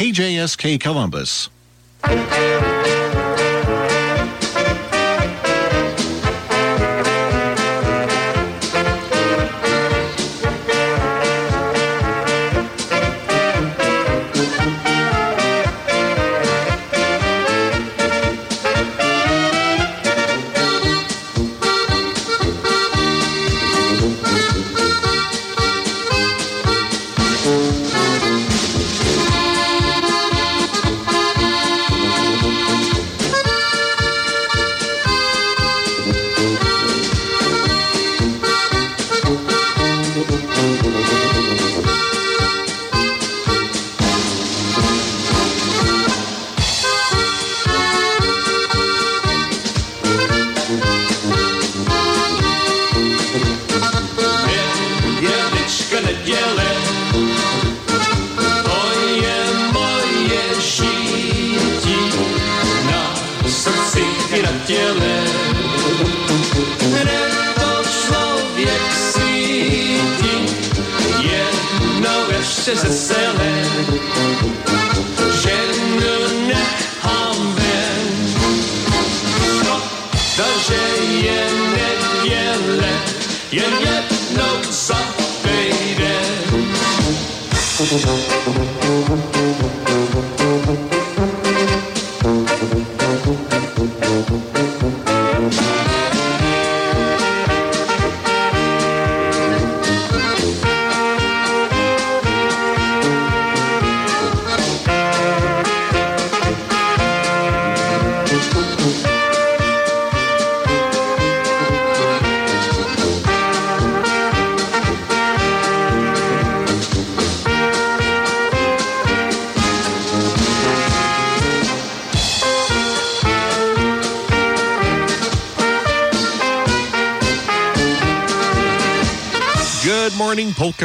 KJSK Columbus.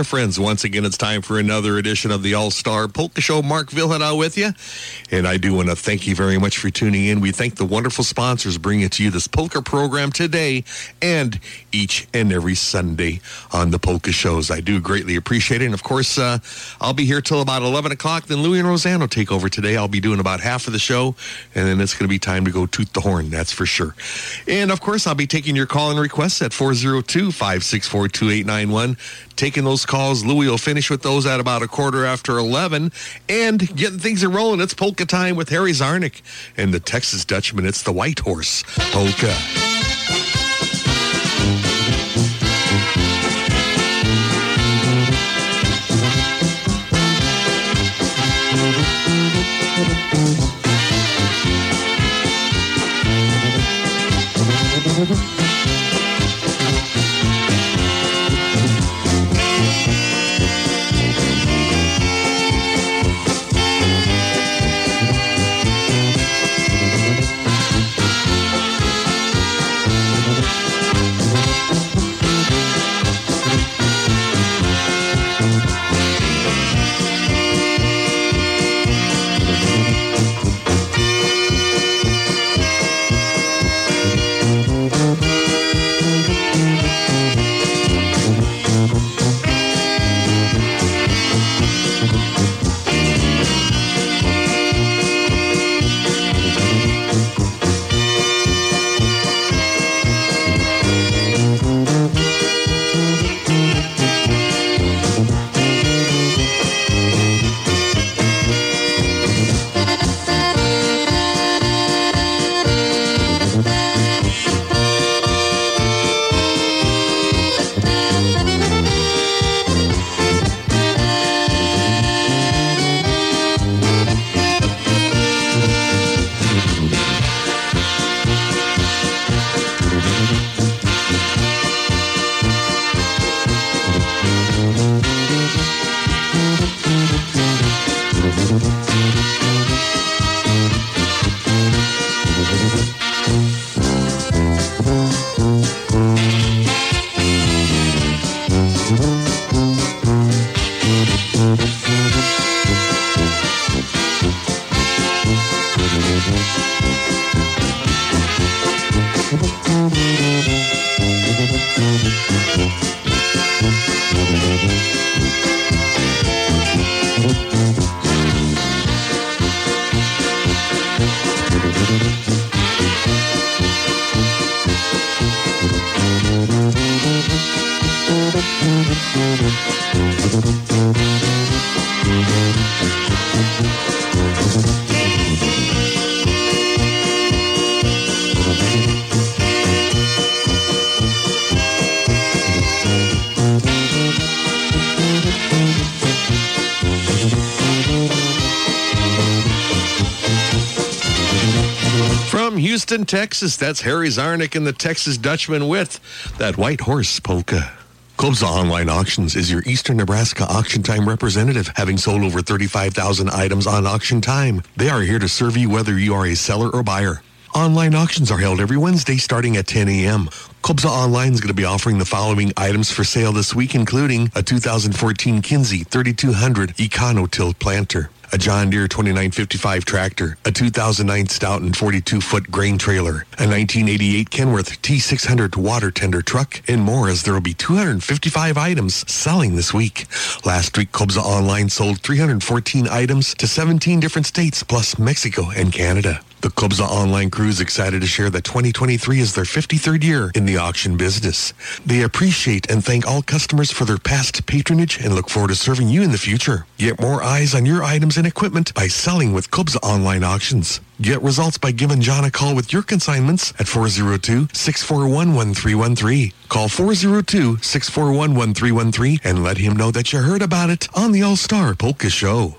Friends. Once again, it's time for another edition of the All Star Polka Show. Mark Vyhlidal with you. And I do want to thank you very much for tuning in. We thank the wonderful sponsors bringing to you this polka program today and each and every Sunday on the polka shows. I do greatly appreciate it. And of course, uh, I'll be here till about 11 o'clock. Then Louie and Roseanne will take over today. I'll be doing about half of the show. And then it's going to be time to go toot the horn. That's for sure. And of course, I'll be taking your call and requests at 402 564 2891 taking those calls. Louie will finish with those at about a quarter after 11 and getting things rolling. It's polka time with Harry Zarnick and the Texas Dutchman. It's the White Horse Polka. Texas, that's Harry Zarnick and the Texas Dutchman with that White Horse Polka. Kobza Online Auctions is your Eastern Nebraska auction time representative, having sold over 35,000 items on auction time. They are here to serve you whether you are a seller or buyer. Online auctions are held every Wednesday starting at 10 a.m. Kobza Online is going to be offering the following items for sale this week, including a 2014 Kinsey 3200 Econo Tilt Planter, a John Deere 2955 tractor, a 2009 Stoughton 42-foot grain trailer, a 1988 Kenworth T600 water tender truck, and more as there will be 255 items selling this week. Last week, Kobza Online sold 314 items to 17 different states, plus Mexico and Canada. The Kobza Online crew is excited to share that 2023 is their 53rd year in the auction business. They appreciate and thank all customers for their past patronage and look forward to serving you in the future. Get more eyes on your items and equipment by selling with Kobza Online Auctions. Get results by giving John a call with your consignments at 402-641-1313. Call 402-641-1313 and let him know that you heard about it on the All-Star Polka Show.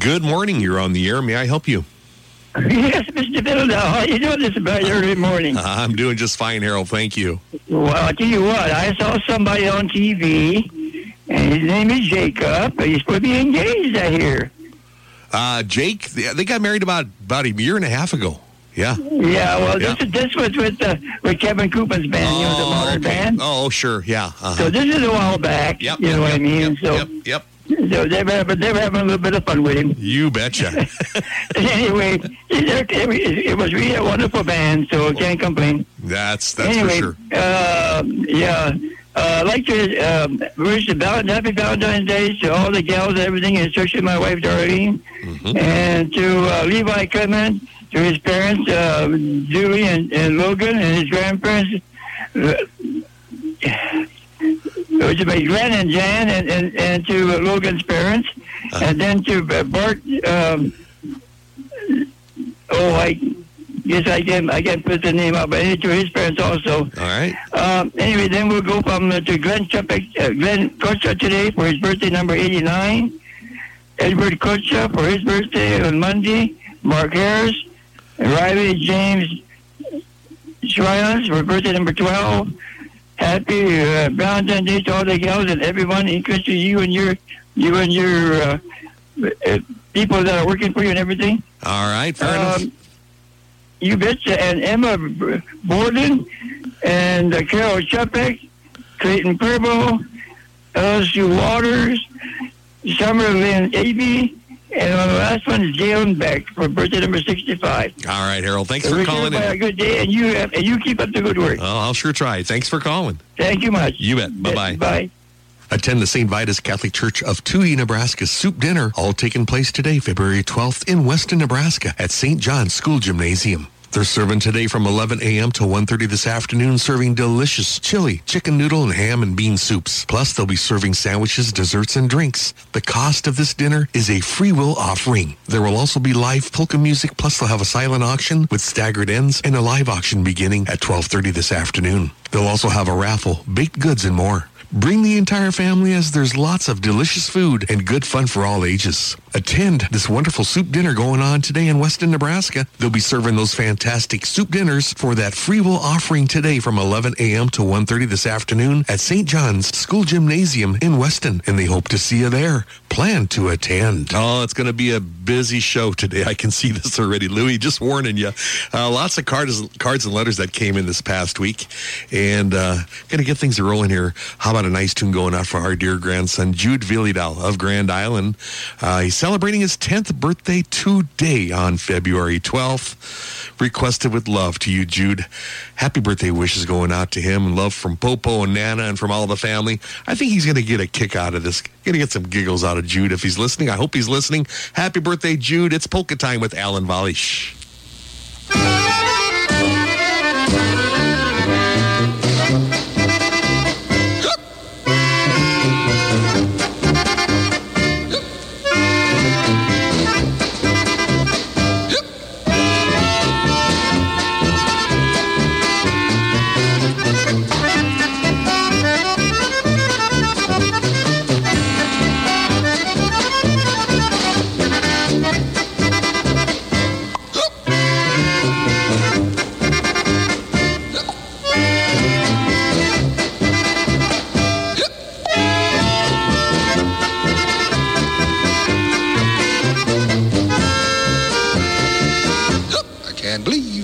Good morning. You're on the air. May I help you? Yes, Mr. Biddle, how are you doing this about early morning? I'm doing just fine, Harold. Thank you. Well, I'll tell you what, I saw somebody on TV, and his name is Jacob. He's supposed to be engaged, I hear. Uh, Jake, they got married about about a year and a half ago. Yeah. Yeah, well, Yeah. this, this was with uh, with Kevin Cooper's band, you know, the modern okay. band. Oh, sure. Yeah. Uh-huh. So this is a while back, Yep. you know what I yep, mean? Yep, so, yep, yep. so they, were, having- they were having a little bit of fun with him. You betcha. anyway, it, was really a wonderful band, so I can't complain. that's that's anyway, for sure. uh, yeah. Uh, I'd like to um, wish a val- happy Valentine's Day to all the gals and everything, and especially my wife Darlene, Mm-hmm. and to uh, Levi Clement, to his parents, uh, Julie and, and Logan, and his grandparents. Uh, to my Glenn and Jan, and, and, and to uh, Logan's parents, Uh-huh. and then to uh, Bart. Um, oh, I guess I can I can't put the name out, but to his parents also. All right. Um, anyway, then we'll go from uh, to Glenn Chupek, uh, Glenn Kutcha today for his birthday number 89. Edward Kutcha for his birthday on Monday. Mark Harris. And Riley James Schreins for birthday number 12. Happy uh, Valentine's Day to all the gals and everyone, including you and your you and your uh, uh, people that are working for you and everything. All right. Fair enough. You betcha. And Emma Borden and uh, Carol Chupek, Clayton Purbo, LSU Waters, Summer Lynn Aby, and the last one is Galen Beck for birthday number 65. All right, Harold. Thanks So for calling everybody a good day, and you, have, and you keep up the good work. Oh, I'll sure try. Thanks for calling. Thank you much. You bet. Bye-bye. Bye. Attend the St. Vitus Catholic Church of Touhy, Nebraska soup dinner, all taking place today, February 12th in Weston, Nebraska at St. John's School Gymnasium. They're serving today from 11 a.m. to 1.30 this afternoon, serving delicious chili, chicken noodle, and ham and bean soups. Plus, they'll be serving sandwiches, desserts, and drinks. The cost of this dinner is a free will offering. There will also be live polka music, plus they'll have a silent auction with staggered ends and a live auction beginning at 12.30 this afternoon. They'll also have a raffle, baked goods, and more. Bring the entire family as there's lots of delicious food and good fun for all ages. Attend this wonderful soup dinner going on today in Weston, Nebraska. They'll be serving those fantastic soup dinners for that free will offering today from 11 a.m. to 1.30 this afternoon at St. John's School Gymnasium in Weston, and they hope to see you there. Plan to attend. Oh, it's going to be a busy show today. I can see this already. Louis, just warning you. Uh, lots of cards, cards and letters that came in this past week, and uh, going to get things rolling here. How about a nice tune going out for our dear grandson, Jude Vyhlidal of Grand Island. Uh, he's celebrating his 10th birthday today on February 12th. Requested with love to you, Jude. Happy birthday wishes going out to him. Love from Popo and Nana and from all the family. I think he's going to get a kick out of this. Going to get some giggles out of Jude if he's listening. I hope he's listening. Happy birthday, Jude. It's polka time with Alan Valish.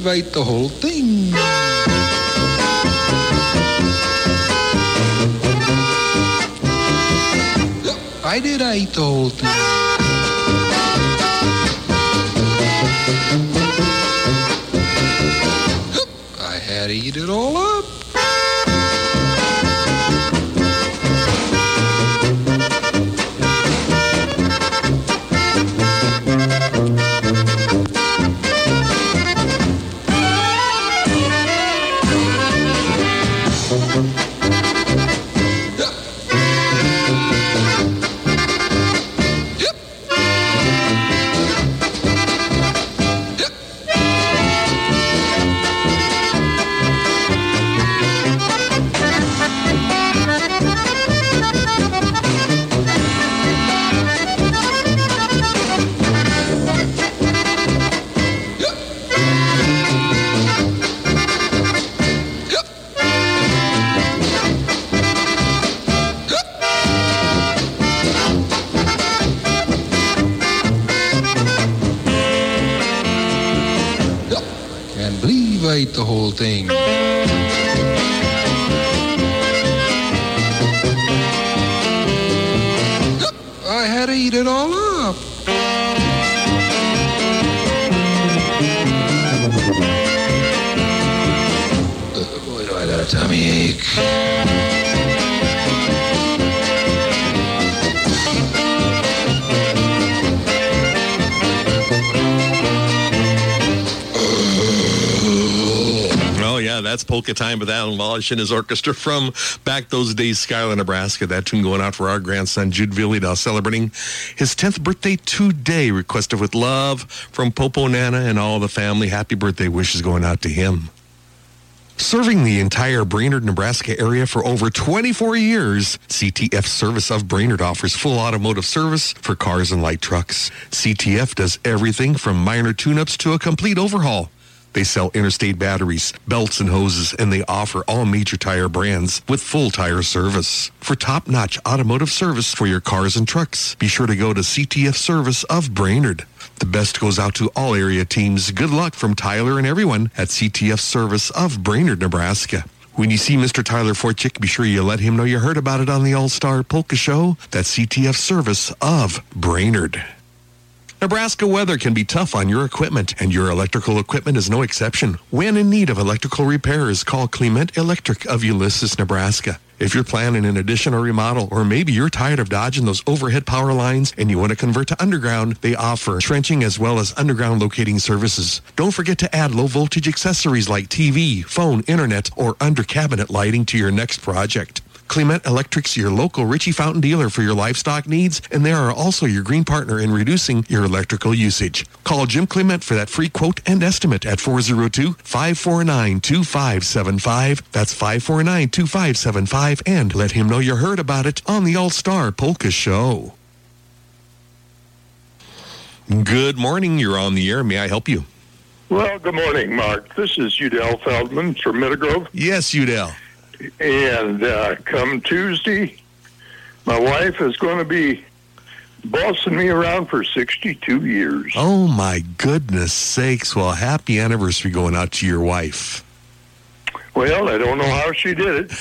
Believe I ate the whole thing. Yep, I did. I ate the whole thing. I had to eat it all up. The whole thing. That's Polka Time with Alan Walsh and his orchestra from back those days, Schuyler, Nebraska. That tune going out for our grandson, Jude Vyhlidal, celebrating his 10th birthday today. Requested with love from Popo Nana and all the family. Happy birthday wishes going out to him. Serving the entire Brainard, Nebraska area for over 24 years, CTF Service of Brainard offers full automotive service for cars and light trucks. CTF does everything from minor tune-ups to a complete overhaul. They sell interstate batteries, belts and hoses, and they offer all major tire brands with full tire service. For top-notch automotive service for your cars and trucks, be sure to go to CTF Service of Brainard. The best goes out to all area teams. Good luck from Tyler and everyone at CTF Service of Brainard, Nebraska. When you see Mr. Tyler Forchick, be sure you let him know you heard about it on the All-Star Polka Show. That's CTF Service of Brainard. Nebraska weather can be tough on your equipment, and your electrical equipment is no exception. When in need of electrical repairs, call Clement Electric of Ulysses, Nebraska. If you're planning an addition or remodel, or maybe you're tired of dodging those overhead power lines and you want to convert to underground, they offer trenching as well as underground locating services. Don't forget to add low voltage accessories like TV, phone, internet, or under cabinet lighting to your next project. Clement Electric's your local Ritchie Fountain dealer for your livestock needs, and they are also your green partner in reducing your electrical usage. Call Jim Clement for that free quote and estimate at 402-549-2575. That's 549-2575, and let him know you heard about it on the All-Star Polka Show. Good morning. You're on the air. May I help you? Well, good morning, Mark. This is Udell Feldman from Middlegrove. Yes, Udell. And uh, come Tuesday, my wife is going to be bossing me around for 62 years. Oh my goodness sakes. Well, happy anniversary going out to your wife. Well, I don't know how she did it.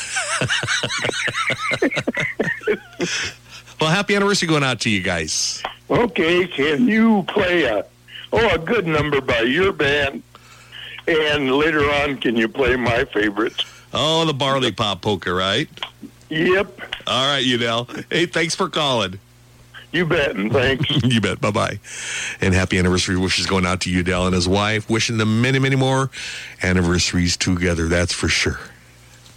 Well, happy anniversary going out to you guys. Okay, can you play a oh a good number by your band? And later on, can you play my favorite? Oh, the barley pop poker, right? Yep, All right, Udell. Hey, thanks for calling. you bet, and thanks. you bet. Bye bye. And happy anniversary wishes going out to Udell and his wife. Wishing them many, many more anniversaries together. That's for sure.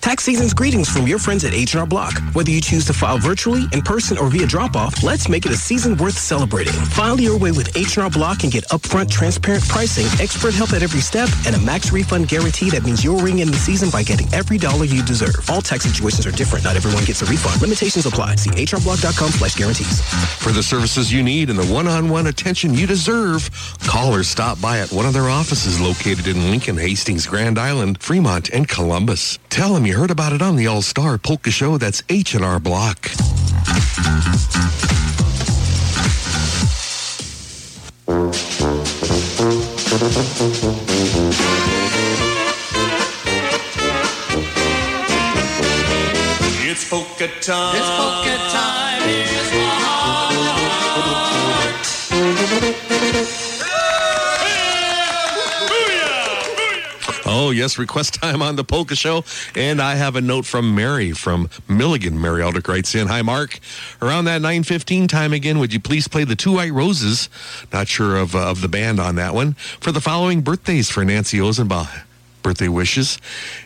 Tax season's greetings from your friends at H&R Block. Whether you choose to file virtually, in person, or via drop-off, let's make it a season worth celebrating. File your way with H&R Block and get upfront, transparent pricing, expert help at every step, and a max refund guarantee that means you'll ring in the season by getting every dollar you deserve. All tax situations are different. Not everyone gets a refund. Limitations apply. See hrblock.com slash guarantees. For the services you need and the one-on-one attention you deserve, call or stop by at one of their offices located in Lincoln, Hastings, Grand Island, Fremont, and Columbus. Tell them you heard about it on the All Star Polka Show. That's H&R Block. It's polka time. It's polka time. Oh, yes, request time on the Polka Show. And I have a note from Mary from Milligan. Mary Aldrich writes in, Hi, Mark. Around that 9.15 time again, would you please play the Two White Roses? Not sure of, uh, of the band on that one. For the following birthdays for Nancy Ozenbach. Birthday wishes.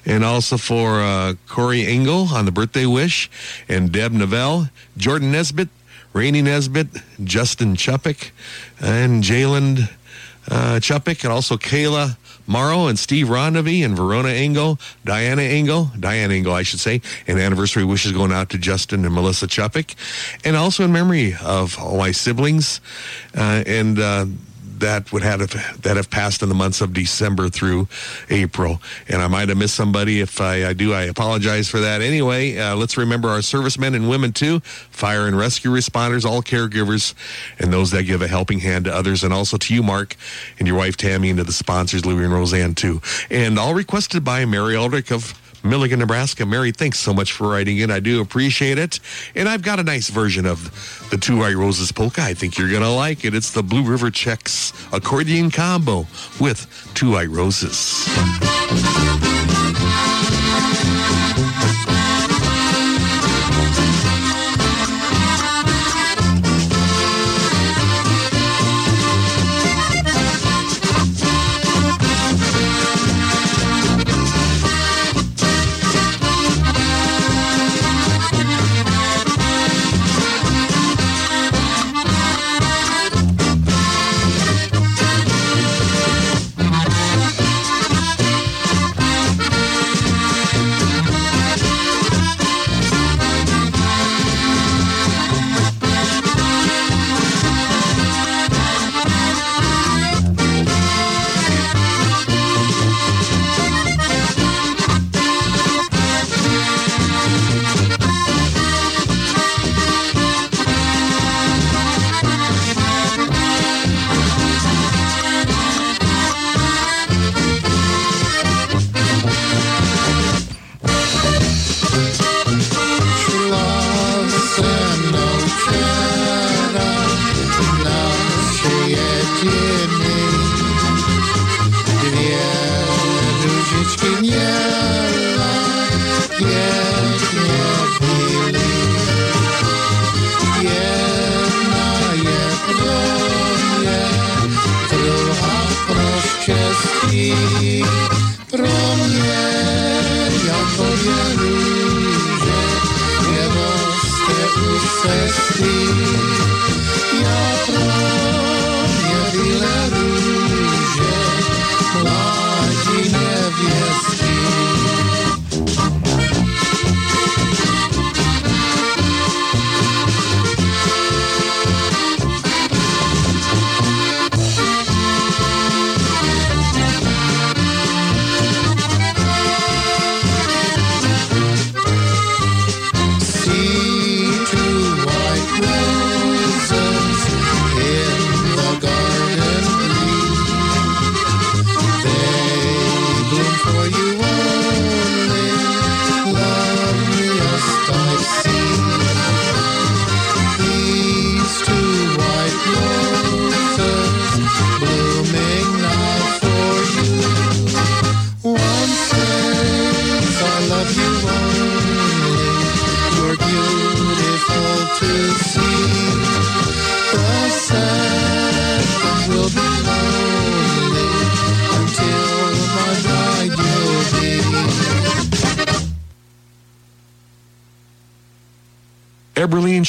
And also for uh, Corey Engel on the birthday wish. And Deb Novell, Jordan Nesbitt, Rainey Nesbitt, Justin Chuppick, and Jalen uh, Chuppick, and also Kayla Morrow and Steve Ronavy and Verona Engel, Diana Engel, Diane Engel, I should say, and anniversary wishes going out to Justin and Melissa Chuppick, and also in memory of all my siblings, uh, and uh, that would have that have passed in the months of December through April. And I might have missed somebody. If I, I do, I apologize for that. Anyway, uh, let's remember our servicemen and women too, fire and rescue responders, all caregivers, and those that give a helping hand to others, and also to you, Mark, and your wife Tammy, and to the sponsors, Louie and Roseanne too. And all requested by Mary Aldrich of Milligan, Nebraska. Mary, thanks so much for writing in. I do appreciate it. And I've got a nice version of the Two White Roses polka. I think you're going to like it. It's the Blue River Czechs accordion combo with Two White Roses.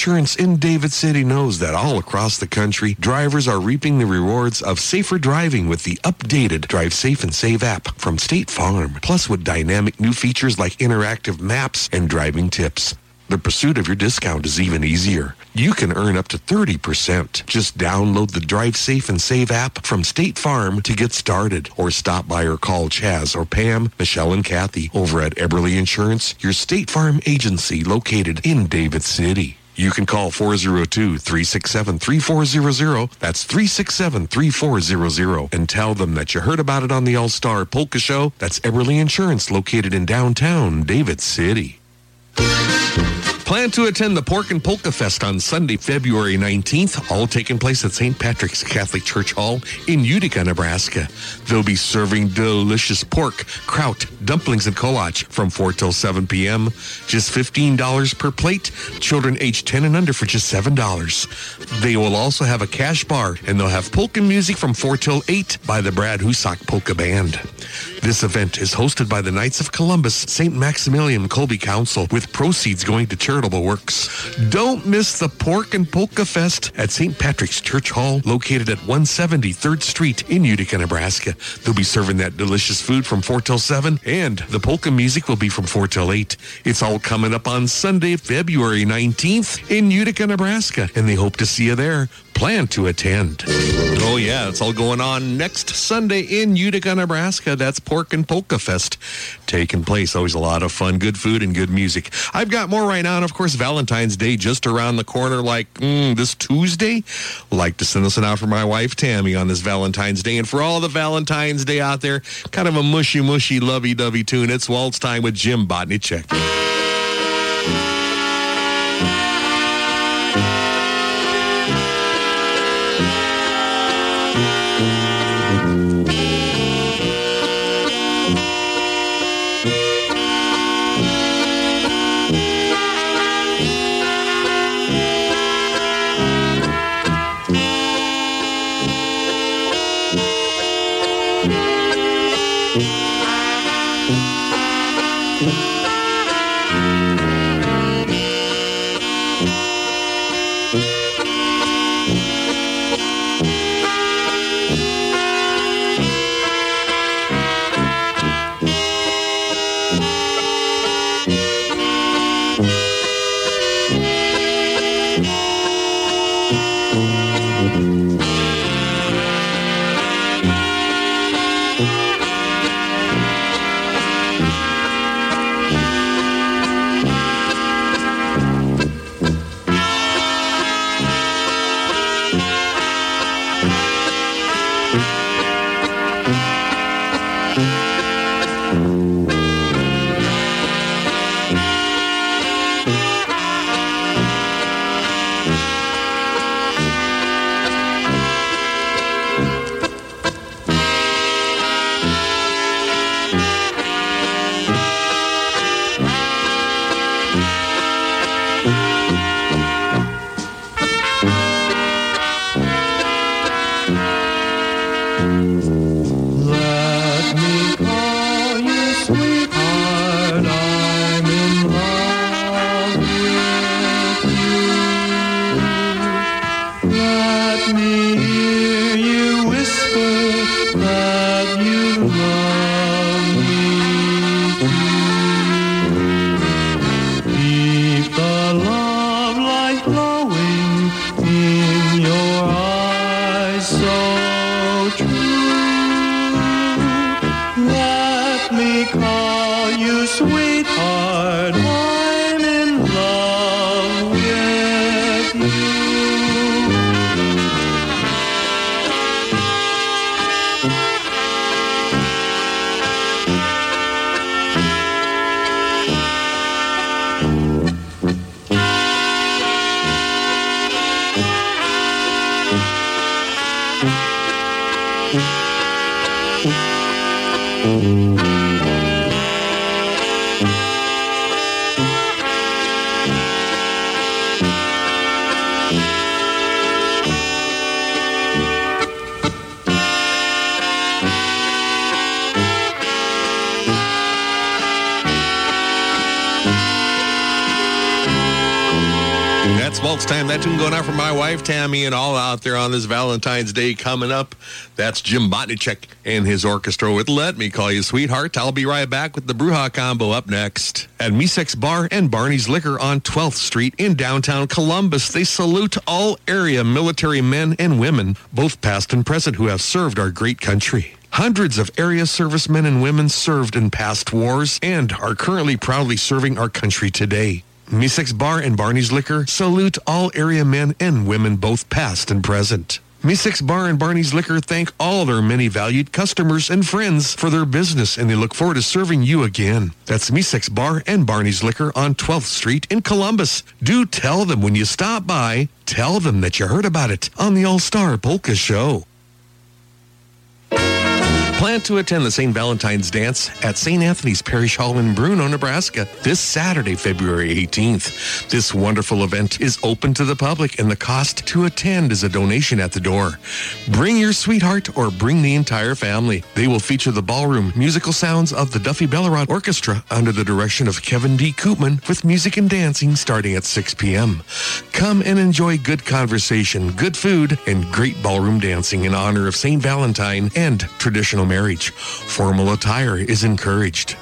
Insurance in David City knows that all across the country, drivers are reaping the rewards of safer driving with the updated Drive Safe and Save app from State Farm. Plus with dynamic new features like interactive maps and driving tips. The pursuit of your discount is even easier. You can earn up to 30%. Just download the Drive Safe and Save app from State Farm to get started or stop by or call Chaz or Pam, Michelle, and Kathy over at Eberly Insurance, your State Farm agency located in David City. You can call 402-367-3400. That's 367-3400 and tell them that you heard about it on the All-Star Polka Show. That's Eberly Insurance located in downtown David City. Plan to attend the Pork and Polka Fest on Sunday, February 19th, all taking place at St. Patrick's Catholic Church Hall in Utica, Nebraska. They'll be serving delicious pork, kraut, dumplings, and kolach from 4 till 7 p.m. Just $15 per plate. Children aged 10 and under for just $7. They will also have a cash bar, and they'll have polka music from 4 till 8 by the Brad Husak Polka Band. This event is hosted by the Knights of Columbus St. Maximilian Kolbe Council with proceeds going to charitable works. Don't miss the Pork and Polka Fest at St. Patrick's Church Hall located at 170 3rd Street in Utica, Nebraska. They'll be serving that delicious food from 4 till 7 and the polka music will be from 4 till 8. It's all coming up on Sunday, February 19th in Utica, Nebraska and they hope to see you there plan to attend. Oh, yeah, it's all going on next Sunday in Utica, Nebraska. That's Pork and Polka Fest taking place. Always a lot of fun, good food, and good music. I've got more right now, and of course, Valentine's Day just around the corner, like mm, this Tuesday. Like to send this one out for my wife, Tammy, on this Valentine's Day. And for all the Valentine's Day out there, kind of a mushy, mushy, lovey dovey tune. It's Waltz Time with Jim Botnichek. Wife, and all out there on this Valentine's Day coming up. That's Jim Botnichek and his orchestra with Let Me Call You Sweetheart. I'll be right back with the Bruja combo up next. At Misek's Bar and Barney's Liquor on 12th Street in downtown Columbus, they salute all area military men and women, both past and present, who have served our great country. Hundreds of area servicemen and women served in past wars and are currently proudly serving our country today. Misek's Bar and Barney's Liquor salute all area men and women, both past and present. Misek's Bar and Barney's Liquor thank all their many valued customers and friends for their business and they look forward to serving you again. That's Misek's Bar and Barney's Liquor on 12th Street in Columbus. Do tell them when you stop by, tell them that you heard about it on the All-Star Polka Show. Plan to attend the St. Valentine's Dance at St. Anthony's Parish Hall in Bruno, Nebraska this Saturday, February 18th. This wonderful event is open to the public and the cost to attend is a donation at the door. Bring your sweetheart or bring the entire family. They will feature the ballroom musical sounds of the Duffy Bellerod Orchestra under the direction of Kevin D. Koopman with music and dancing starting at 6 p.m. Come and enjoy good conversation, good food, and great ballroom dancing in honor of St. Valentine and traditional marriage. Formal attire is encouraged.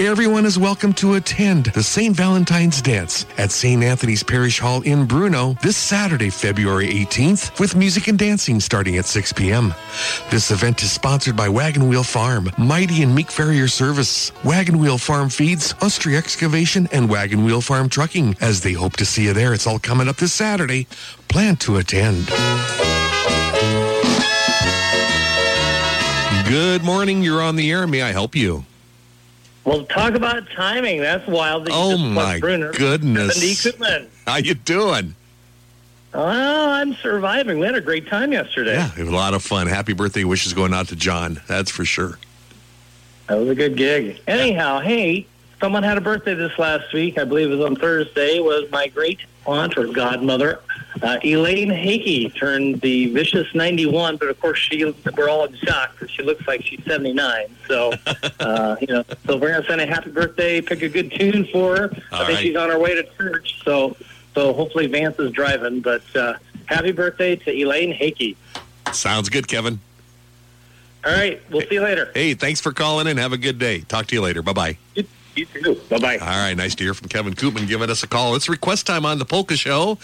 Everyone is welcome to attend the St. Valentine's Dance at St. Anthony's Parish Hall in Bruno this Saturday, February 18th, with music and dancing starting at 6 p.m. This event is sponsored by Wagon Wheel Farm, Mighty and Meek Farrier Service, Wagon Wheel Farm Feeds, Austria Excavation, and Wagon Wheel Farm Trucking. As they hope to see you there, it's all coming up this Saturday. Plan to attend. Good morning. You're on the air. May I help you? Well, talk about timing. That's wild. That Oh my Bruner. goodness. Koopman. How you doing? Oh, I'm surviving. We had a great time yesterday. Yeah, it was a lot of fun. Happy birthday wishes going out to John. That's for sure. That was a good gig. Anyhow, hey, someone had a birthday this last week. I believe it was on Thursday. Was my great aunt or godmother, uh, Elaine Hakey, turned the vicious 91. But of course, she we're all in shock because she looks like she's 79. So, uh, you know, so we're gonna send a happy birthday. Pick a good tune for her. I think right. she's on her way to church. So, so hopefully Vance is driving. But uh, happy birthday to Elaine Hakey. Sounds good, Kevin. All right, we'll see you later. Hey, thanks for calling in. Have a good day. Talk to you later. Bye bye. You, too. Bye bye. All right, nice to hear from Kevin Koopman giving us a call. It's request time on the Polka Show.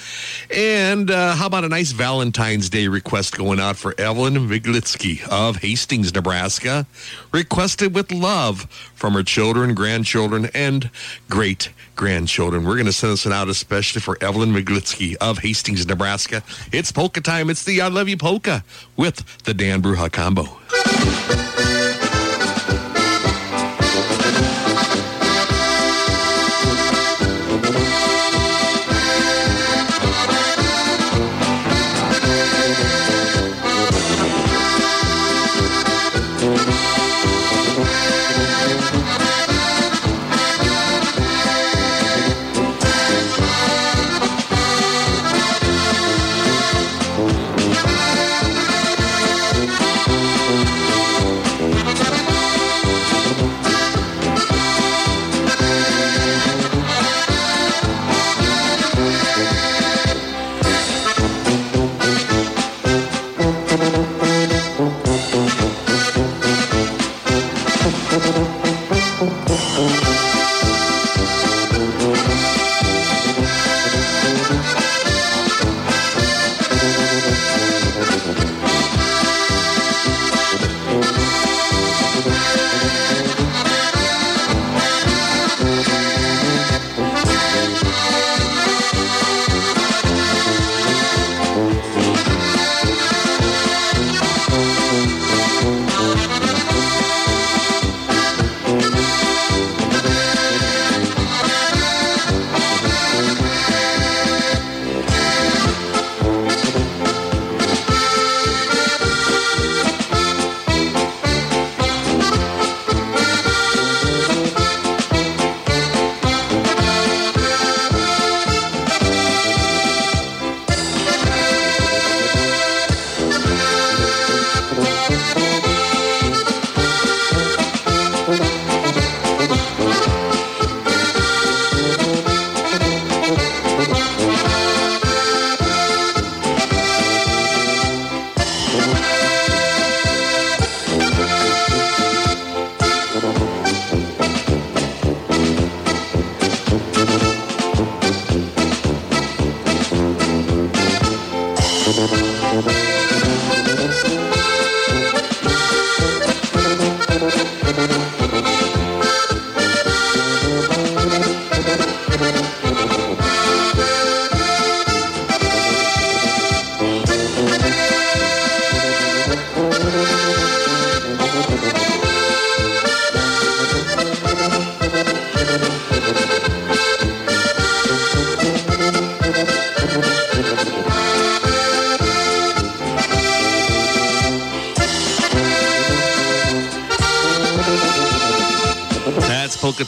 And uh, how about a nice Valentine's Day request going out for Evelyn Viglitsky of Hastings, Nebraska? Requested with love from her children, grandchildren, and great grandchildren. We're going to send this one out especially for Evelyn Viglitsky of Hastings, Nebraska. It's polka time. It's the I Love You Polka with the Dan Bruja combo.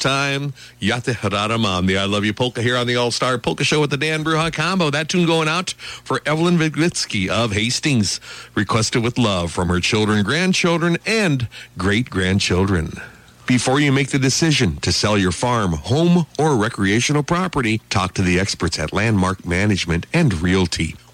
Time. Yate Hararam, the I Love You polka here on the All Star Polka Show with the Dan Bruja combo. That tune going out for Evelyn Viglitsky of Hastings, requested with love from her children, grandchildren, and great grandchildren. Before you make the decision to sell your farm, home, or recreational property, talk to the experts at Landmark Management and Realty.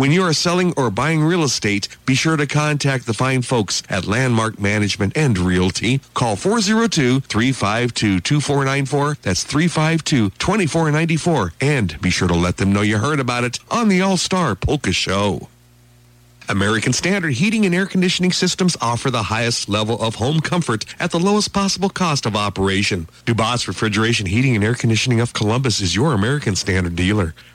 When you are selling or buying real estate, be sure to contact the fine folks at Landmark Management and Realty. Call 402-352-2494. That's 352-2494. And be sure to let them know you heard about it on the All-Star Polka Show. American Standard Heating and Air Conditioning Systems offer the highest level of home comfort at the lowest possible cost of operation. Dubas Refrigeration Heating and Air Conditioning of Columbus is your American Standard dealer.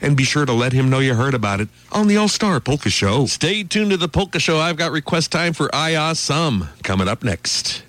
and be sure to let him know you heard about it on the All-Star Polka Show. Stay tuned to the Polka Show. I've got request time for Aya Sum coming up next.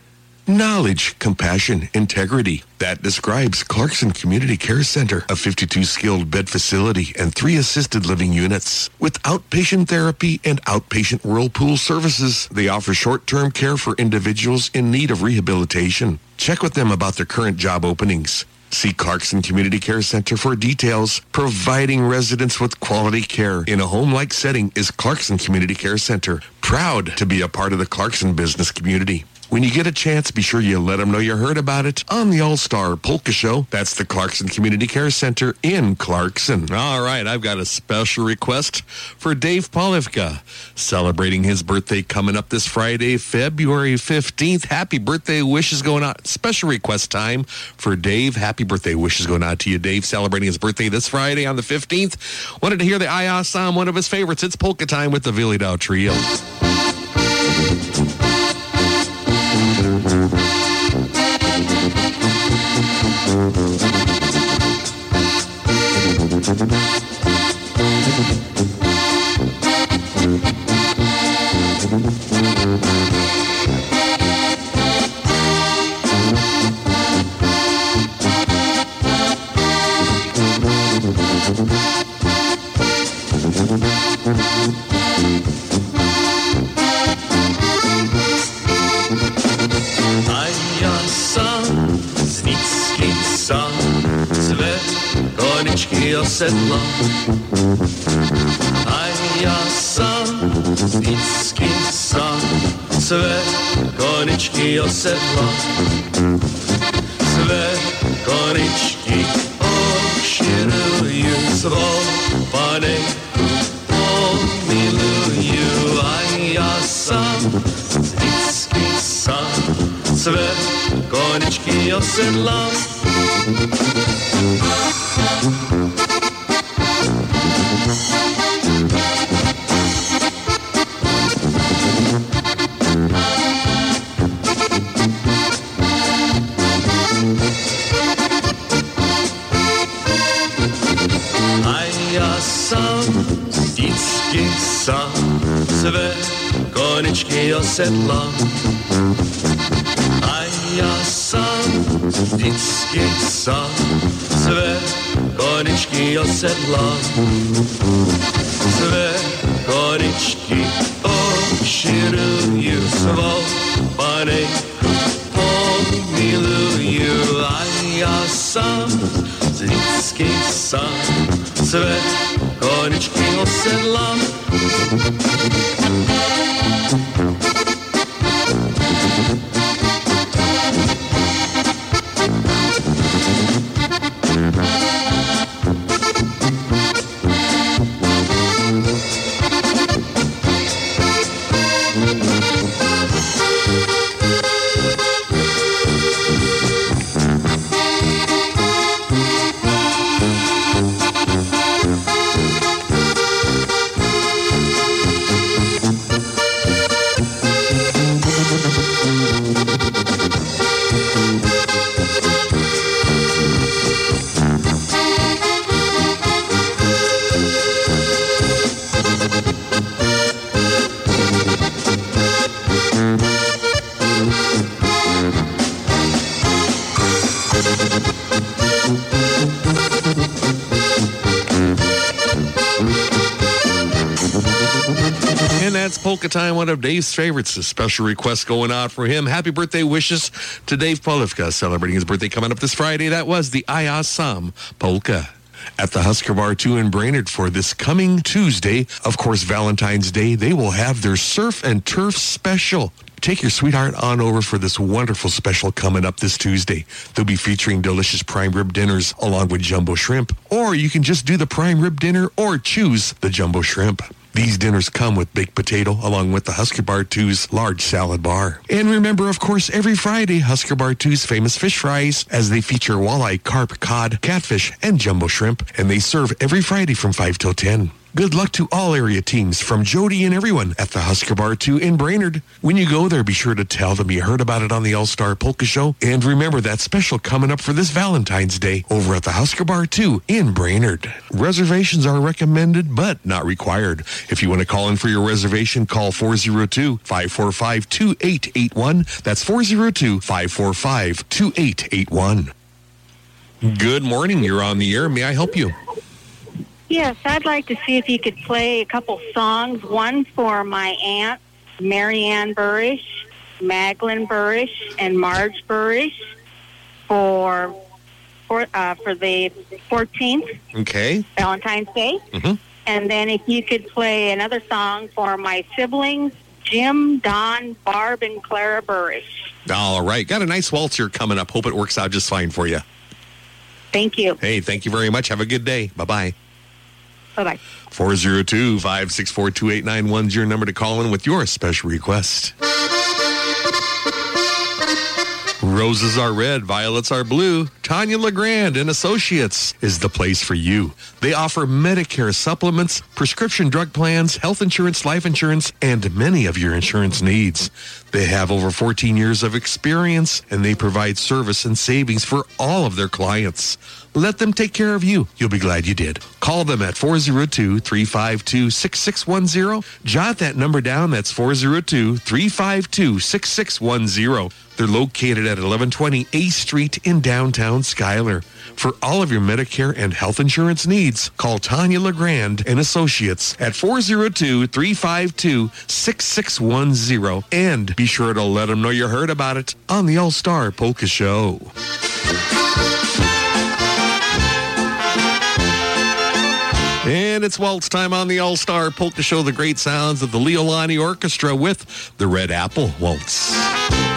Knowledge, compassion, integrity. That describes Clarkson Community Care Center, a 52 skilled bed facility and three assisted living units. With outpatient therapy and outpatient whirlpool services, they offer short-term care for individuals in need of rehabilitation. Check with them about their current job openings. See Clarkson Community Care Center for details. Providing residents with quality care in a home-like setting is Clarkson Community Care Center. Proud to be a part of the Clarkson business community. When you get a chance, be sure you let them know you heard about it on the All-Star Polka Show. That's the Clarkson Community Care Center in Clarkson. All right, I've got a special request for Dave Polivka, celebrating his birthday coming up this Friday, February 15th. Happy birthday wishes going out. Special request time for Dave. Happy birthday wishes going out to you, Dave, celebrating his birthday this Friday on the 15th. Wanted to hear the Aya Sam, one of his favorites. It's Polka Time with the Vyhlidal Trio. A koniczki osedlam. A ja sam Nickiej sam swe koniczki osedlam. Swe koniczki oksiruję swą paneku pomiluję. A ja sam Nickiej sam swe koniczki osedlam. A Nickiej sam swe koniczki osedlam. A ja sam z Nickiej sam swe koniczki osedlam. Swe koniczki oksiruję swą paneku pomiluję. A ja sam z Nickiej svet, konečky ho. Polka time, one of Dave's favorites. A special request going out for him. Happy birthday wishes to Dave Polivka, celebrating his birthday coming up this Friday. That was the Ayasam polka at the Husker Bar 2 in Brainard for this coming Tuesday. Of course, Valentine's Day, they will have their surf and turf special. Take your sweetheart on over for this wonderful special coming up this Tuesday. They'll be featuring delicious prime rib dinners along with jumbo shrimp. Or you can just do the prime rib dinner or choose the jumbo shrimp. These dinners come with baked potato along with the Husker Bar 2's large salad bar. And remember, of course, every Friday, Husker Bar 2's famous fish fries as they feature walleye, carp, cod, catfish, and jumbo shrimp. And they serve every Friday from 5 till 10. Good luck to all area teams from Jody and everyone at the Husker Bar 2 in Brainard. When you go there, be sure to tell them you heard about it on the All-Star Polka Show. And remember that special coming up for this Valentine's Day over at the Husker Bar 2 in Brainard. Reservations are recommended, but not required. If you want to call in for your reservation, call 402-545-2881. That's 402-545-2881. Good morning. You're on the air. May I help you? Yes, I'd like to see if you could play a couple songs. One for my aunt, Marianne Burrish, Maglin Burrish, and Marge Burrish for for uh, for the 14th, Okay. Valentine's Day. Mhm. And then if you could play another song for my siblings, Jim, Don, Barb, and Clara Burrish. All right. Got a nice waltz here coming up. Hope it works out just fine for you. Thank you. Hey, thank you very much. Have a good day. Bye-bye. Bye-bye. 402-564-2891 is your number to call in with your special request. Roses are red, violets are blue. Tanya LeGrand and Associates is the place for you. They offer Medicare supplements, prescription drug plans, health insurance, life insurance, and many of your insurance needs. They have over 14 years of experience and they provide service and savings for all of their clients. Let them take care of you. You'll be glad you did. Call them at 402-352-6610. Jot that number down. That's 402-352-6610. They're located at 1120 A Street in downtown Schuyler. For all of your Medicare and health insurance needs, call Tanya LeGrand and Associates at 402-352-6610 and be sure to let them know you heard about it on the All-Star Polka Show. It's waltz time on the All-Star Polka Show, the great sounds of the Leolani Orchestra with the Red Apple Waltz.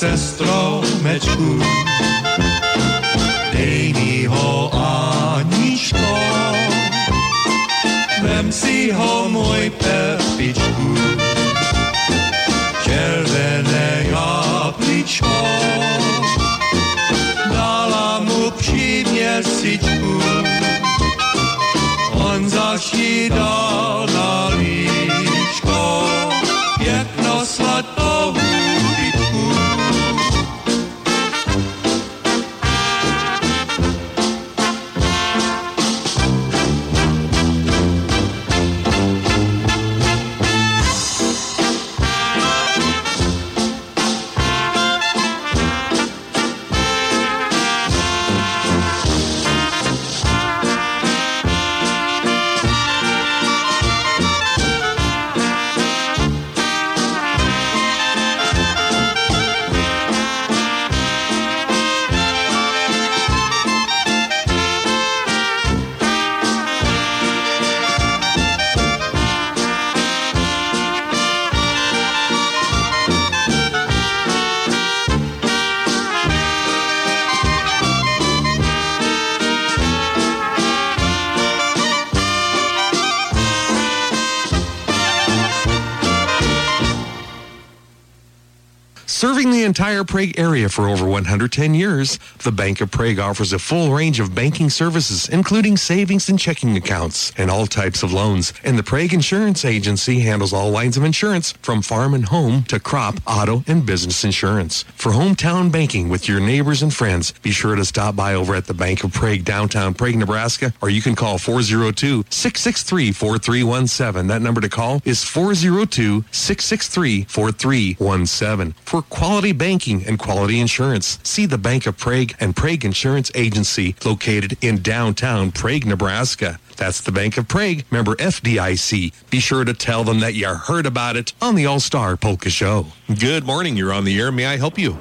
se stromečku. Dej mi ho, Aničko, vem si ho, můj pepičku. Červené jabličko, dala mu přiměsičku. On zaši dal na líčko, pěkno sladkou the entire Prague area for over 110 years, the Bank of Prague offers a full range of banking services, including savings and checking accounts and all types of loans. And the Prague Insurance Agency handles all lines of insurance from farm and home to crop, auto, and business insurance. For hometown banking with your neighbors and friends, be sure to stop by over at the Bank of Prague, downtown Prague, Nebraska, or you can call 402-663-4317. That number to call is 402-663-4317 for quality banking and quality insurance. See the Bank of Prague and Prague Insurance Agency located in downtown Prague, Nebraska. That's the Bank of Prague, member FDIC. Be sure to tell them that you heard about it on the All Star Polka Show. Good morning. You're on the air. May I help you?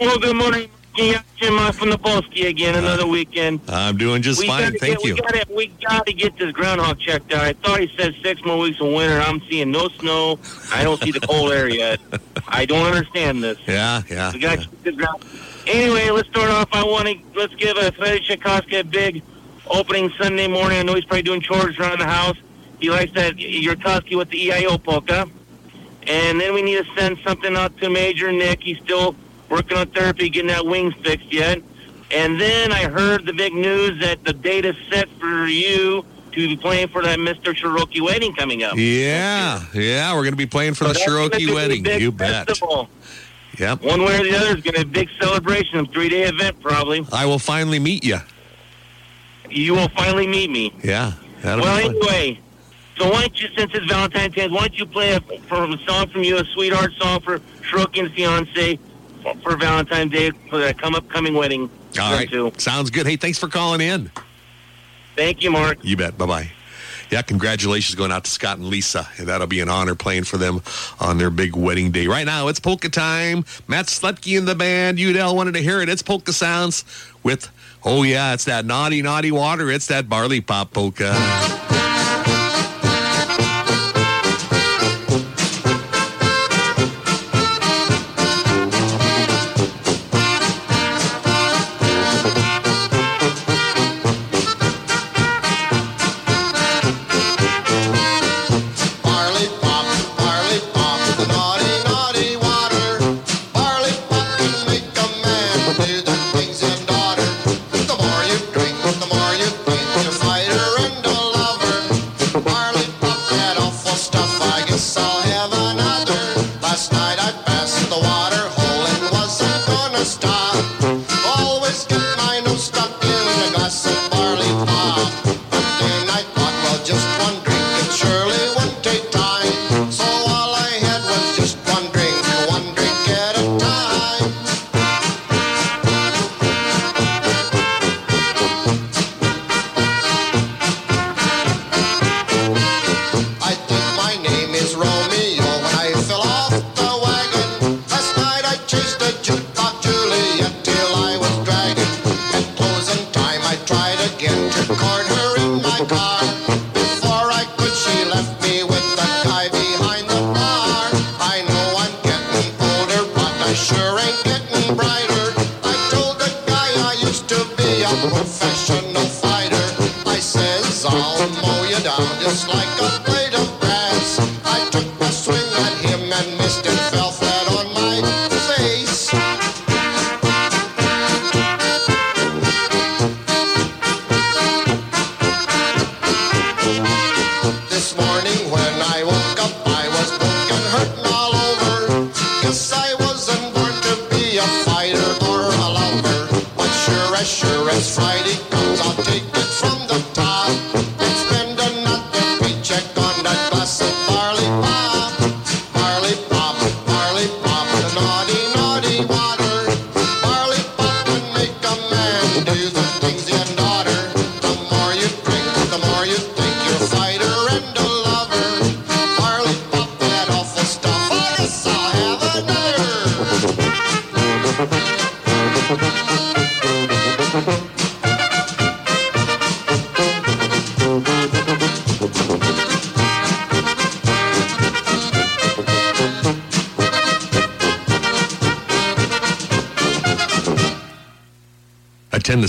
Well, good morning. Yeah, Jim uh, from the Polsky again. Another weekend. I'm doing just We fine. gotta Thank get, you. We got we got to get this groundhog checked out. I thought he said six more weeks of winter. I'm seeing no snow. I don't see the cold air yet. I don't understand this. Yeah, yeah. We got to check this ground. Anyway, let's start off. I want to let's give a Freddy Tchaikovsky a big opening Sunday morning. I know he's probably doing chores around the house. He likes that Yurkowski with the EIO polka. And then we need to send something out to Major Nick. He's still working on therapy, getting that wings fixed yet. And then I heard the big news that the date is set for you to be playing for that Mr. Cherokee wedding coming up. Yeah, yeah. We're going to be playing for So the Cherokee wedding. You bet. festival. Yep. One way or the other is going to be a big celebration, a three day event probably. I will finally meet you. You will finally meet me. Yeah. Well, anyway, so why don't you, since it's Valentine's Day, why don't you play a, for a song from you, a sweetheart song for Cherokee and fiance for, Valentine's Day for that come upcoming wedding? All right. Sounds good. Hey, thanks for calling in. Thank you, Mark. You bet. Bye bye. Yeah, congratulations going out to Scott and Lisa. And that'll be an honor playing for them on their big wedding day. Right now, it's polka time. Matt Slepke and the band. Udell wanted to hear it. It's polka sounds with, oh yeah, it's that naughty, naughty water. It's that barley pop polka.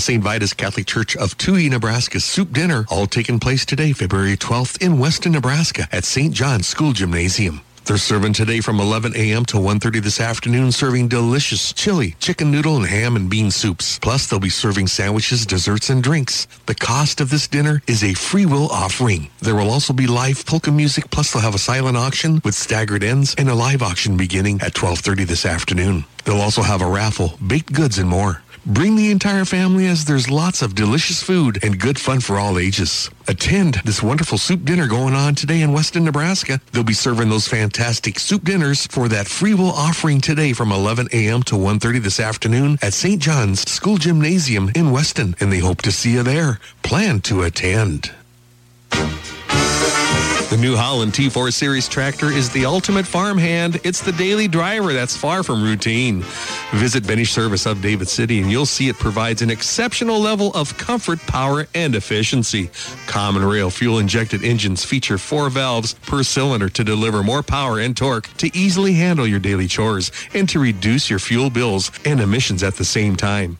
St. Vitus Catholic Church of Touhy, Nebraska soup dinner, all taking place today, February 12th in Weston, Nebraska at St. John's School Gymnasium. They're serving today from 11 a.m. to 1.30 this afternoon, serving delicious chili, chicken noodle, and ham and bean soups. Plus, they'll be serving sandwiches, desserts, and drinks. The cost of this dinner is a free will offering. There will also be live polka music, plus they'll have a silent auction with staggered ends and a live auction beginning at 12.30 this afternoon. They'll also have a raffle, baked goods, and more. Bring the entire family as there's lots of delicious food and good fun for all ages. Attend this wonderful soup dinner going on today in Weston, Nebraska. They'll be serving those fantastic soup dinners for that free will offering today from 11 a.m. to 1.30 this afternoon at St. John's School Gymnasium in Weston, and they hope to see you there. Plan to attend. The New Holland T4 Series tractor is the ultimate farmhand. It's the daily driver that's far from routine. Visit Benes Service of David City and you'll see it provides an exceptional level of comfort, power, and efficiency. Common rail fuel injected engines feature four valves per cylinder to deliver more power and torque to easily handle your daily chores and to reduce your fuel bills and emissions at the same time.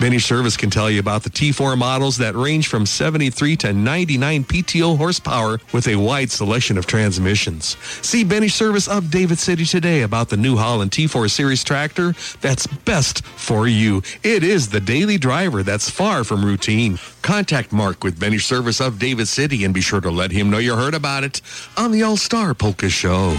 Benny Service can tell you about the T4 models that range from 73 to 99 PTO horsepower with a wide selection of transmissions. See Benny Service of David City today about the New Holland T4 Series tractor that's best for you. It is the daily driver that's far from routine. Contact Mark with Benny Service of David City and be sure to let him know you heard about it on the All Star Polka Show.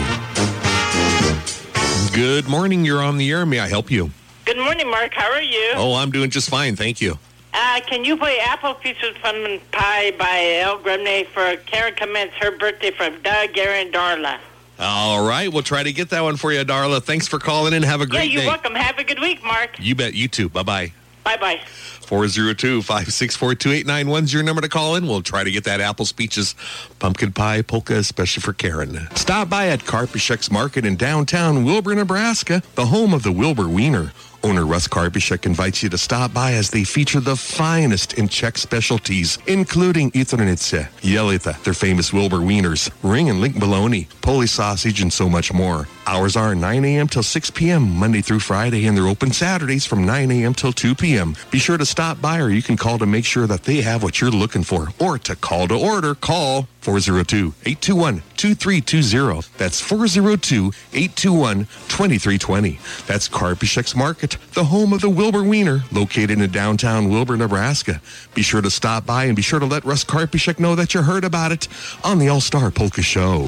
Good morning. You're on the air. May I help you? Good morning, Mark. How are you? Oh, I'm doing just fine. Thank you. Uh, can you play Apple Pieces Fun Pie by El Gremne for Karen Commence, her birthday from Doug, and Darla? All right. We'll try to get that one for you, Darla. Thanks for calling in. Have a great day. Yeah, you're day. welcome. Have a good week, Mark. You bet. You too. Bye bye. Bye bye. 402 564 2891 is your number to call in. We'll try to get that Apple Speeches pumpkin pie polka, especially for Karen. Stop by at Karpisek's Market in downtown Wilber, Nebraska, the home of the Wilber Wiener. Owner Russ Karpisek invites you to stop by as they feature the finest in Czech specialties, including Jitrnice, Jelita, their famous Wilber Wieners, ring and link bologna, Polish sausage, and so much more. Hours are 9 a.m. till 6 p.m. Monday through Friday, and they're open Saturdays from 9 a.m. till 2 p.m. Be sure to stop by, or you can call to make sure that they have what you're looking for. Or to call to order, call 402-821-2320. That's 402-821-2320. That's Karpisek's Market, the home of the Wilber Wiener, located in downtown Wilber, Nebraska. Be sure to stop by and be sure to let Russ Karpisek know that you heard about it on the All-Star Polka Show.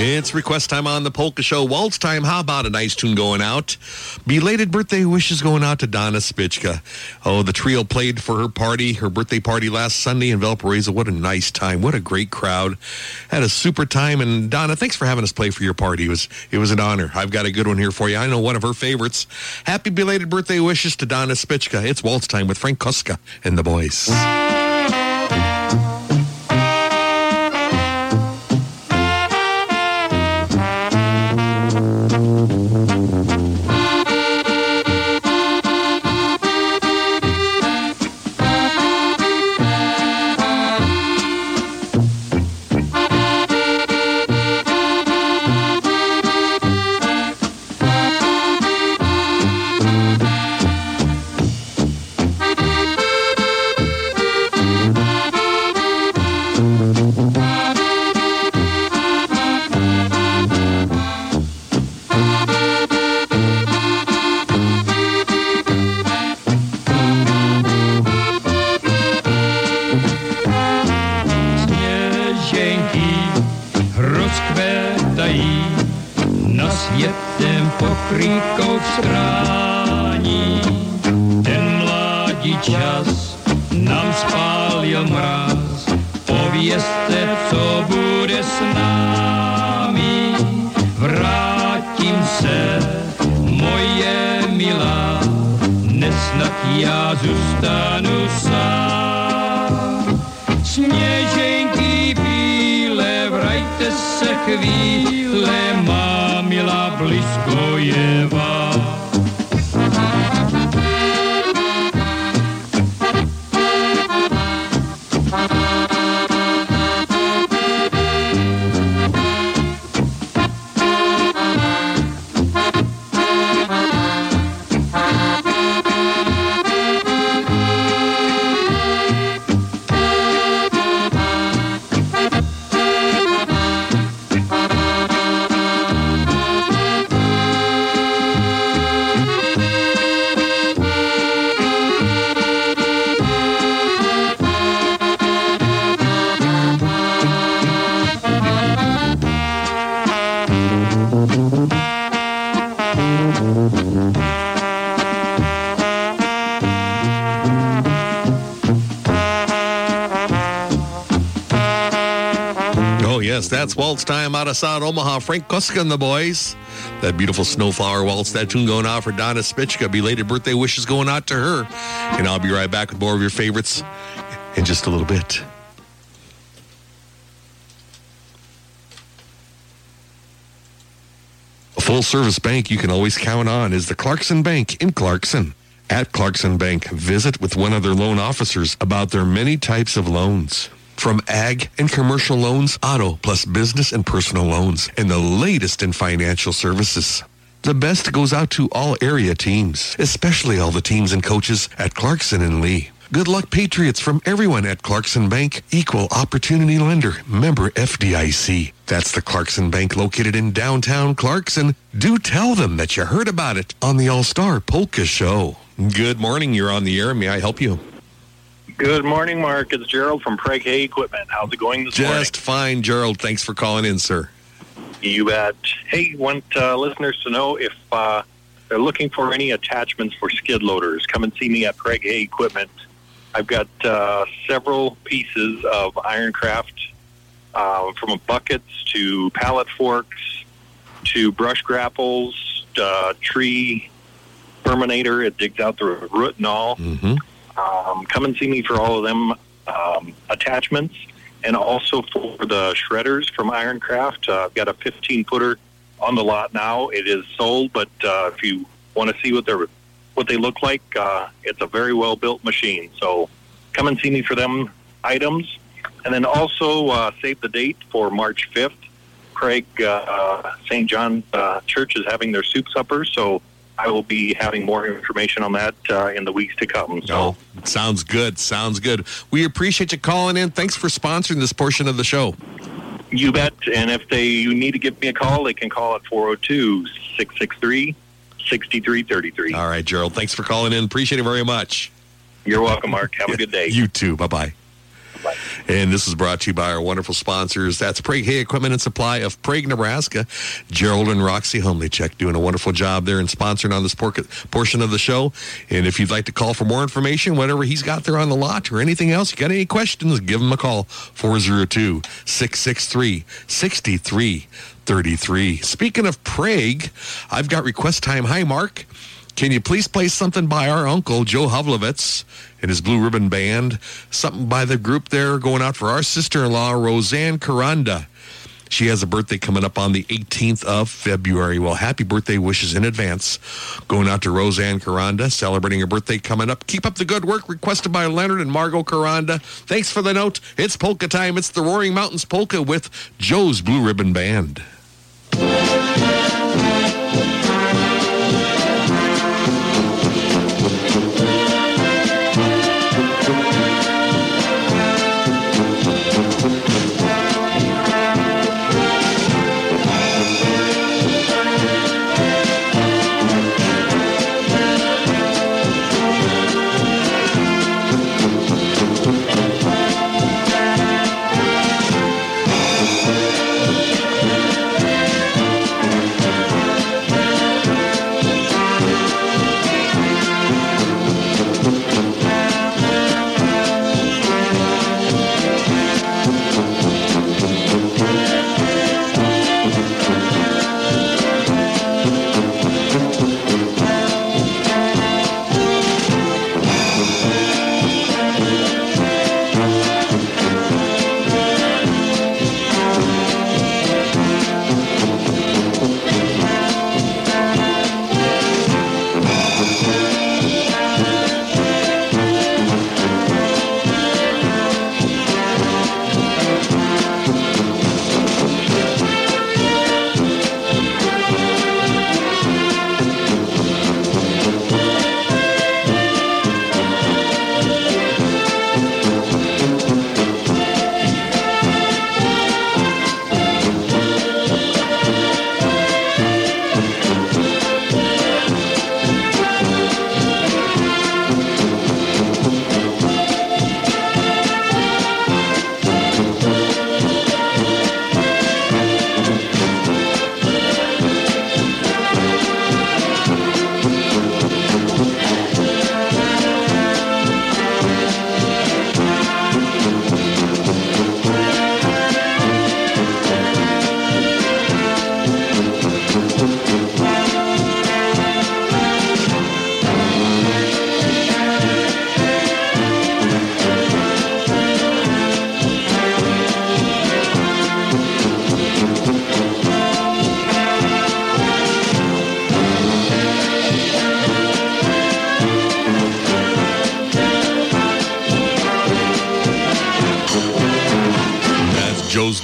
It's request time on the Polka Show. Waltz time. How about a nice tune going out? Belated birthday wishes going out to Donna Spichka. Oh, the trio played for her party, her birthday party last Sunday in Valparaiso. What a nice time. What a great crowd. Had a super time. And Donna, thanks for having us play for your party. It was, it was an honor. I've got a good one here for you. I know one of her favorites. Happy belated birthday wishes to Donna Spichka. It's Waltz time with Frank Kuska and the boys. Waltz. Time out of South Omaha. Frank Koska and the boys. That beautiful Snowflower Waltz. That tune going out for Donna Spichka. Belated birthday wishes going out to her. And I'll be right back with more of your favorites in just a little bit. A full service bank you can always count on is the Clarkson Bank in Clarkson. At Clarkson Bank, visit with one of their loan officers about their many types of loans. From ag and commercial loans, auto, plus business and personal loans, and the latest in financial services. The best goes out to all area teams, especially all the teams and coaches at Clarkson and Leigh. Good luck, Patriots, from everyone at Clarkson Bank, equal opportunity lender, member FDIC. That's the Clarkson Bank located in downtown Clarkson. Do tell them that you heard about it on the All Star Polka Show. Good morning. You're on the air. May I help you? Good morning, Mark. It's Gerald from Prague Hay Equipment. How's it going this morning? Just fine, Gerald. Thanks for calling in, sir. You bet. Hey, want uh, listeners to know if uh, they're looking for any attachments for skid loaders, come and see me at Prague Hay Equipment. I've got uh, several pieces of Ironcraft, uh, from buckets to pallet forks to brush grapples, uh, tree Terminator. It digs out the root and all. Mm-hmm. Um, come and see me for all of them um, attachments, and also for the shredders from Ironcraft. Uh, I've got a 15 footer on the lot now. It is sold, but uh, if you want to see what they're what they look like, uh, it's a very well built machine. So come and see me for them items, and then also uh, save the date for March 5th. Prague uh, St. John uh, Church is having their soup supper, so I will be having more information on that uh, in the weeks to come. So, Oh, sounds good. Sounds good. We appreciate you calling in. Thanks for sponsoring this portion of the show. you bet. And if they you need to give me a call, they can call at 402 663 6333. All right, Gerald. Thanks for calling in. Appreciate it very much. You're welcome, Mark. Have a good day. You too. Bye bye. And this is brought to you by our wonderful sponsors. That's Prague Hay Equipment and Supply of Prague, Nebraska. Gerald and Roxy Homelycheck doing a wonderful job there and sponsoring on this por- portion of the show. And if you'd like to call for more information, whatever he's got there on the lot or anything else, you got any questions, give him a call. 402 663 6333. Speaking of Prague, I've got request time. Hi, Mark. Can you please play something by our uncle, Joe Havlovitz, and his Blue Ribbon Band? Something by the group there going out for our sister in law, Roseanne Caranda. She has a birthday coming up on the 18th of February. Well, happy birthday wishes in advance. Going out to Roseanne Caranda, celebrating her birthday coming up. Keep up the good work requested by Leonard and Margot Caranda. Thanks for the note. It's polka time. It's the Roaring Mountains Polka with Joe's Blue Ribbon Band.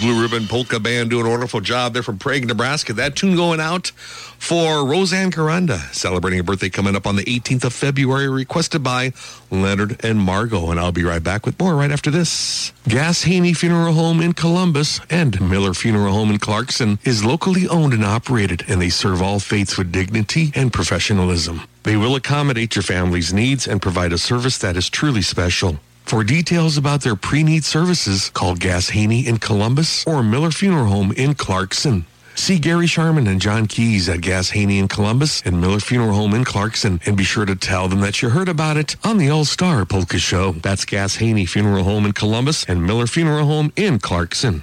Blue Ribbon Polka Band doing a wonderful job there from Prague, Nebraska. That tune going out for Roseanne Caranda, celebrating a birthday coming up on the 18th of February, requested by Leonard and Margot. And I'll be right back with more right after this. Gass Haney Funeral Home in Columbus and Miller Funeral Home in Clarkson is locally owned and operated, and they serve all faiths with dignity and professionalism. They will accommodate your family's needs and provide a service that is truly special. For details about their pre-need services, call Gass Haney in Columbus or Miller Funeral Home in Clarkson. See Gary Sharman and John Keys at Gass Haney in Columbus and Miller Funeral Home in Clarkson and be sure to tell them that you heard about it on the All Star Polka Show. That's Gass Haney Funeral Home in Columbus and Miller Funeral Home in Clarkson.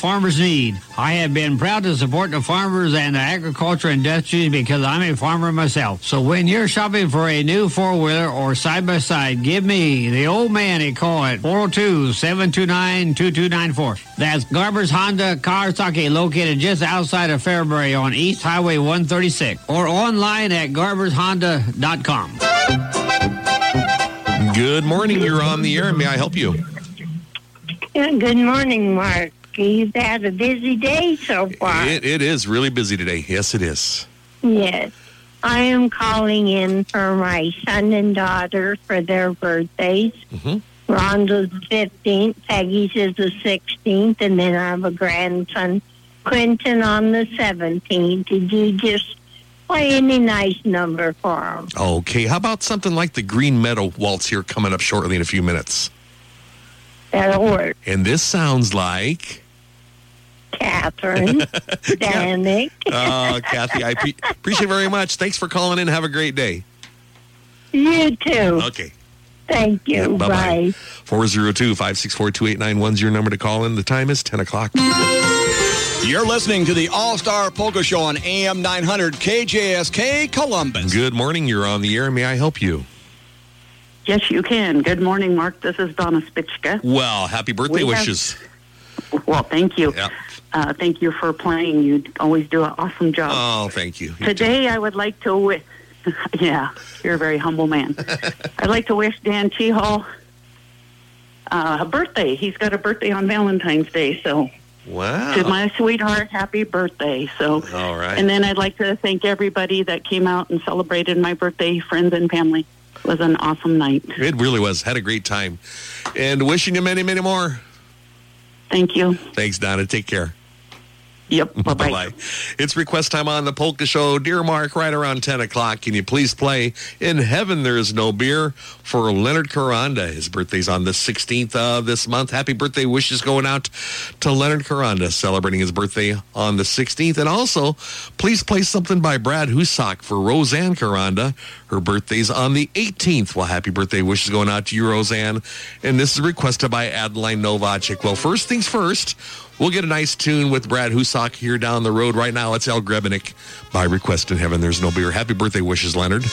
farmers need. I have been proud to support the farmers and the agriculture industries because I'm a farmer myself. So when you're shopping for a new four-wheeler or side-by-side, give me, the old man, a call at 402-729-2294. That's Garber's Honda Kawasaki located just outside of Fairbury on East Highway 136 or online at garbershonda.com. Good morning. You're on the air. May I help you? Yeah, good morning, Mark. You've had a busy day so far. It, it is really busy today. Yes, it is. Yes. I am calling in for my son and daughter for their birthdays. Mm-hmm. Rhonda's the 15th, Peggy's is the 16th, and then I have a grandson, Quentin, on the 17th. Did you just play any nice number for him? Okay. How about something like the Green Meadow Waltz here coming up shortly in a few minutes? That'll work. And this sounds like. Catherine, Danik. Oh, Kathy, I pre- appreciate very much. Thanks for calling in. Have a great day. You too. Okay. Thank you. Bye Bye. bye. 402 564 2891 is your number to call in. The time is 10 o'clock. You're listening to the All Star Polka Show on AM 900 KJSK Columbus. Good morning. You're on the air. May I help you? Yes, you can. Good morning, Mark. This is Donna Spichka. Well, happy birthday We have- wishes. Well, thank you. Yep. Uh, thank you for playing. You always do an awesome job. Oh, thank you. You Today, I would like to wish. yeah, you're a very humble man. I'd like to wish Dan Chehall uh, a birthday. He's got a birthday on Valentine's Day, so Wow. to my sweetheart, happy birthday. So, All right. and then I'd like to thank everybody that came out and celebrated my birthday, friends and family. It was an awesome night. It really was. Had a great time. And wishing you many, many more. Thank you. Thanks, Donna. Take care. Yep. Bye bye. It's request time on the Polka Show. Dear Mark, right around 10 o'clock, can you please play In Heaven There Is No Beer for Leonard Caranda? His birthday's on the 16th of this month. Happy birthday wishes going out to Leonard Caranda, celebrating his birthday on the 16th. And also, please play something by Brad Husak for Roseanne Caranda. Her birthday's on the 18th. Well, happy birthday wishes going out to you, Roseanne. And this is requested by Adeline Novacek. Well, first things first, we'll get a nice tune with Brad Husak here down the road. Right now, it's El Grebenik by Request in Heaven. There's no beer. Happy birthday wishes, Leonard.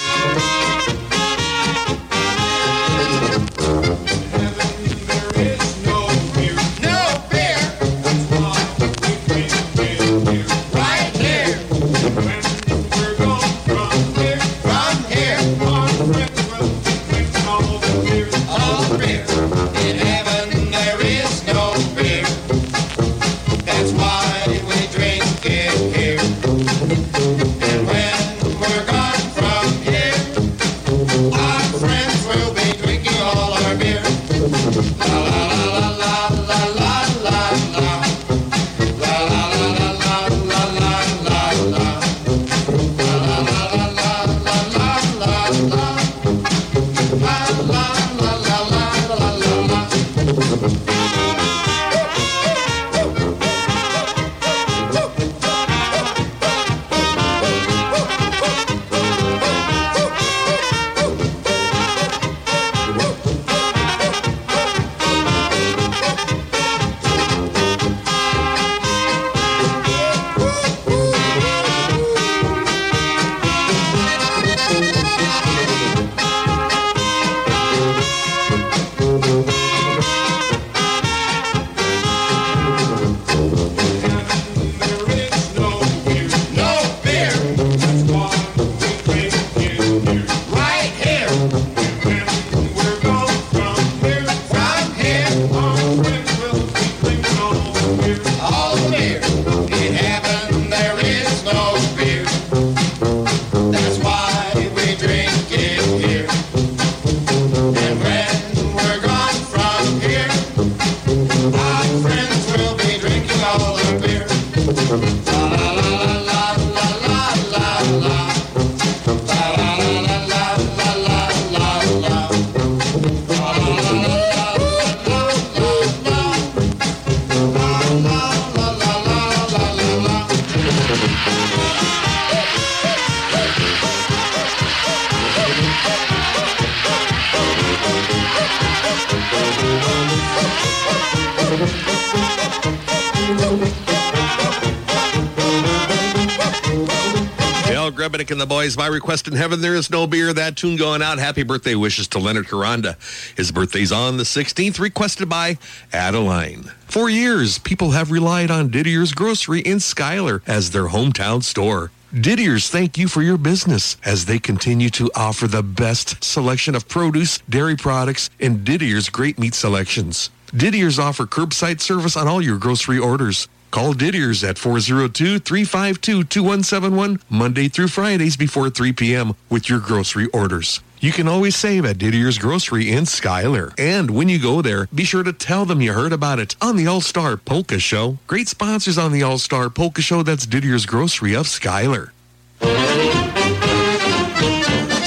My request in heaven, there is no beer. That tune going out. Happy birthday wishes to Leonard Caranda. His birthday's on the 16th, requested by Adeline. For years, people have relied on Didier's Grocery in Schuyler as their hometown store. Didier's thank you for your business as they continue to offer the best selection of produce, dairy products, and Didier's great meat selections. Didier's offer curbside service on all your grocery orders. Call Didier's at 402-352-2171 Monday through Fridays before 3 p.m. with your grocery orders. You can always save at Didier's Grocery in Schuyler. And when you go there, be sure to tell them you heard about it on the All-Star Polka Show. Great sponsors on the All-Star Polka Show. That's Didier's Grocery of Schuyler.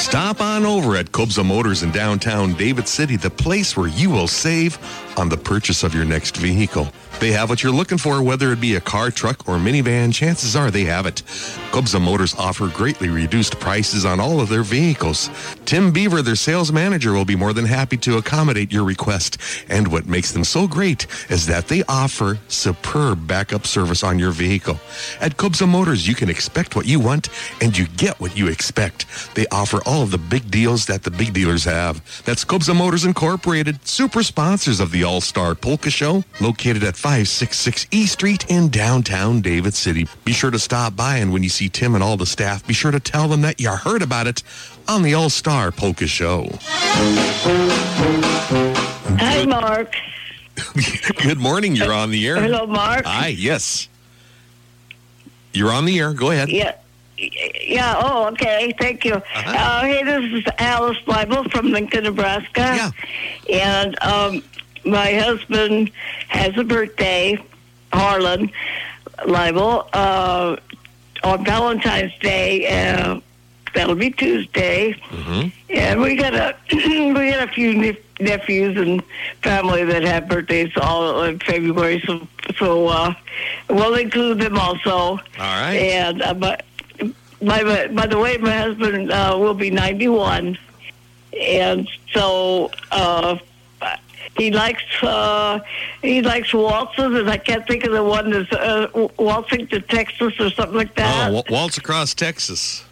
Stop on over at Kobza Motors in downtown David City, the place where you will save on the purchase of your next vehicle. They have what you're looking for, whether it be a car, truck, or minivan. Chances are they have it. Kobza Motors offer greatly reduced prices on all of their vehicles. Tim Beaver, their sales manager, will be more than happy to accommodate your request. And what makes them so great is that they offer superb backup service on your vehicle. At Kobza Motors, you can expect what you want and you get what you expect. They offer all of the big deals that the big dealers have. That's Kobza Motors Incorporated, super sponsors of the All-Star Polka Show, located at 566 E Street in downtown David City. Be sure to stop by and when you see Tim and all the staff, be sure to tell them that you heard about it on the All-Star Polka Show. Hi, Mark. Good morning. You're on the air. Hello, Mark. Hi. Yes. You're on the air. Go ahead. Yeah. Yeah. Oh, okay. Thank you. Uh-huh. uh hey, this is Alice Bible from Lincoln, Nebraska. Yeah. And um, my husband has a birthday, Harlan Leibel, uh, on Valentine's Day. Uh, that'll be Tuesday. Mm-hmm. And we got a we got a few nep- nephews and family that have birthdays all in February, so so uh, we'll include them also. All right. And uh, but by by the way, my husband uh, will be ninety one, and so. Uh, he likes uh, he likes waltzes, and I can't think of the one that's uh, waltzing to Texas or something like that. Oh, waltz across Texas.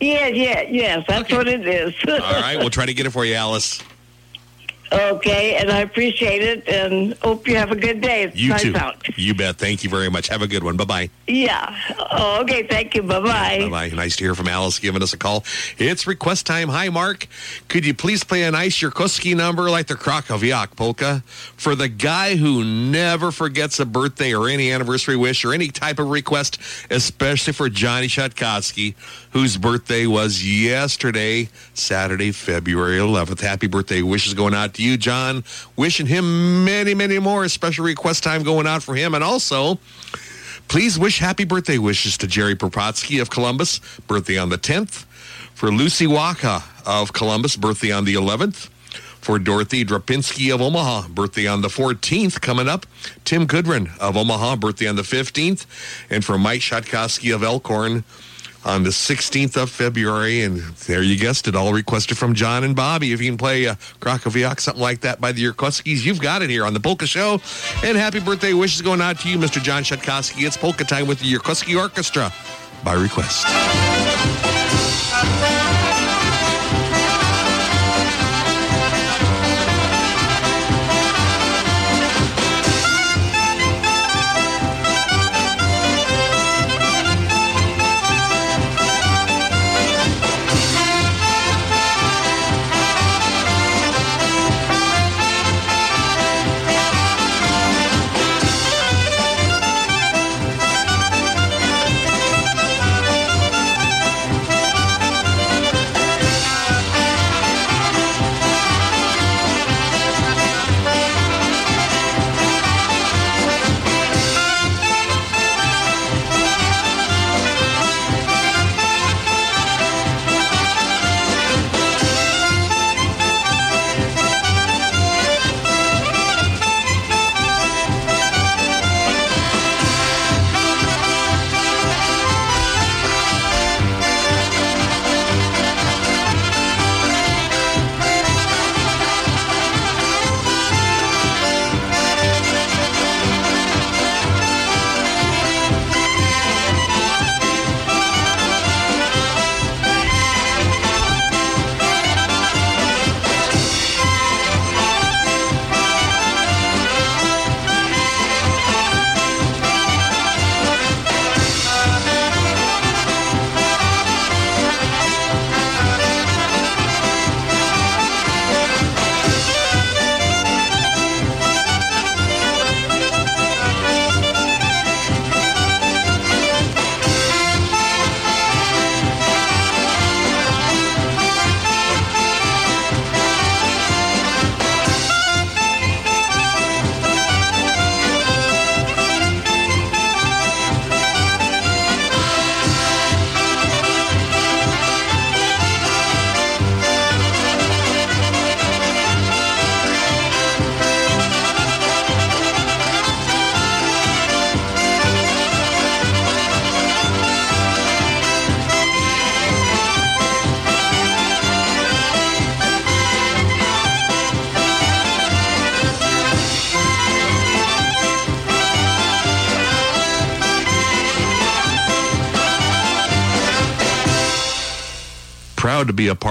Yeah, yeah, yes, that's what it is. All right. We'll try to get it for you, Alice. Okay, and I appreciate it, and hope you have a good day. It's You nice too. out. You bet. Thank you very much. Have a good one. Bye bye. Yeah. Oh, okay. Thank you. Bye bye. Bye bye. Nice to hear from Alice giving us a call. It's request time. Hi, Mark. Could you please play a nice Yerkowski number like the Krakowiak polka for the guy who never forgets a birthday or any anniversary wish or any type of request, especially for Johnny Shatkowski, whose birthday was yesterday, Saturday, February 11th. Happy birthday wishes going out to you, John. Wishing him many, many more. Special request time going out for him. And also, Please wish happy birthday wishes to Jerry Propotsky of Columbus, birthday on the 10th. For Lucy Waka of Columbus, birthday on the 11th. For Dorothy Drapinski of Omaha, birthday on the 14th coming up. Tim Goodrin of Omaha, birthday on the 15th. And for Mike Shatkowski of Elkhorn on the 16th of February. And there you guessed it, all requested from John and Bobby. If you can play uh, Krakowiak, something like that by the Yerkowskis, you've got it here on the Polka Show. And happy birthday wishes going out to you, Mr. John Shatkowski. It's Polka Time with the Yerkowski Orchestra by request.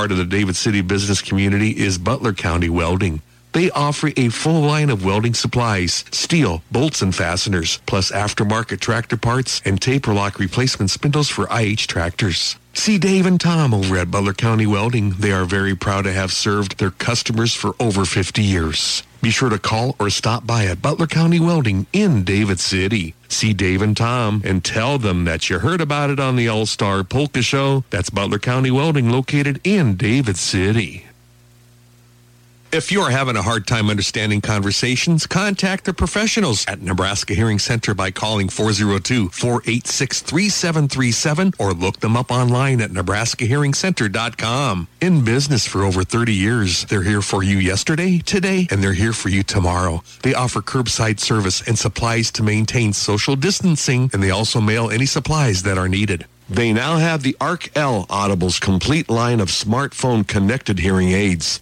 Part of the David City business community is Butler County Welding. They offer a full line of welding supplies, steel, bolts, and fasteners, plus aftermarket tractor parts and taper lock replacement spindles for IH tractors. See Dave and Tom over at Butler County Welding. They are very proud to have served their customers for over 50 years. Be sure to call or stop by at Butler County Welding in David City. See Dave and Tom and tell them that you heard about it on the All Star Polka Show. That's Butler County Welding located in David City. If you are having a hard time understanding conversations, contact the professionals at Nebraska Hearing Center by calling 402-486-3737 or look them up online at nebraskahearingcenter.com. In business for over 30 years, they're here for you yesterday, today, and they're here for you tomorrow. They offer curbside service and supplies to maintain social distancing, and they also mail any supplies that are needed. They now have the Arc L Audibel's complete line of smartphone connected hearing aids.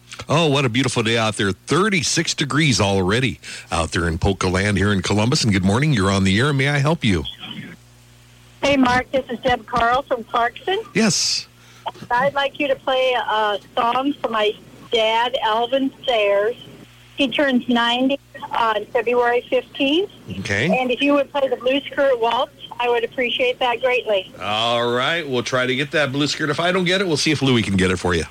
Oh, what a beautiful day out there. 36 degrees already out there in Polka Land here in Columbus. And good morning. You're on the air. May I help you? Hey, Mark, this is Deb Carl from Clarkson. Yes. I'd like you to play a song for my dad, Alvin Sayers. He turns 90 on February 15th. Okay. And if you would play the Blue Skirt Waltz, I would appreciate that greatly. All right. We'll try to get that blue skirt. If I don't get it, we'll see if Louie can get it for you.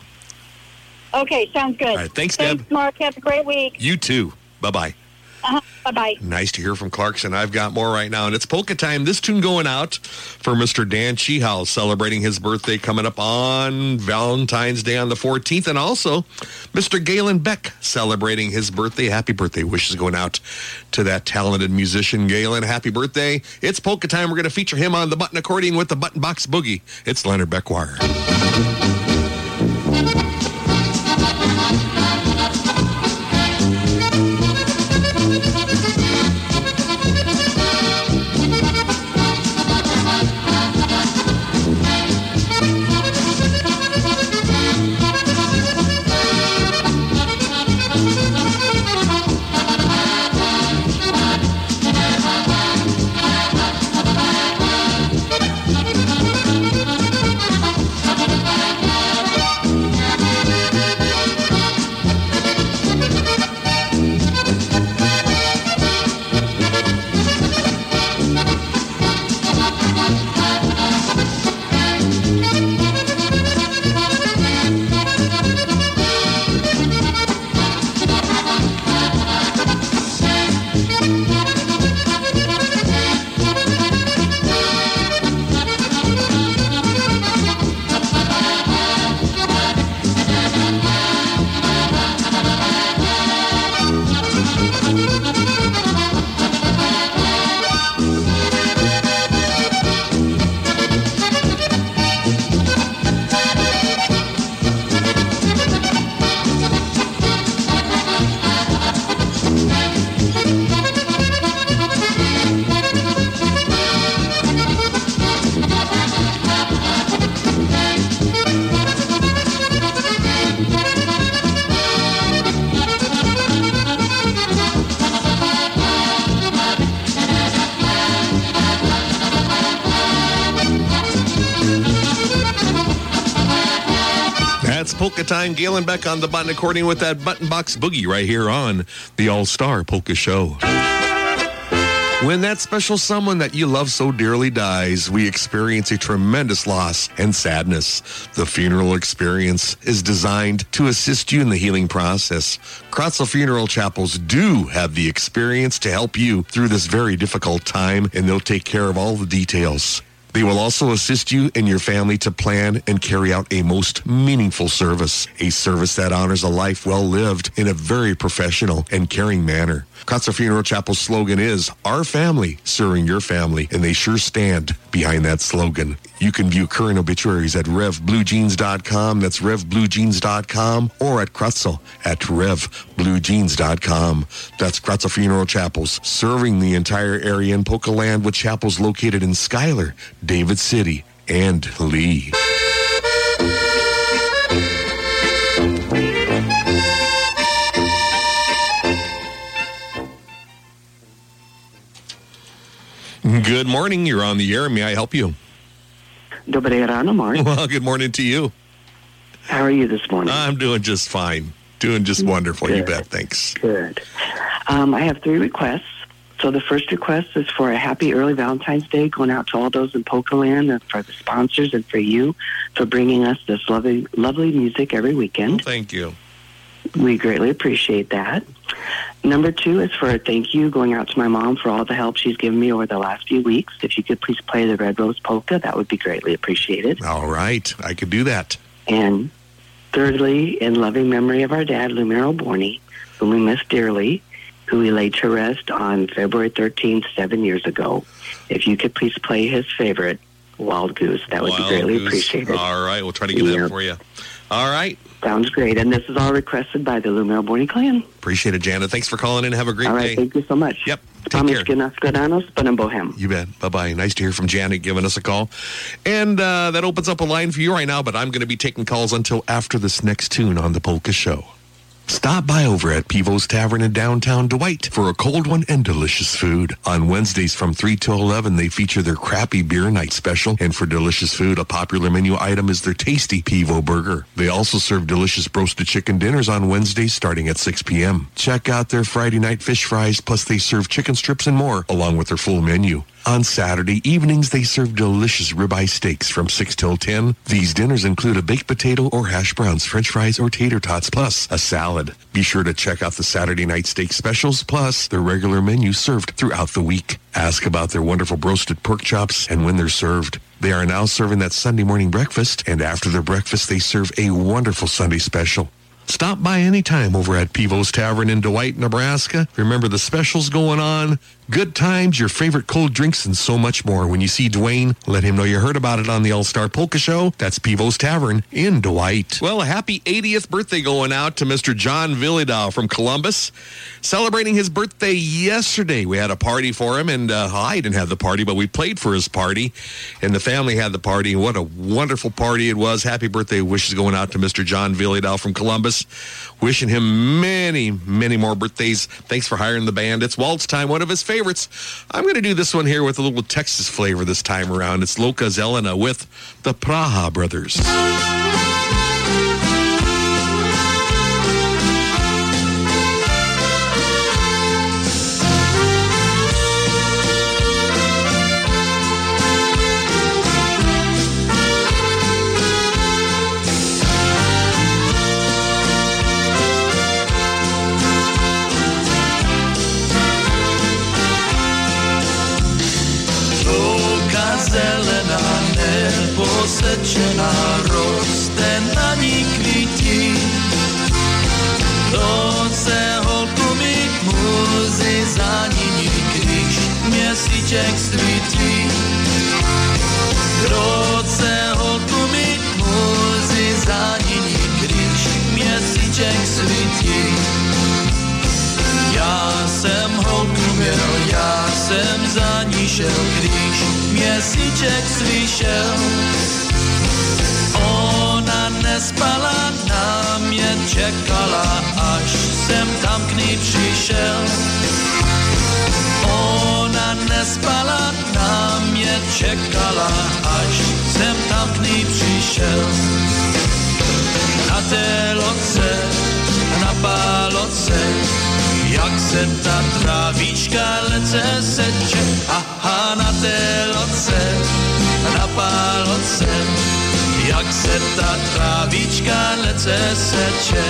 Okay, sounds good. All right. Thanks, Deb. Thanks, Mark. Have a great week. You too. Bye-bye. Uh-huh. Bye-bye. Nice to hear from Clarkson. I've got more right now, and it's polka time. This tune going out for Mr. Dan Cheehow, celebrating his birthday coming up on Valentine's Day on the 14th, and also Mr. Galen Beck celebrating his birthday. Happy birthday wishes going out to that talented musician, Galen. Happy birthday. It's polka time. We're going to feature him on the button accordion with the button box boogie. It's Leonard Beckwire. Time. Galen Beck on the button accordion with that button box boogie right here on the All Star Polka Show. When that special someone that you love so dearly dies, we experience a tremendous loss and sadness. The funeral experience is designed to assist you in the healing process. Kracl Funeral Chapels do have the experience to help you through this very difficult time, and they'll take care of all the details. They will also assist you and your family to plan and carry out a most meaningful service, a service that honors a life well lived in a very professional and caring manner. Kracl Funeral Chapel's slogan is Our Family Serving Your Family, and they sure stand behind that slogan. You can view current obituaries at revbluejeans.com. That's revbluejeans.com or at Kracl at revbluejeans.com. That's Kracl Funeral Chapels, serving the entire area in Land with chapels located in Schuyler, David City, and Leigh. Good morning. You're on the air. May I help you? Dobre rano, Mark. Well, good morning to you. How are you this morning? I'm doing just fine. Doing just wonderful. You bet. Thanks. Good. Um, I have three requests. So the first request is for a happy early Valentine's Day going out to all those in Polka Land and for the sponsors and for you for bringing us this lovely, lovely music every weekend. Thank you. We greatly appreciate that. Number two is for a thank you going out to my mom for all the help she's given me over the last few weeks. If you could please play the Red Rose Polka, that would be greatly appreciated. All right. I could do that. And thirdly, in loving memory of our dad, Lumero Borney, whom we miss dearly, who we laid to rest on February 13th, seven years ago. If you could please play his favorite, Wild Goose, that would Wild be greatly Goose. appreciated. All right. We'll try to get Yeah. that for you. All right. Sounds great. And this is all requested by the Lumiro Borney clan. Appreciate it, Janet. Thanks for calling in. Have a great all day. right, thank you so much. Yep. Take Thomas care. Ganaskadanos, Bohem. You bet. Bye bye. Nice to hear from Janet giving us a call. And uh, that opens up a line for you right now, but I'm going to be taking calls until after this next tune on the Polka Show. Stop by over at Pivo's Tavern in downtown Dwight for a cold one and delicious food. On Wednesdays from 3 to 11, they feature their crappy beer night special. And for delicious food, a popular menu item is their tasty Pivo burger. They also serve delicious roasted chicken dinners on Wednesdays starting at 6 p.m. Check out their Friday night fish fries, plus they serve chicken strips and more, along with their full menu. On Saturday evenings, they serve delicious ribeye steaks from 6 till 10. These dinners include a baked potato or hash browns, french fries, or tater tots, plus a salad. Be sure to check out the Saturday night steak specials, plus their regular menu served throughout the week. Ask about their wonderful roasted pork chops and when they're served. They are now serving that Sunday morning breakfast, and after their breakfast, they serve a wonderful Sunday special. Stop by anytime over at Pivo's Tavern in Dwight, Nebraska. Remember the specials going on, good times, your favorite cold drinks, and so much more. When you see Dwayne, let him know you heard about it on the All Star Polka Show. That's Pivo's Tavern in Dwight. Well, a happy 80th birthday going out to Mr. John Vyhlidal from Columbus. Celebrating his birthday yesterday. We had a party for him, and uh, I didn't have the party, but we played for his party, and the family had the party. What a wonderful party it was. Happy birthday wishes going out to Mr. John Vyhlidal from Columbus. Wishing him many, many more birthdays. Thanks for hiring the band. It's Waltz Time, one of his favorites. I'm going to do this one here with a little Texas flavor this time around. It's Loka Zelena with the Praha Brothers. Neposečená, roste na ní kvítí. To se holku mít muzy za ní, když měsíček svítí. Se holku mít muzy za ní, když měsíček svítí. Já jsem holku měl, já jsem za ní šel, když měsíček slyšel. Ona nespala, na mě čekala, až jsem tam k ní přišel. Ona nespala, na mě čekala, až jsem tam k ní přišel. Na té loce, na páloce, jak se ta trávíčka lece seče, aha na té loce, na páloce, jak se ta trávíčka lece seče.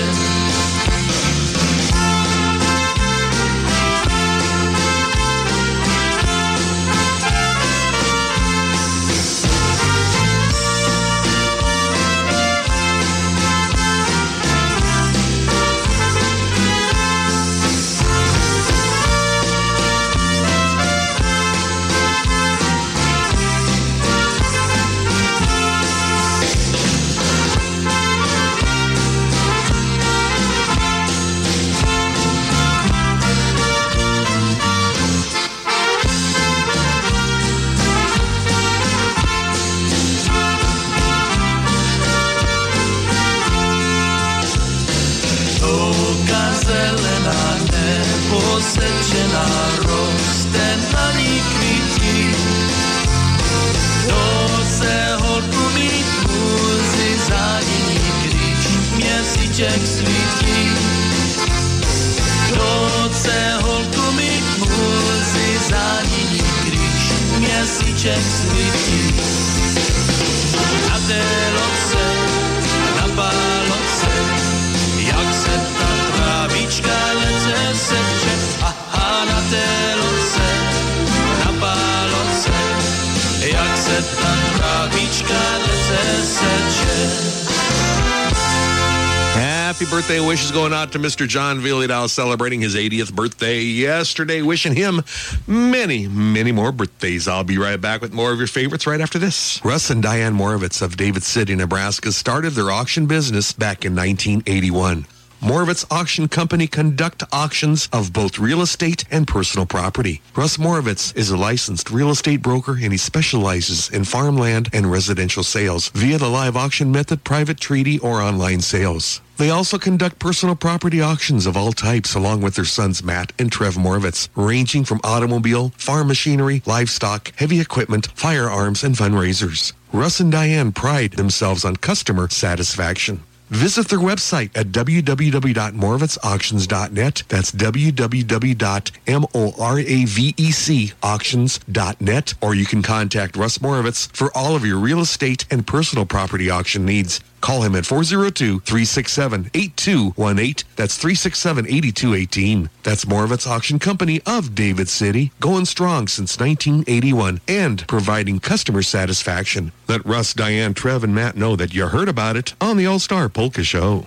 posečená, roste na ní kvítí. Kdo se holku mít muzi zádění, když měsíček svítí. Kdo se holku mít muzi zádění, když měsíček svítí. A Happy birthday wishes going out to Mr. John Vyhlidal celebrating his 80th birthday yesterday. Wishing him many, many more birthdays. I'll be right back with more of your favorites right after this. Russ and Diane Moravec of David City, Nebraska started their auction business back in 1981. Moravec Auction Company conduct auctions of both real estate and personal property. Russ Moravec is a licensed real estate broker and he specializes in farmland and residential sales via the live auction method, private treaty, or online sales. They also conduct personal property auctions of all types along with their sons Matt and Trev Moravec, ranging from automobile, farm machinery, livestock, heavy equipment, firearms, and fundraisers. Russ and Diane pride themselves on customer satisfaction. Visit their website at www.moravecauctions.net. That's www.moravecauctions.net. Or you can contact Russ Moravec for all of your real estate and personal property auction needs. Call him at 402-367-8218. That's 367-8218. That's Moravec Auction Company of David City, going strong since 1981 and providing customer satisfaction. Let Russ, Diane, Trev, and Matt know that you heard about it on the All-Star Polka Show.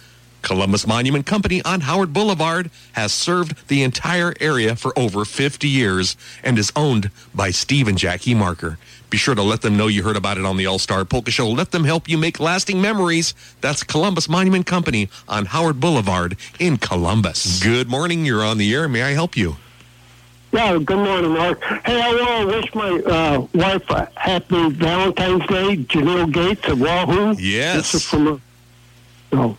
Columbus Monument Company on Howard Boulevard has served the entire area for over 50 years and is owned by Steve and Jackie Marker. Be sure to let them know you heard about it on the All-Star Polka Show. Let them help you make lasting memories. That's Columbus Monument Company on Howard Boulevard in Columbus. Good morning. You're on the air. May I help you? Yeah, good morning, Mark. Hey, I want to wish my uh, wife a happy Valentine's Day, Janelle Gates of Wahoo. Yes. This is from, uh, oh.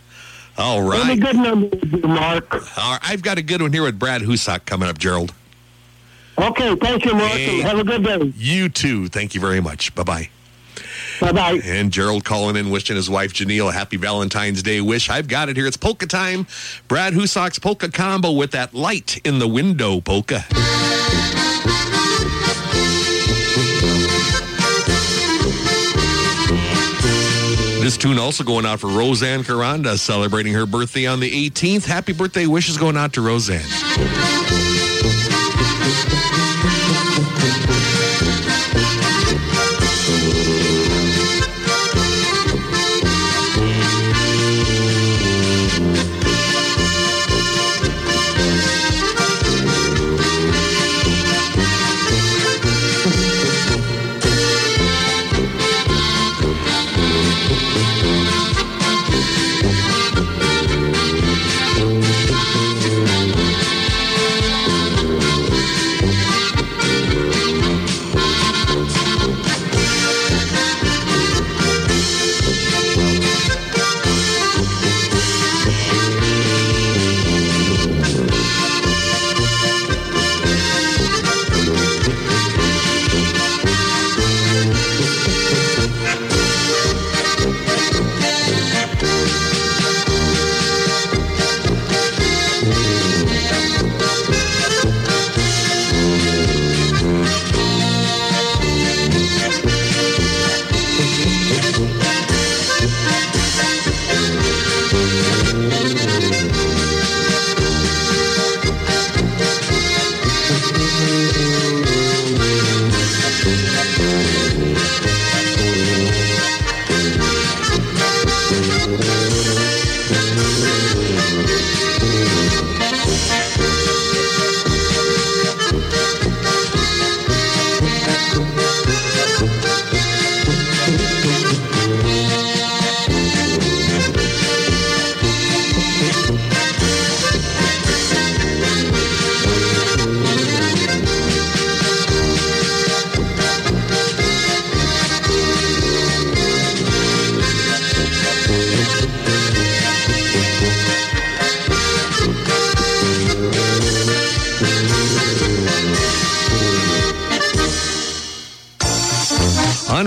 All Have a good number, Mark. All right. I've got a good one here with Brad Husak coming up, Gerald. Okay, thank you, Mark, Hey. have a good day. You too. Thank you very much. Bye-bye. Bye-bye. And Gerald calling in, wishing his wife Janelle a happy Valentine's Day wish. I've got it here. It's polka time. Brad Husak's polka combo with that light in the window polka. This tune also going out for Roseanne Caranda, celebrating her birthday on the 18th. Happy birthday wishes going out to Roseanne.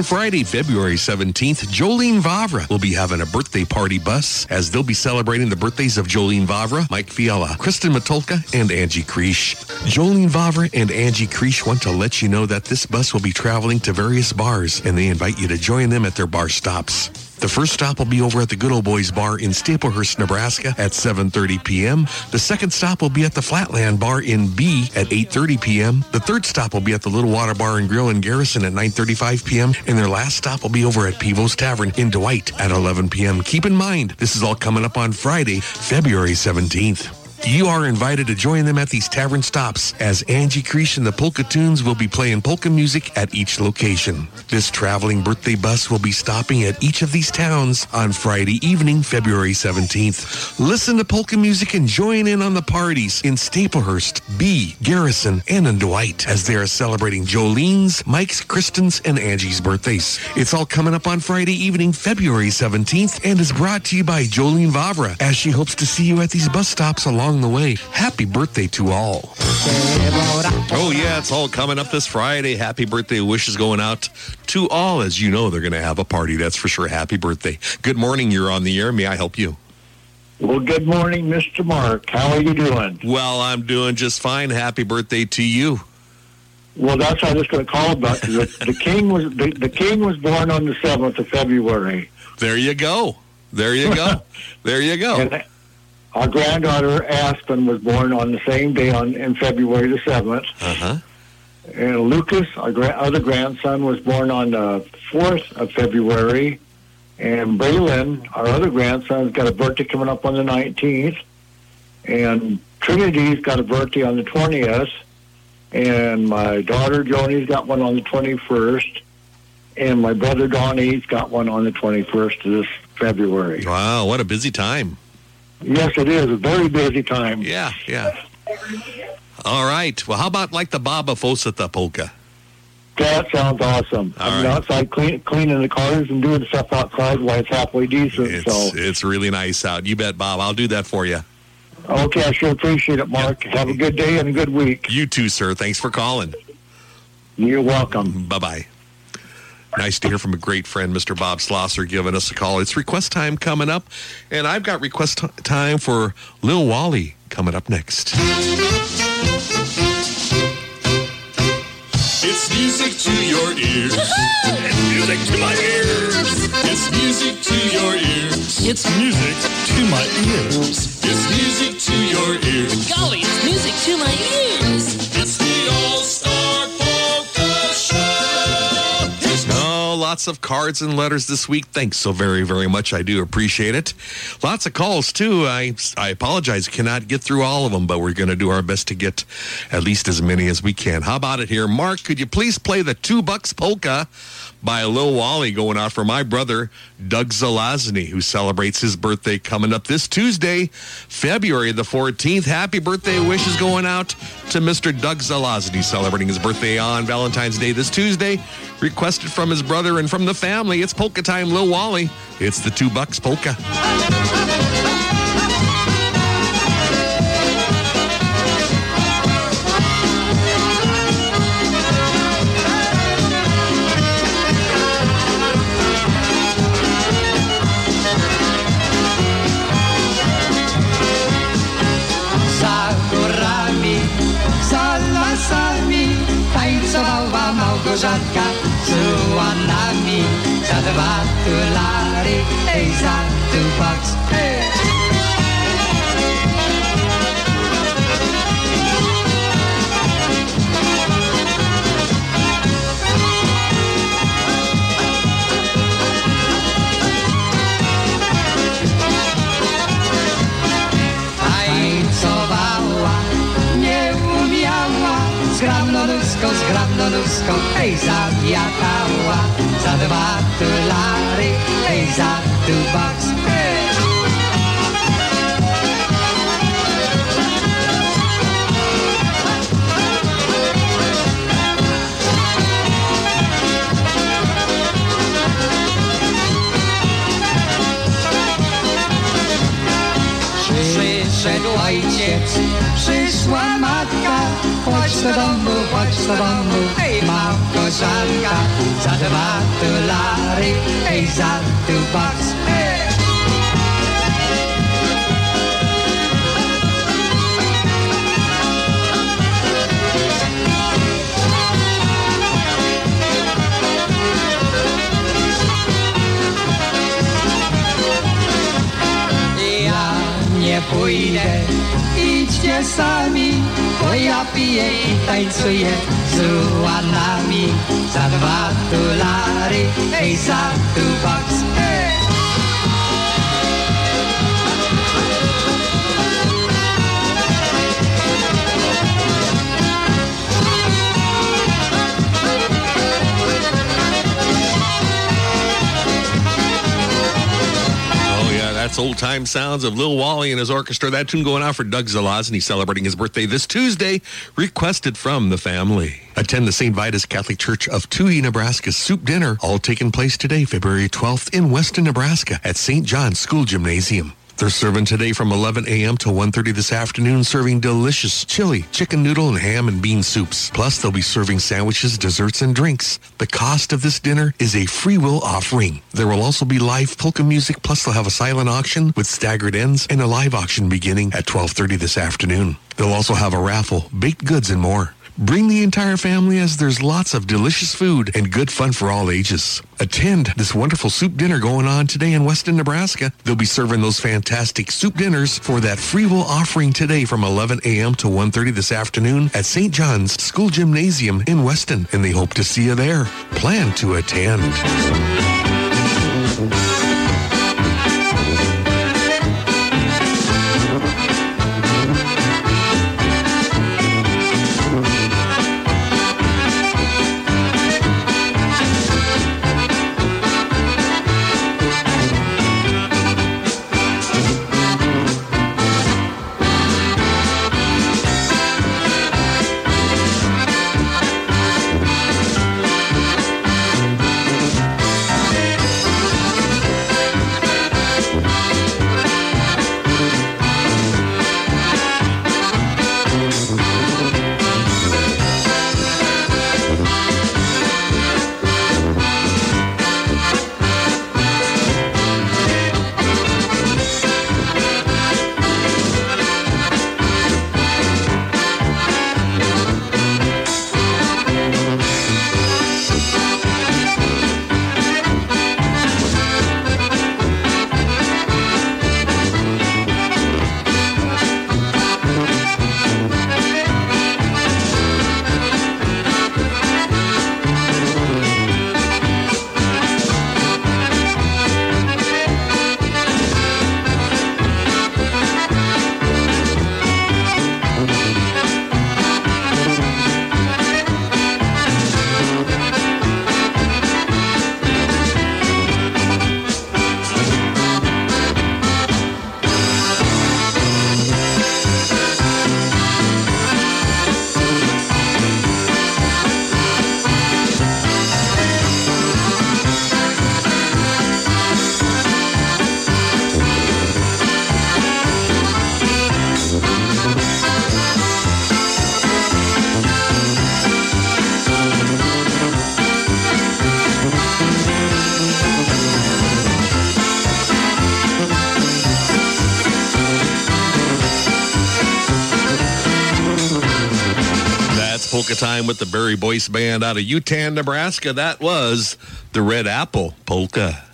Friday, February 17th, Jolene Vavra will be having a birthday party bus as they'll be celebrating the birthdays of Jolene Vavra, Mike Fiala, Kristen Matulka, and Angie Creesh. Jolene Vavra and Angie Creesh want to let you know that this bus will be traveling to various bars and they invite you to join them at their bar stops. The first stop will be over at the Good Old Boys Bar in Staplehurst, Nebraska at 7.30 p.m. The second stop will be at the Flatland Bar in Bee at 8.30 p.m. The third stop will be at the Little Water Bar and Grill in Garrison at 9.35 p.m. And their last stop will be over at Pivo's Tavern in Dwight at 11 p.m. Keep in mind, this is all coming up on Friday, February 17th. You are invited to join them at these tavern stops as Angie Creesh and the Polka Tunes will be playing polka music at each location. This traveling birthday bus will be stopping at each of these towns on Friday evening, February 17th. Listen to polka music and join in on the parties in Staplehurst, Bee, Garrison, and in Dwight as they are celebrating Jolene's, Mike's, Kristen's, and Angie's birthdays. It's all coming up on Friday evening, February 17th, and is brought to you by Jolene Vavra as she hopes to see you at these bus stops along the way. Happy birthday to all. Oh, yeah, it's all coming up this Friday. Happy birthday wishes going out to all. As you know, they're going to have a party. That's for sure. Happy birthday. Good morning. You're on the air. May I help you? Well, good morning, Mr. Mark. How are you doing? Well, I'm doing just fine. Happy birthday to you. Well, that's what I was going to call about. 'cause The, the king was the, the king was born on the seventh of February. There you go. There you go. there you go. And our granddaughter Aspen was born on the same day on in February the seventh. Uh huh. And Lucas, our gra- other grandson, was born on the 4th of February. And Braylon, our other grandson's got a birthday coming up on the 19th. And Trinity's got a birthday on the 20th. And my daughter Joni's got one on the 21st. And my brother Donnie's got one on the 21st of this February. Wow, what a busy time. Yes, it is. A very busy time. Yeah, yeah. All right. Well, how about like the Baba Fosata polka? That sounds awesome. All I'm right. outside clean, cleaning the cars and doing stuff outside while it's halfway decent. It's, so, it's really nice out. You bet, Bob. I'll do that for you. okay, I sure appreciate it, Mark. Have a good day and a good week. You too, sir. Thanks for calling. You're welcome. Bye bye. Nice to hear from a great friend, Mr. Bob Slosser, giving us a call. It's request time coming up, and I've got request t- time for Lil Wally coming up next. It's music to your ears. it's music to my ears. It's music to your ears. It's music to my ears. It's music to your ears. Golly, it's music to my ears. Lots of cards and letters this week. Thanks so very, very much. I do appreciate it. Lots of calls, too. I, I apologize. Cannot get through all of them, but we're going to do our best to get at least as many as we can. How about it here? Mark, could you please play the Two Bucks Polka by Lil Wally going out for my brother, Doug Zelazny, who celebrates his birthday coming up this Tuesday, February the 14th. Happy birthday wishes going out to Mr. Doug Zelazny, celebrating his birthday on Valentine's Day this Tuesday. Requested from his brother and from the family. It's polka time, Lil Wally. It's the Two Bucks Polka. Za lasami tańcowała Małgorzatka z ułanami. Za dwa dolary, ej, za two bucks, ej. Skramlolusko, skramlolusko, ej za diatała, za dwa tulary, ej za tubak, ej. said, ojciec, przyszła matka, swam at domu, Watch the domu, watch the dumbo. Hey, Marcos, I've got Zatabatularé, hey, pójdę, idźcie sami, bo ja piję i tańcuję z ułanami za dwa dolary, ej za tu box, ej. That's old time sounds of Lil Wally and his orchestra. That tune going out for Doug Zelazny celebrating his birthday this Tuesday, requested from the family. Attend the St. Vitus Catholic Church of Touhy, Nebraska soup dinner, all taking place today, February 12th in Weston, Nebraska at St. John's School Gymnasium. They're serving today from 11 a.m. to 1.30 this afternoon, serving delicious chili, chicken noodle, and ham and bean soups. Plus, they'll be serving sandwiches, desserts, and drinks. The cost of this dinner is a free will offering. There will also be live polka music, plus they'll have a silent auction with staggered ends and a live auction beginning at 12.30 this afternoon. They'll also have a raffle, baked goods, and more. Bring the entire family as there's lots of delicious food and good fun for all ages. Attend this wonderful soup dinner going on today in Weston, Nebraska. They'll be serving those fantastic soup dinners for that free will offering today from 11 a.m. to 1.30 this afternoon at St. John's School Gymnasium in Weston, and they hope to see you there. Plan to attend. Time with the Barry Boyce Band out of Utan, Nebraska. That was the Red Apple Polka.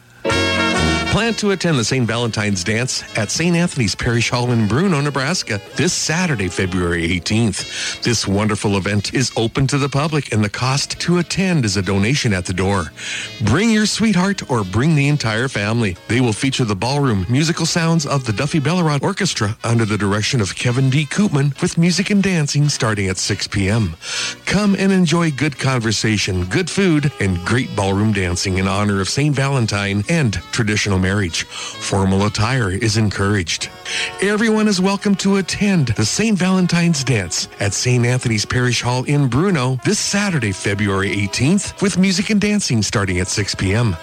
Plan to attend the St. Valentine's Dance at St. Anthony's Parish Hall in Bruno, Nebraska this Saturday, February 18th. This wonderful event is open to the public and the cost to attend is a donation at the door. Bring your sweetheart or bring the entire family. They will feature the ballroom musical sounds of the Duffy Belleron Orchestra under the direction of Kevin D. Koopman with music and dancing starting at 6 p.m. Come and enjoy good conversation, good food, and great ballroom dancing in honor of St. Valentine and traditional marriage. Formal attire is encouraged. Everyone is welcome to attend the St. Valentine's Dance at St. Anthony's Parish Hall in Bruno this Saturday, February 18th, with music and dancing starting at 6 p.m.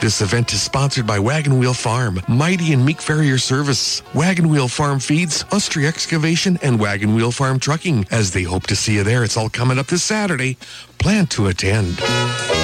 This event is sponsored by Wagon Wheel Farm, Mighty and Meek Farrier Service, Wagon Wheel Farm Feeds, Ustry Excavation, and Wagon Wheel Farm Trucking. As they hope to see you there, it's all coming up this Saturday. Plan to attend.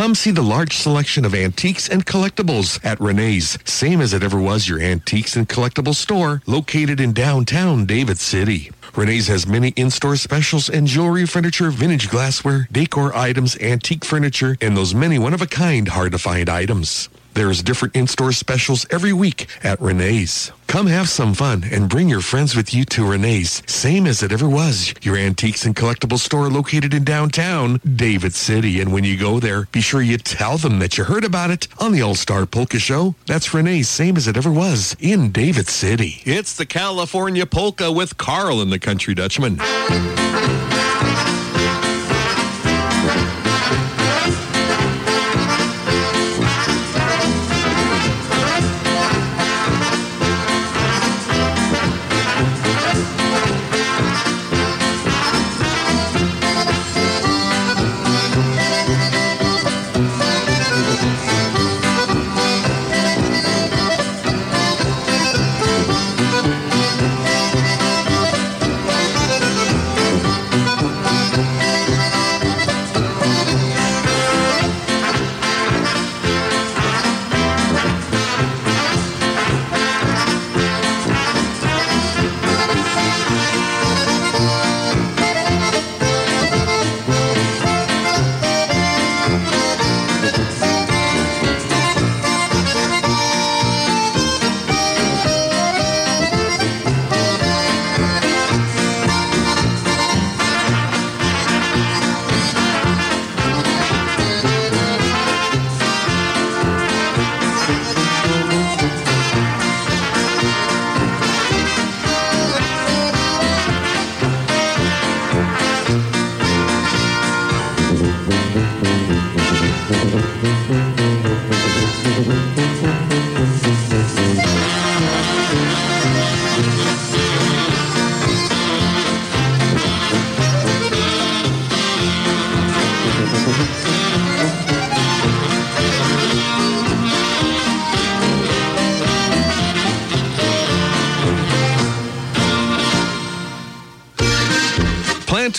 Come see the large selection of antiques and collectibles at Renee's, same as it ever was your antiques and collectibles store located in downtown David City. Renee's has many in-store specials and jewelry, furniture, vintage glassware, decor items, antique furniture, and those many one-of-a-kind hard-to-find items. There's different in-store specials every week at Renee's. Come have some fun and bring your friends with you to Renee's, same as it ever was, your antiques and collectibles store located in downtown David City. And when you go there, be sure you tell them that you heard about it on the All-Star Polka Show. That's Renee's, same as it ever was, in David City. It's the California Polka with Carl and the Country Dutchman.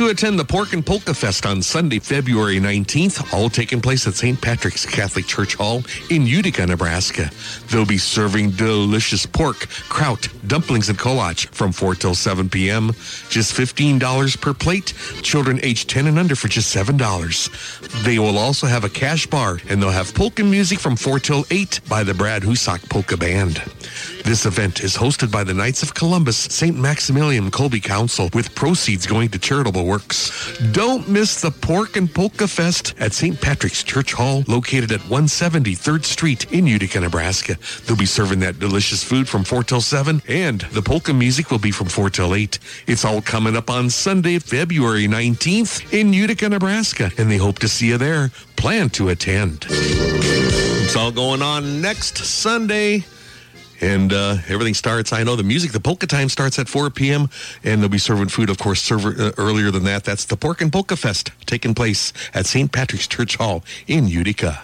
To attend the Pork and Polka Fest on Sunday, February 19th, all taking place at St. Patrick's Catholic Church Hall in Utica, Nebraska. They'll be serving delicious pork, kraut, dumplings, and kolach from 4 till 7 p.m. Just $15 per plate. Children aged 10 and under for just $7. They will also have a cash bar, and they'll have polka music from 4 till 8 by the Brad Husak Polka Band. This event is hosted by the Knights of Columbus St. Maximilian Kolbe Council with proceeds going to charitable works. Don't miss the Pork and Polka Fest at St. Patrick's Church Hall located at 173rd Street in Utica, Nebraska. They'll be serving that delicious food from 4 till 7 and the polka music will be from 4 till 8. It's all coming up on Sunday, February 19th in Utica, Nebraska and they hope to see you there. Plan to attend. It's all going on next Sunday. And uh, everything starts, I know the music, the polka time starts at 4 p.m. And they'll be serving food, of course, uh, earlier than that. That's the Pork and Polka Fest taking place at St. Patrick's Church Hall in Utica.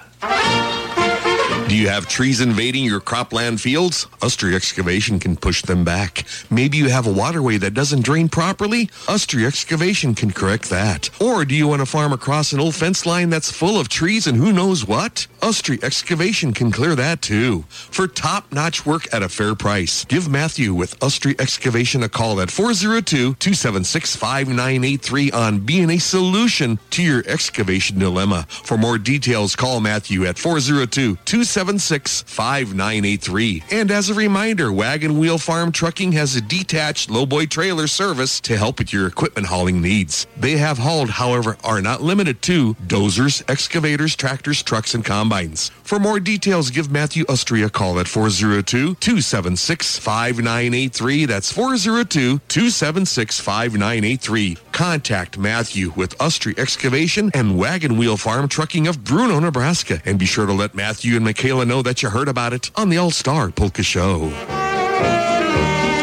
Do you have trees invading your cropland fields? Ustry Excavation can push them back. Maybe you have a waterway that doesn't drain properly? Ustry Excavation can correct that. Or do you want to farm across an old fence line that's full of trees and who knows what? Ustry Excavation can clear that too. For top-notch work at a fair price, give Matthew with Ustry Excavation a call at 402-276-5983 on being a solution to your excavation dilemma. For more details, call Matthew at 402 276 276-5983. And as a reminder, Wagon Wheel Farm Trucking has a detached lowboy trailer service to help with your equipment hauling needs. They have hauled, however, are not limited to dozers, excavators, tractors, trucks, and combines. For more details, give Matthew Ustry a call at 402-276-5983. That's 402-276-5983. Contact Matthew with Ustry Excavation and Wagon Wheel Farm Trucking of Bruno, Nebraska. And be sure to let Matthew and Michaela know that you heard about it on the All-Star Polka Show.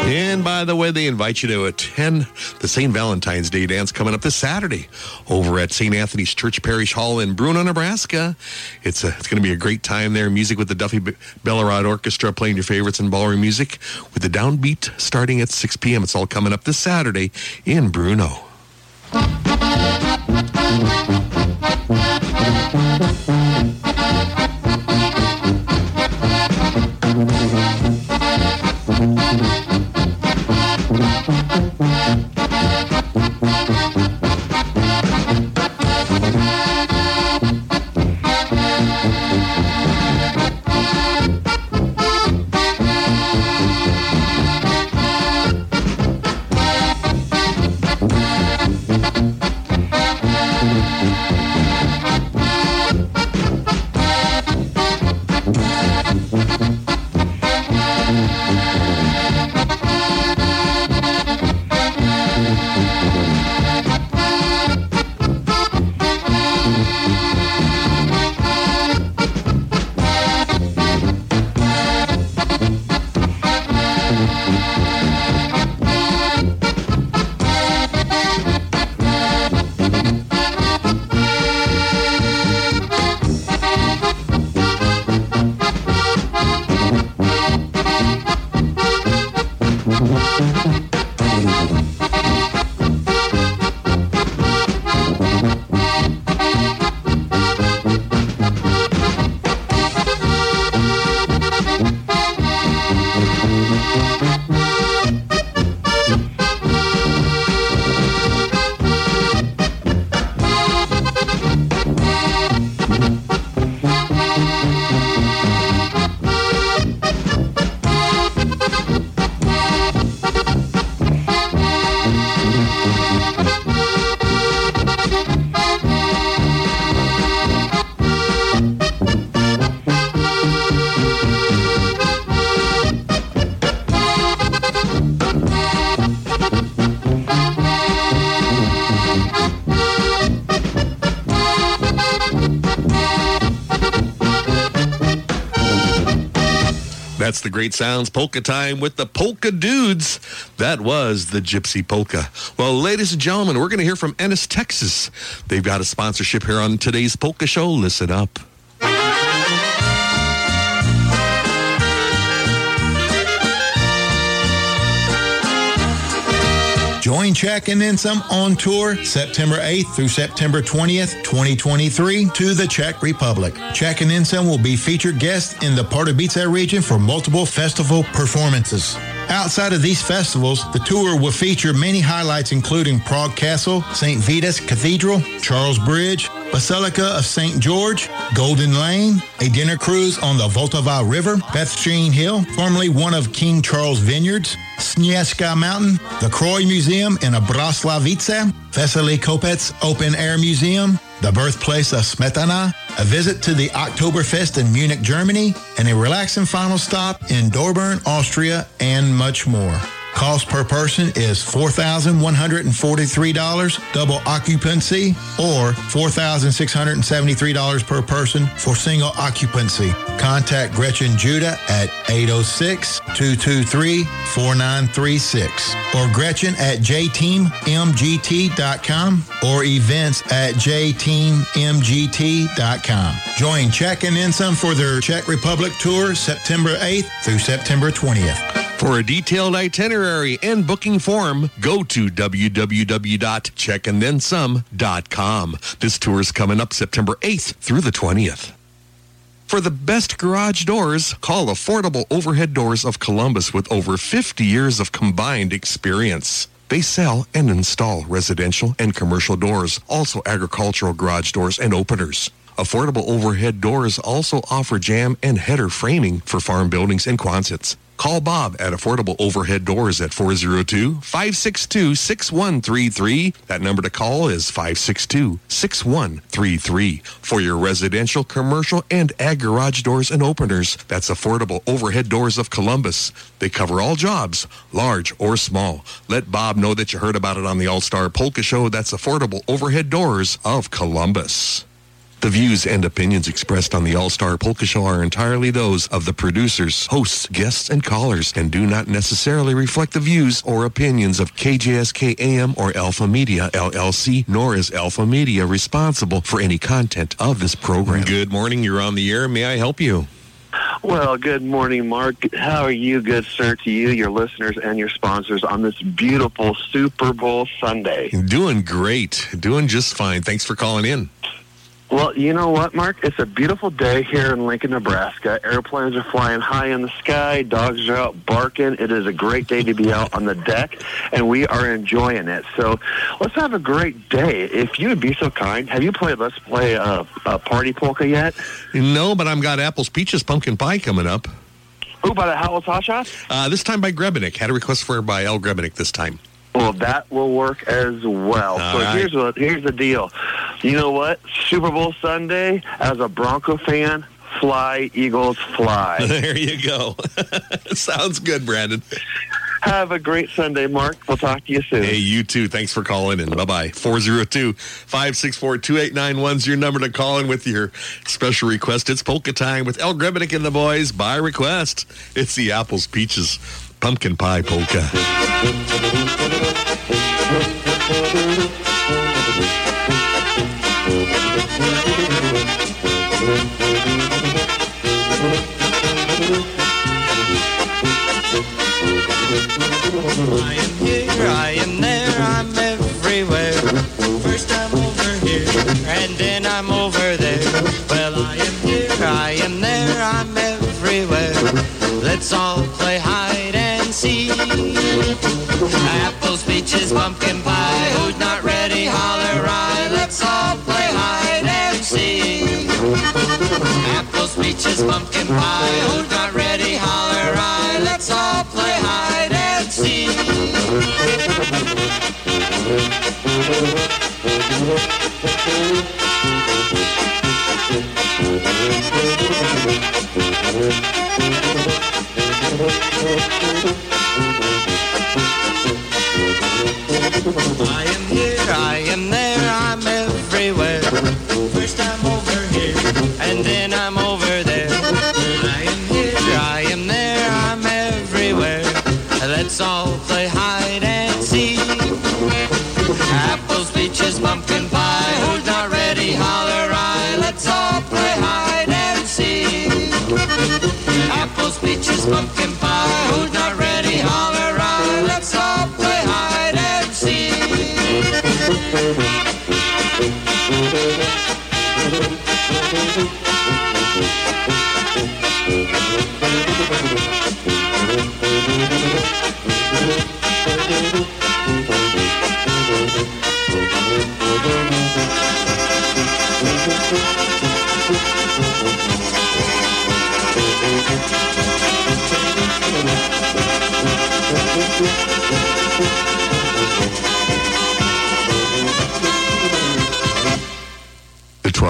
And by the way, they invite you to attend the St. Valentine's Day dance coming up this Saturday over at St. Anthony's Church Parish Hall in Bruno, Nebraska. It's a, it's going to be a great time there. Music with the Duffy Bellerod Orchestra playing your favorites in ballroom music with the downbeat starting at 6 p.m. It's all coming up this Saturday in Bruno. That's the great sounds polka time with the polka dudes. That was the Gypsy Polka. Well, ladies and gentlemen, we're going to hear from Ennis, Texas. They've got a sponsorship here on today's polka show. Listen up. Join Czech and then some on tour September 8th through September 20th, 2023 to the Czech Republic. Czech and Then Some will be featured guests in the Pardubice region for multiple festival performances. Outside of these festivals, the tour will feature many highlights including Prague Castle, St. Vitus Cathedral, Charles Bridge, Basilica of St. George, Golden Lane, a dinner cruise on the Vltava River, Bethstreen Hill, formerly one of King Charles Vineyards, Snieska Mountain, the Croy Museum in Abraslavice, Vesely Kopec Open Air Museum, the birthplace of Smetana, a visit to the Oktoberfest in Munich, Germany, and a relaxing final stop in Dorburn, Austria, and much more. Cost per person is $4,143 double occupancy or $4,673 per person for single occupancy. Contact Gretchen Judah at 806-223-4936 or Gretchen at jteammgt.com or events at jteammgt.com. Join Czech and Then Some for their Czech Republic tour September 8th through September 20th. For a detailed itinerary and booking form, go to www.checkandthensome.com. This tour is coming up September 8th through the 20th. For the best garage doors, call Affordable Overhead Doors of Columbus with over 50 years of combined experience. They sell and install residential and commercial doors, also agricultural garage doors and openers. Affordable Overhead Doors also offer jam and header framing for farm buildings and Quonsets. Call Bob at Affordable Overhead Doors at 402-562-6133. That number to call is 562-6133. For your residential, commercial, and ag garage doors and openers, that's Affordable Overhead Doors of Columbus. They cover all jobs, large or small. Let Bob know that you heard about it on the All-Star Polka Show. That's Affordable Overhead Doors of Columbus. The views and opinions expressed on the All-Star Polka Show are entirely those of the producers, hosts, guests, and callers and do not necessarily reflect the views or opinions of KJSK AM or Alpha Media LLC, nor is Alpha Media responsible for any content of this program. Good morning. You're on the air. May I help you? Well, good morning, Mark. How are you, good sir, to you, your listeners, and your sponsors on this beautiful Super Bowl Sunday? Doing great. Doing just fine. Thanks for calling in. Well, you know what, Mark? It's a beautiful day here in Lincoln, Nebraska. Airplanes are flying high in the sky. Dogs are out barking. It is a great day to be out on the deck, and we are enjoying it. So let's have a great day. If you would be so kind, have you played Let's Play a, a Party Polka yet? No, but I've got apples, peaches, pumpkin pie coming up. Who, by the Howell Tasha? Uh, this time by Grebenik. Had a request for by Al Grebenik this time. Well, that will work as well. All so right. here's what here's the deal. You know what? Super Bowl Sunday, as a Bronco fan, fly Eagles fly. There you go. Sounds good, Brandon. Have a great Sunday, Mark. We'll talk to you soon. Hey, you too. Thanks for calling in. Bye bye. 402 564 2891 is your number to call in with your special request. It's polka time with Al Grebenik and the boys by request. It's the apples, peaches, pumpkin pie polka. I am here, I am there, I'm everywhere. First I'm over here, and then I'm over there. Well, I am here, I am there, I'm everywhere. Let's all pumpkin pie, who's not ready, holler right. Let's all play hide and seek. Apples, peaches, pumpkin pie, who's not ready, holler right. Let's all play hide and seek. I am here, I am there, I'm everywhere. First I'm over here, and then I'm over there. I am here, I am there, I'm everywhere. Let's all play hide and seek. Apples, peaches, pumpkin pie, who's not ready, holler I. Let's all play hide and seek. Apples, peaches, pumpkin pie,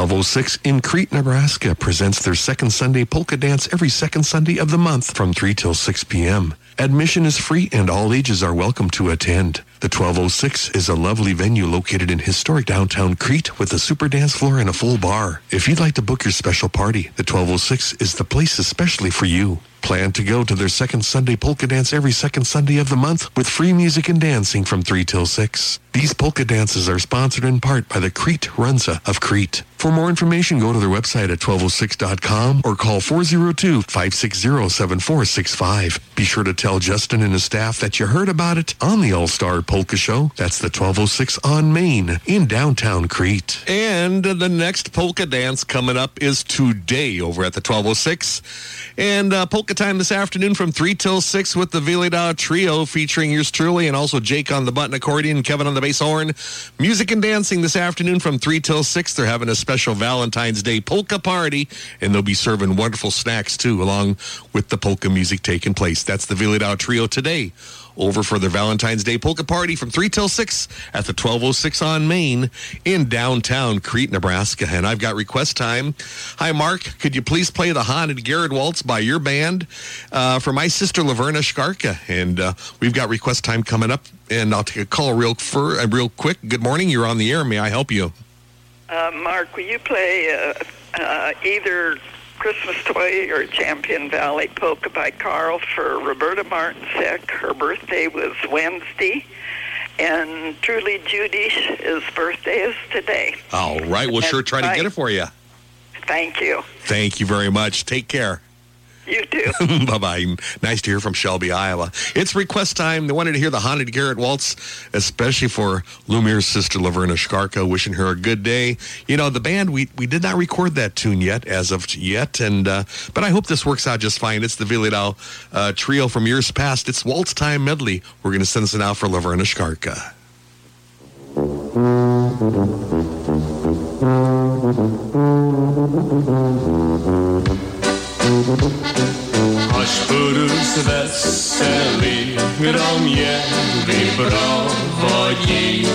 1206 in Crete, Nebraska presents their second Sunday polka dance every second Sunday of the month from 3 till 6 p.m. Admission is free and all ages are welcome to attend. The 1206 is a lovely venue located in historic downtown Crete with a super dance floor and a full bar. If you'd like to book your special party, the 1206 is the place especially for you. Plan to go to their second Sunday polka dance every second Sunday of the month with free music and dancing from 3 till 6. These polka dances are sponsored in part by the Crete Runza of Crete. For more information, go to their website at 1206.com or call 402-560-7465. Be sure to tell Justin and his staff that you heard about it on the All Star Polka Show. That's the 1206 on Main in downtown Crete. And the next polka dance coming up is today over at the 1206. And uh, polka time this afternoon from 3 till 6 with the Vyhlidal Trio featuring yours truly and also Jake on the button accordion, Kevin on the bass horn. Music and dancing this afternoon from 3 till 6. They're having a special Valentine's Day polka party and they'll be serving wonderful snacks too along with the polka music taking place. That's the Vyhlidal Trio today over for their Valentine's Day polka party from 3 till 6 at the 1206 on Main in downtown Crete, Nebraska. And I've got request time. Hi, Mark. Could you please play the Haunted Garrett Waltz by your band uh, for my sister Laverna Shkarka? And uh, we've got request time coming up. And I'll take a call real, for, uh, real quick. Good morning. You're on the air. May I help you? Uh, Mark, will you play uh, uh, either Christmas Toy or Champion Valley Polka by Carl for Roberta Martinsek? Her birthday was Wednesday. And truly, Judy's birthday is today. All right. We'll sure try to get it for you. Thank you. Thank you very much. Take care. You too. bye bye. Nice to hear from Shelby, Iowa. It's request time. They wanted to hear the Haunted Garrett Waltz, especially for Lumir's sister Laverna Shkarka, wishing her a good day. You know, the band we we did not record that tune yet, as of yet, and uh, but I hope this works out just fine. It's the Vyhlidal uh, trio from years past. It's Waltz Time medley. We're going to send this out for Laverna Až budu s veselý, kdo mě vyprovodí.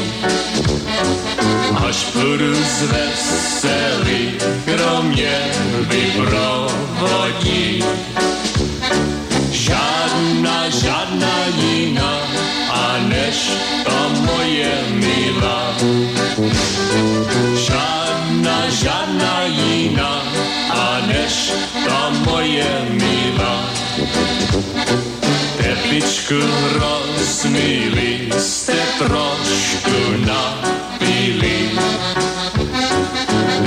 Až budu s veselý, kdo mě vyprovodí. Žádná, žádná jiná, a než ta moje milá. Kytičku rozmýli jste trošku napili.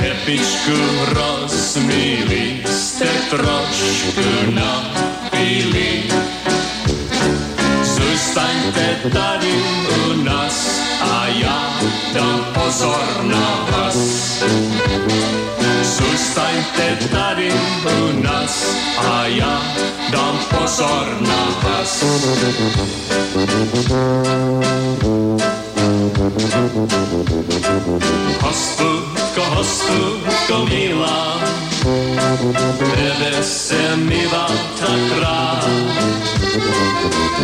Kytičku rozmýli jste trošku napili. Zůstaňte tady u nás a já dám pozor na vás. Zůstaňte tady u nás a já dám pozor na vás. Hostulko, hostulko milá, tebe se mi tak rád.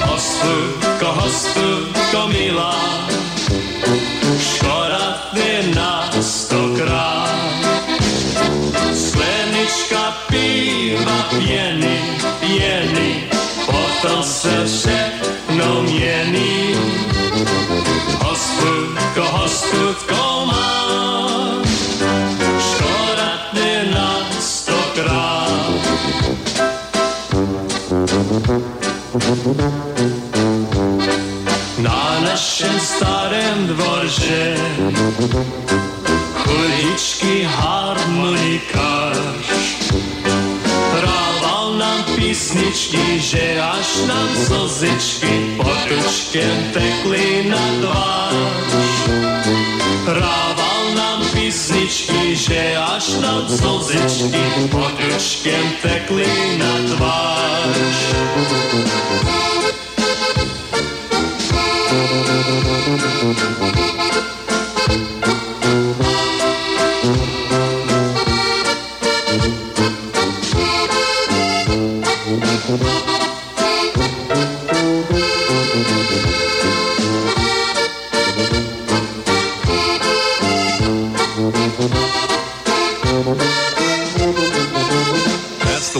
Hostulko, hostulko milá, škoda ty nás stokrát babička pívá pěny, pěny, potom se všechno mění. Hostutko, hostutko mám, škoda ty na stokrát. Na našem starém dvorze chudičky harmonikář Hrával nám písničky, že až nám slzičky potučkem tekly na tvář. Hrával nám písničky, že až nám slzičky potučkem tekly na tvář. That's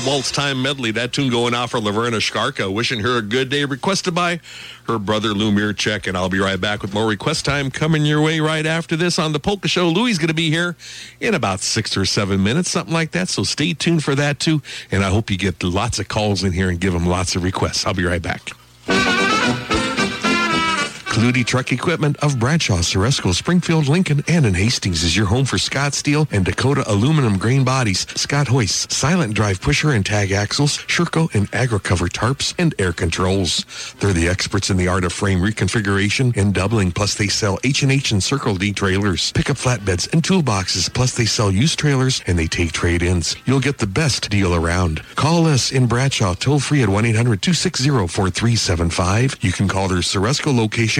the Waltz Time medley. That tune going out for Laverna Shkarka, wishing her a good day, requested by her brother Lumir Check. And I'll be right back with more request time coming your way right after this on the Polka Show. Louis going to be here in about six or seven minutes, something like that. So stay tuned for that too. And I hope you get lots of calls in here and give them lots of requests. I'll be right back. Klute Truck Equipment of Bradshaw, Ceresco, Springfield, Lincoln, and in Hastings is your home for Scott Steel and Dakota aluminum grain bodies, Scott hoists, silent drive pusher and tag axles, Shur-Co and AgriCover tarps, and air controls. They're the experts in the art of frame reconfiguration and doubling, plus they sell H&H and Circle D trailers, pickup flatbeds, and toolboxes, plus they sell used trailers and they take trade-ins. You'll get the best deal around. Call us in Bradshaw toll free at 1-800-260-4375. You can call their Ceresco location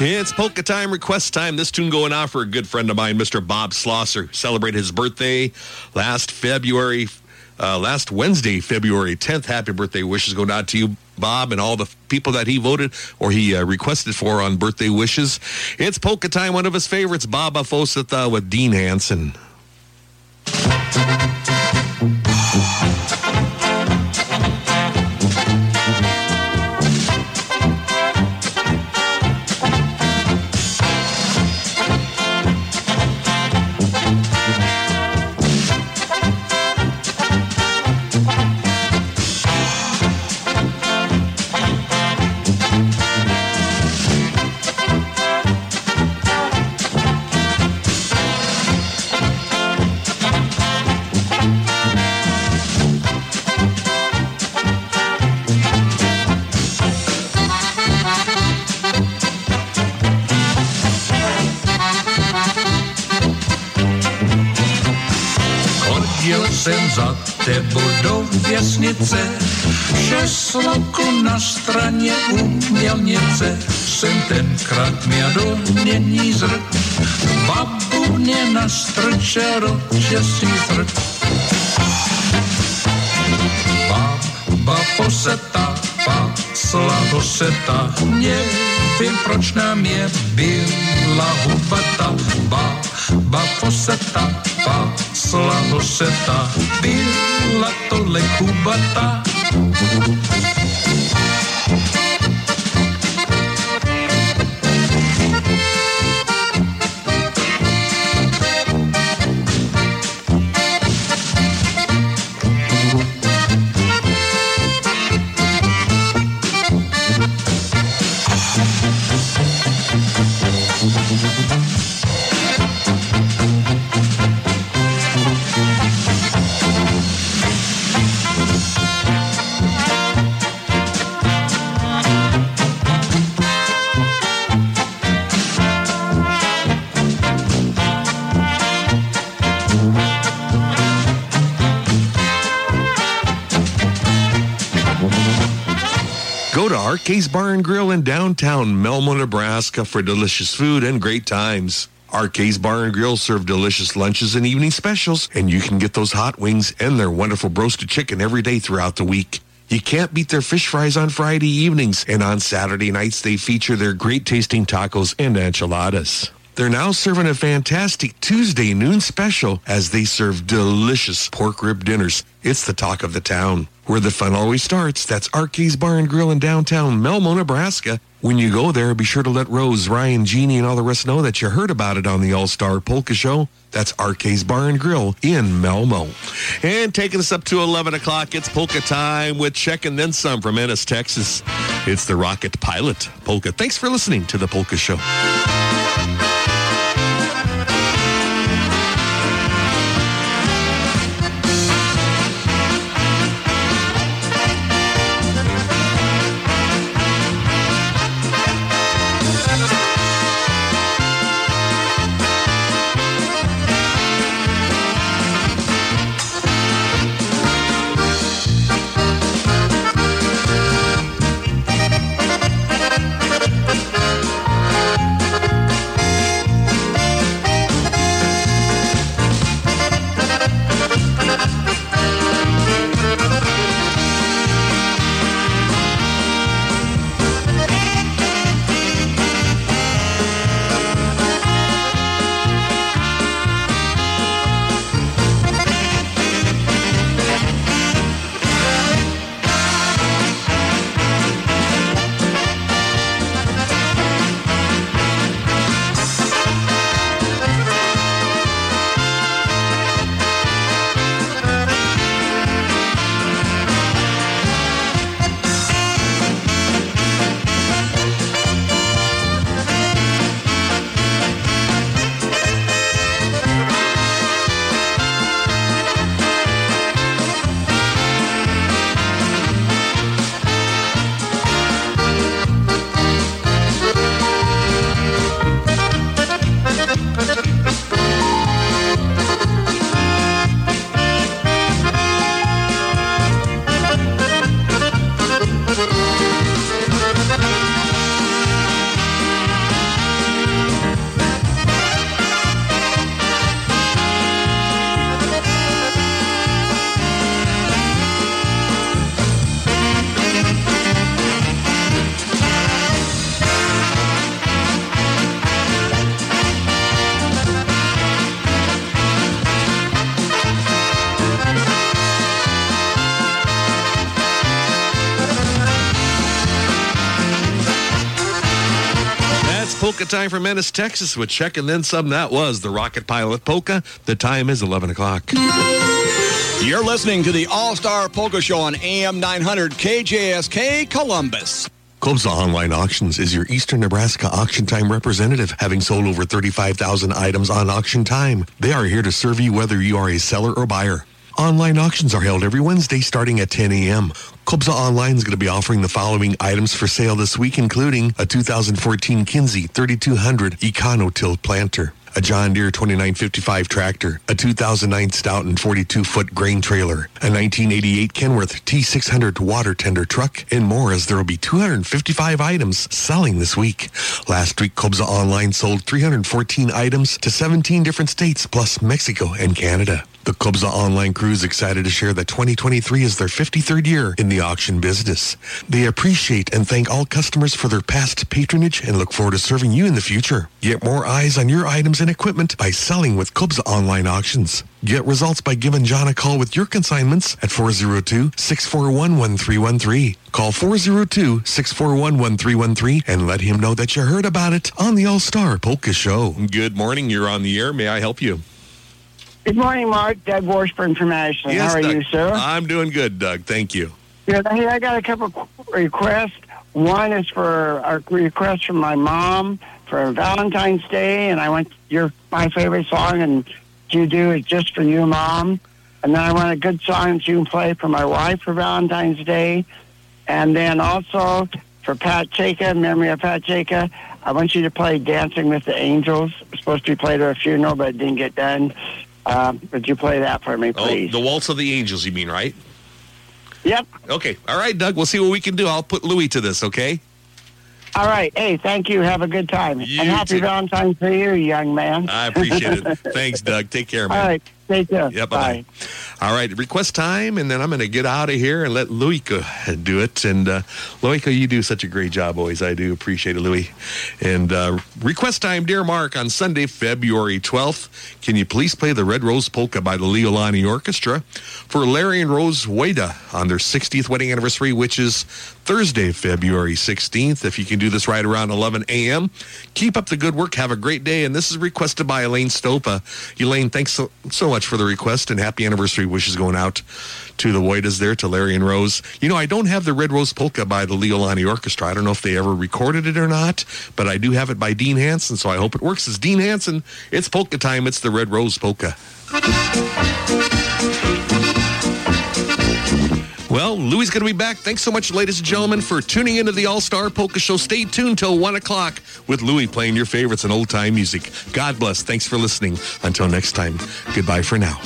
It's polka time, request time. This tune going out for a good friend of mine, Mr. Bob Slosser. Celebrated his birthday last February, uh, last Wednesday, February 10th. Happy birthday wishes going out to you, Bob, and all the people that he voted or he uh, requested for on birthday wishes. It's polka time, one of his favorites, Baba Fositha with Dean Hansen. Jsem za tebou do věznice, šesloku na straně umělnice. Jsem tenkrát měl do nění zrk, babu mě nastrčero, že si zrk. Baba spasla ho seta. Nevím, proč nám je byla hubata, ba, ba foseta, pasla ho seta. Byla tolik hubata. Go to Arcade's Bar and Grill in downtown Malmo, Nebraska for delicious food and great times. Arcade's Bar and Grill serve delicious lunches and evening specials, and you can get those hot wings and their wonderful roasted chicken every day throughout the week. You can't beat their fish fries on Friday evenings, and on Saturday nights they feature their great tasting tacos and enchiladas. They're now serving a fantastic Tuesday noon special as they serve delicious pork rib dinners. It's the talk of the town. Where the fun always starts, that's Arcades Bar and Grill in downtown Malmo, Nebraska. When you go there, be sure to let Rose, Ryan, Jeannie, and all the rest know that you heard about it on the All-Star Polka Show. That's Arcades Bar and Grill in Malmo. And taking us up to 11 o'clock, it's polka time with Czech and Then Some from Ennis, Texas. It's the Rocket Pilot Polka. Thanks for listening to the Polka Show. Time for Menace, Texas with Czech and Then Some. That was the Rocket Pilot Polka. The time is 11 o'clock. You're listening to the All Star Polka Show on AM 900 KJSK Columbus. Kobza Online Auctions is your Eastern Nebraska auction time representative, having sold over 35,000 items on auction time. They are here to serve you whether you are a seller or buyer. Online auctions are held every Wednesday starting at 10 a.m. Kobza Online is going to be offering the following items for sale this week, including a 2014 Kinsey 3200 Econo Tilt Planter, a John Deere 2955 tractor, a 2009 Stoughton 42-foot grain trailer, a 1988 Kenworth T600 water tender truck, and more as there will be 255 items selling this week. Last week, Kobza Online sold 314 items to 17 different states, plus Mexico and Canada. The Kobza Online crew is excited to share that 2023 is their 53rd year in the auction business. They appreciate and thank all customers for their past patronage and look forward to serving you in the future. Get more eyes on your items and equipment by selling with Kobza Online Auctions. Get results by giving John a call with your consignments at 402-641-1313. Call 402-641-1313 and let him know that you heard about it on the All-Star Polka Show. Good morning. You're on the air. May I help you? Good morning, Mark. Doug Washburn from Ashland. Yes, How are Doug. you, sir? I'm doing good, Doug. Thank you. Good. Hey, I got a couple requests. One is for a request from my mom for Valentine's Day, and I want your my favorite song, and you do it just for you, Mom. And then I want a good song that you can play for my wife for Valentine's Day, and then also for Pat Chaka, memory of Pat Chaka. I want you to play "Dancing with the Angels." It was supposed to be played at a funeral, but it didn't get done. Um, would you play that for me, Oh, please? the Waltz of the Angels, you mean, right? Yep. Okay. All right, Doug. We'll see what we can do. I'll put Louis to this, okay? All right. Hey, thank you. Have a good time. You and happy too. Valentine's to you, young man. I appreciate it. Thanks, Doug. Take care, man. All right. Take care. Yeah, bye. All right, request time, and then I'm going to get out of here and let Louis do it. And uh, you do such a great job always. I do appreciate it, Louis. And uh, request time, dear Mark, on Sunday, February 12th. Can you please play the Red Rose Polka by the Leolani Orchestra for Larry and Rose Wada on their 60th wedding anniversary, which is Thursday, February 16th. If you can do this right around 11 a.m., keep up the good work. Have a great day. And this is requested by Elaine Stopa. Elaine, thanks so, so much for the request and happy anniversary wishes going out to the Waitas there, to Larry and Rose. You know, I don't have the Red Rose Polka by the Leolani Orchestra. I don't know if they ever recorded it or not, but I do have it by Dean Hansen, so I hope it works. It's Dean Hansen. It's polka time. It's the Red Rose Polka. Well, Louis is going to be back. Thanks so much, ladies and gentlemen, for tuning into the All Star Polka Show. Stay tuned till 1 o'clock with Louis playing your favorites and old time music. God bless. Thanks for listening. Until next time, goodbye for now.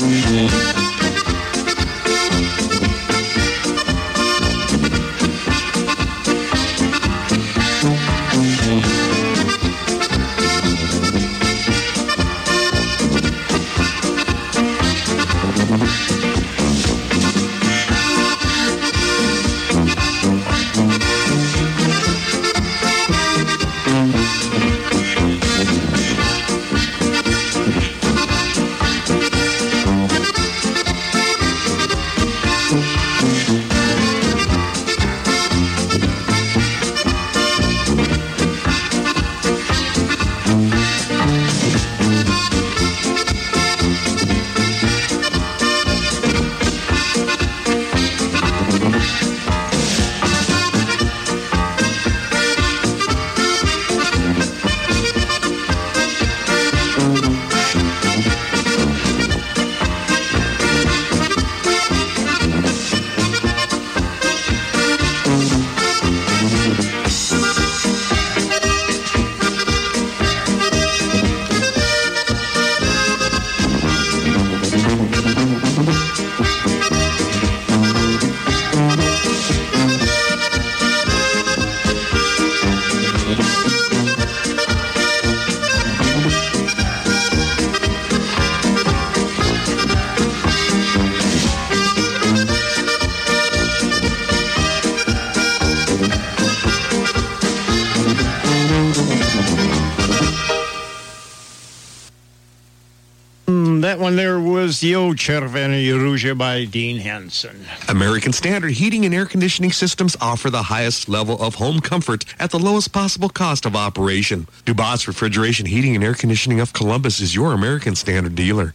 By Dean. American Standard heating and air conditioning systems offer the highest level of home comfort at the lowest possible cost of operation. Dubois Refrigeration Heating and Air Conditioning of Columbus is your American Standard dealer.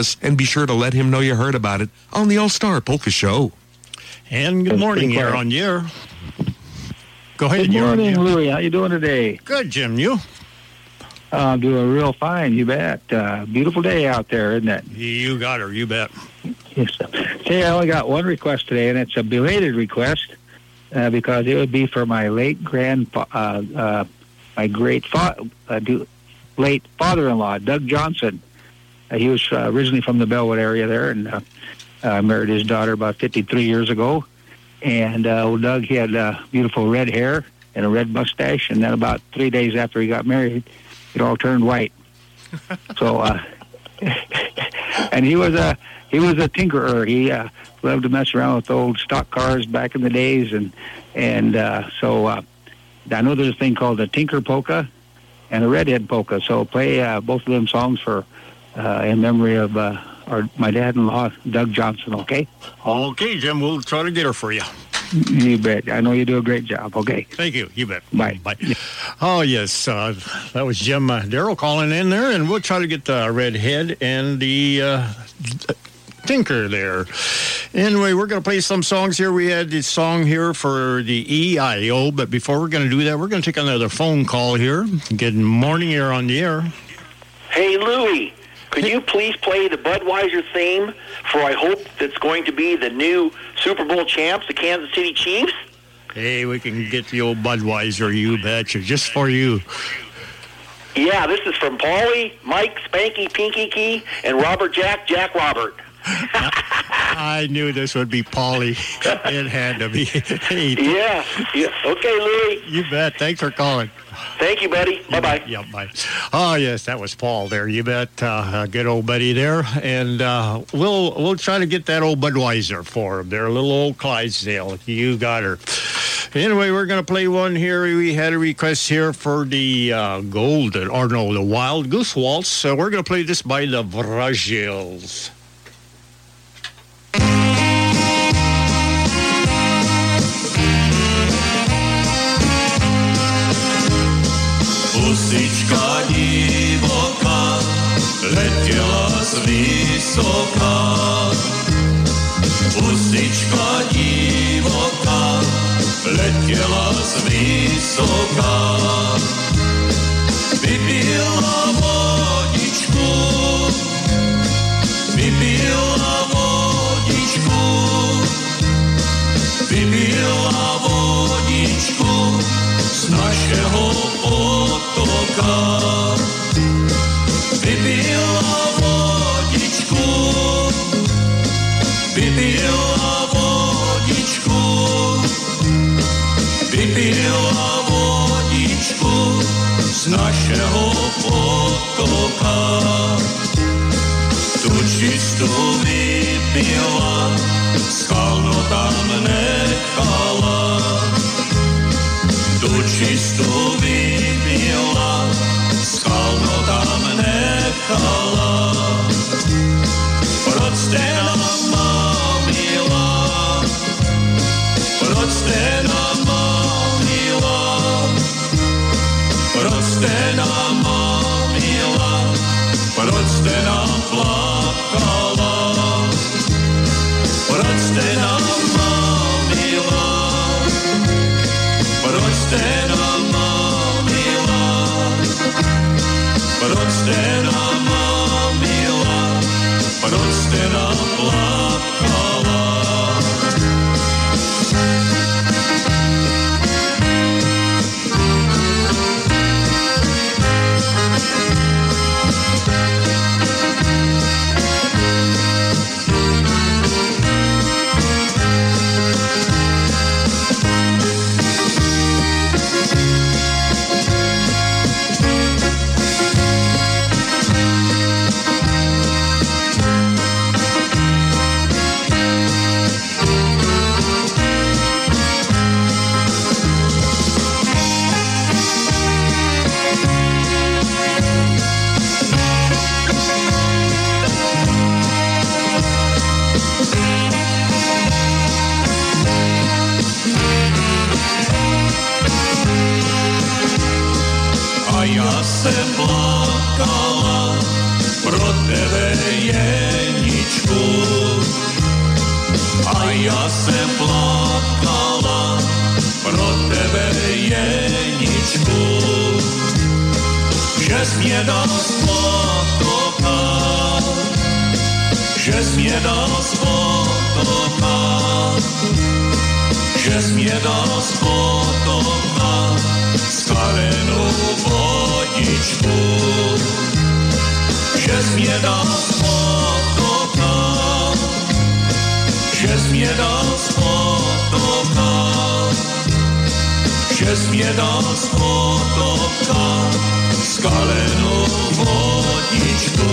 and be sure to let him know you heard about it on the All-Star Polka Show. And good morning here on your. Go ahead. Good you're on morning, your- Louie. How you doing today? Good, Jim. You? Uh, I'm doing real fine. You bet. Uh, beautiful day out there, isn't it? You got her. You bet. Yes. sir. Say, I only got one request today, and it's a belated request uh, because it would be for my late grandpa, uh, uh, my great fa- uh, do- late father-in-law, Doug Johnson. Uh, he was uh, originally from the Bellwood area there, and uh, uh, married his daughter about 53 years ago. And uh, well, Doug, he had uh, beautiful red hair and a red mustache, and then about three days after he got married, it all turned white. so, uh, and he was a he was a tinkerer. He uh, loved to mess around with old stock cars back in the days, and and uh, so uh, I know there's a thing called the Tinker Polka and a Redhead Polka. So play uh, both of them songs for uh, in memory of uh, our my dad-in-law, Doug Johnson. Okay. Okay, Jim. We'll try to get her for you. You bet. I know you do a great job. Okay. Thank you. You bet. Bye. Bye. Oh, yes. Uh, that was Jim uh, Darrell calling in there, and we'll try to get the redhead and the uh, Tinker there. Anyway, we're going to play some songs here. We had this song here for the EIO, but before we're going to do that, we're going to take another phone call here. Good morning, you're on the air. Hey, Louie, could you please play the Budweiser theme for I hope that's going to be the new Super Bowl champs, the Kansas City Chiefs? Hey, we can get the old Budweiser, you betcha, just for you. Yeah, this is from Paulie, Mike, Spanky, Pinky Key, and Robert Jack, Jack Robert. I knew this would be Polly. It had to be. Yeah, yeah. Okay, Louie. You bet. Thanks for calling. Thank you, buddy. Bye bye. Yeah, bye. Oh yes, that was Paul there. You bet, uh, good old buddy there, and uh, we'll we'll try to get that old Budweiser for him. They're a little old Clydesdale. You got her. Anyway, we're gonna play one here. We had a request here for the uh, golden, or no, the Wild Goose Waltz. So we're gonna play this by the Vragils. Pusička divoká letela z vysoká. Pusička divoká letela z vysoká. Vypila vodičku, vypila vodičku, vypila vodičku z našeho potoka. Vypila vodičku, vypila vodičku, vypila vodičku z našeho potoka. Tu čistú vypila, skalno tam nechala. Tu čistú plakala pro tebe Jeničku. A ja sem plakala pro tebe Jeničku. Že si mě dal spotoka, že si mě dal spotoka, že si mě dal spotoka, skalenou hlavičku, že změna potoka, že změna potoka, že změna potoka, skalenou vodičku.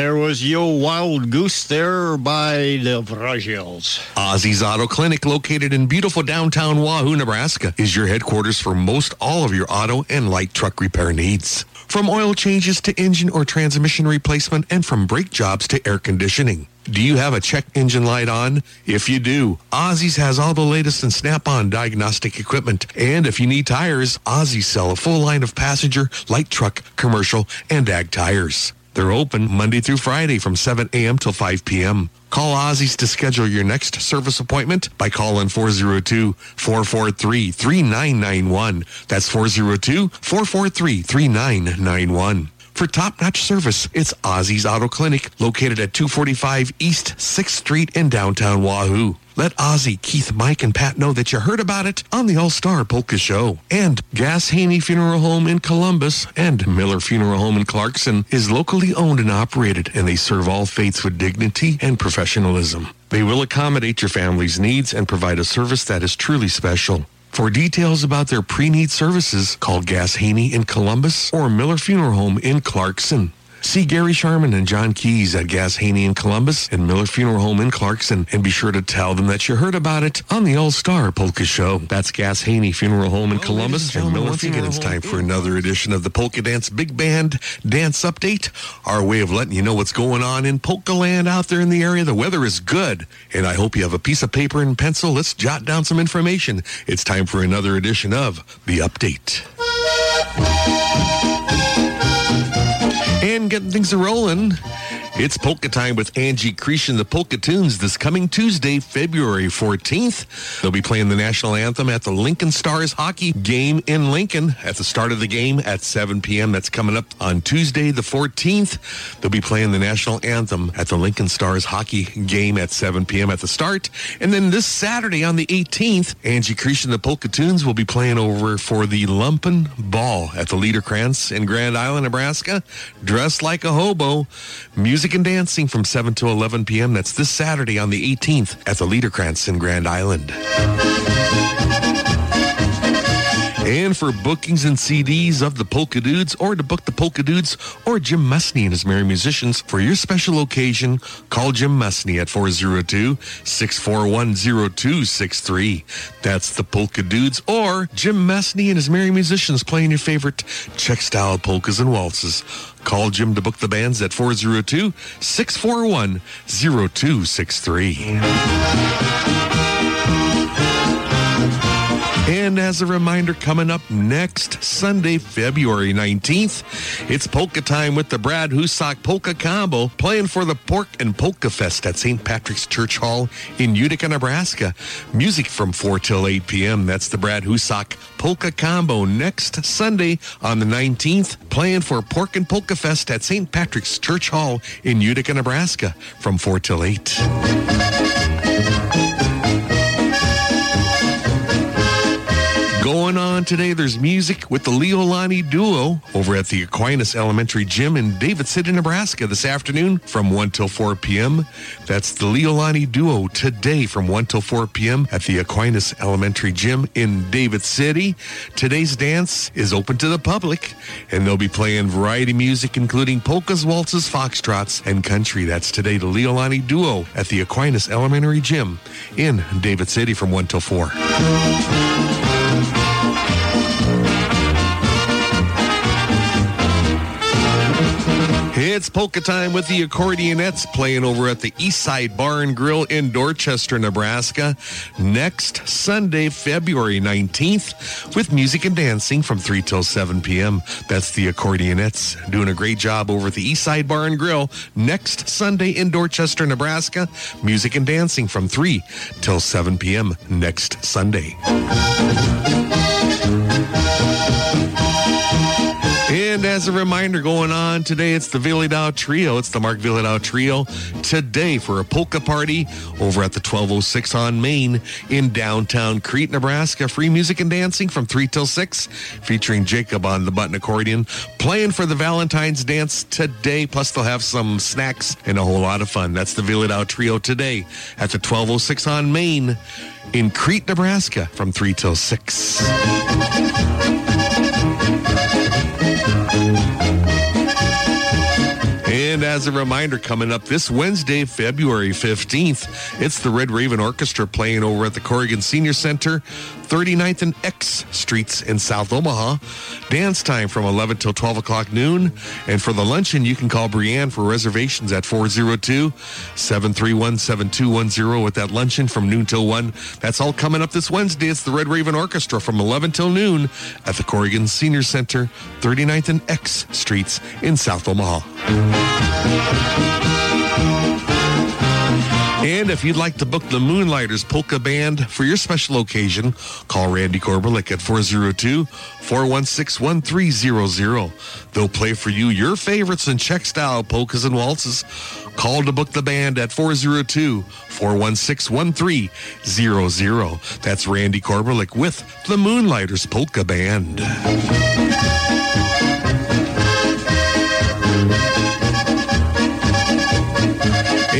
There was Yo Wild Goose there by the Vrajels. Ozzy's Auto Clinic, located in beautiful downtown Wahoo, Nebraska, is your headquarters for most all of your auto and light truck repair needs. From oil changes to engine or transmission replacement, and from brake jobs to air conditioning. Do you have a check engine light on? If you do, Ozzy's has all the latest in snap-on diagnostic equipment. And if you need tires, Ozzy's sell a full line of passenger, light truck, commercial, and ag tires. They're open Monday through Friday from 7 a.m. till 5 p.m. Call Ozzy's to schedule your next service appointment by calling 402-443-3991. That's 402-443-3991. For top-notch service, it's Ozzy's Auto Clinic, located at 245 East 6th Street in downtown Wahoo. Let Ozzy, Keith, Mike, and Pat know that you heard about it on the All-Star Polka Show. And Gass Haney Funeral Home in Columbus and Miller Funeral Home in Clarkson is locally owned and operated, and they serve all faiths with dignity and professionalism. They will accommodate your family's needs and provide a service that is truly special. For details about their pre-need services, call Gass Haney in Columbus or Miller Funeral Home in Clarkson. See Gary Sharman and John Keys at Gass Haney in Columbus and Miller Funeral Home in Clarkson and be sure to tell them that you heard about it on the All-Star Polka Show. That's Gass Haney Funeral Home in Columbus and Miller Once again, it's time for another edition of the Polka Dance Big Band Dance Update. Our way of letting you know what's going on in Polka Land out there in the area. The weather is good, and I hope you have a piece of paper and pencil. Let's jot down some information. It's time for another edition of the Update. And getting things rolling. It's polka time with Angie Cretion, the Polka Tunes, this coming Tuesday, February 14th. They'll be playing the national anthem at the Lincoln Stars hockey game in Lincoln at the start of the game at 7 p.m. That's coming up on Tuesday, the 14th. They'll be playing the national anthem at the Lincoln Stars hockey game at 7 p.m. at the start. And then this Saturday on the 18th, Angie Cretion, the Polka Tunes, will be playing over for the Lumpen Ball at the Liederkranz in Grand Island, Nebraska. Dressed like a hobo. Music and dancing from 7 to 11 p.m. That's this Saturday on the 18th at the Liederkranz in Grand Island. And for bookings and CDs of the Polka Dudes or to book the Polka Dudes or Jim Musney and his merry musicians for your special occasion, call Jim Musney at 402-641-0263. That's the Polka Dudes or Jim Musney and his merry musicians playing your favorite Czech style polkas and waltzes. Call Jim to book the bands at 402-641-0263. And as a reminder, coming up next Sunday, February 19th, it's polka time with the Brad Husak Polka Combo playing for the Pork and Polka Fest at St. Patrick's Church Hall in Utica, Nebraska. Music from 4 till 8 p.m. That's the Brad Husak Polka Combo next Sunday on the 19th, playing for Pork and Polka Fest at St. Patrick's Church Hall in Utica, Nebraska from 4 till 8. On today, there's music with the Leolani Duo over at the Aquinas Elementary Gym in David City, Nebraska this afternoon from 1 till 4 p.m. That's the Leolani Duo today from 1 till 4 p.m. at the Aquinas Elementary Gym in David City. Today's dance is open to the public, and they'll be playing variety music, including polkas, waltzes, foxtrots, and country. That's today the Leolani Duo at the Aquinas Elementary Gym in David City from 1 till 4. Thank you. It's polka time with the accordionettes playing over at the Eastside Bar and Grill in Dorchester, Nebraska next Sunday, February 19th with music and dancing from 3 till 7 p.m. That's the accordionettes doing a great job over at the Eastside Bar and Grill next Sunday in Dorchester, Nebraska. Music and dancing from 3 till 7 p.m. next Sunday. And as a reminder, going on today, it's the Vyhlidal Trio. It's the Mark Vyhlidal Trio today for a polka party over at the 1206 on Main in downtown Crete, Nebraska. Free music and dancing from 3 till 6, featuring Jacob on the button accordion, playing for the Valentine's dance today. Plus, they'll have some snacks and a whole lot of fun. That's the Vyhlidal Trio today at the 1206 on Main in Crete, Nebraska from 3 till 6. And as a reminder, coming up this Wednesday, February 15th, it's the Red Raven Orchestra playing over at the Corrigan Senior Center, 39th and X Streets in South Omaha. Dance time from 11 till 12 o'clock noon. And for the luncheon, you can call Brianne for reservations at 402 731 7210 with that luncheon from noon till 1. That's all coming up this Wednesday. It's the Red Raven Orchestra from 11 till noon at the Corrigan Senior Center, 39th and X Streets in South Omaha. And if you'd like to book the Moonlighters Polka Band for your special occasion, call Randy Korbelik at 402-416-1300. They'll play for you your favorites in Czech style polkas and waltzes. Call to book the band at 402-416-1300. That's Randy Korbelik with the Moonlighters Polka Band.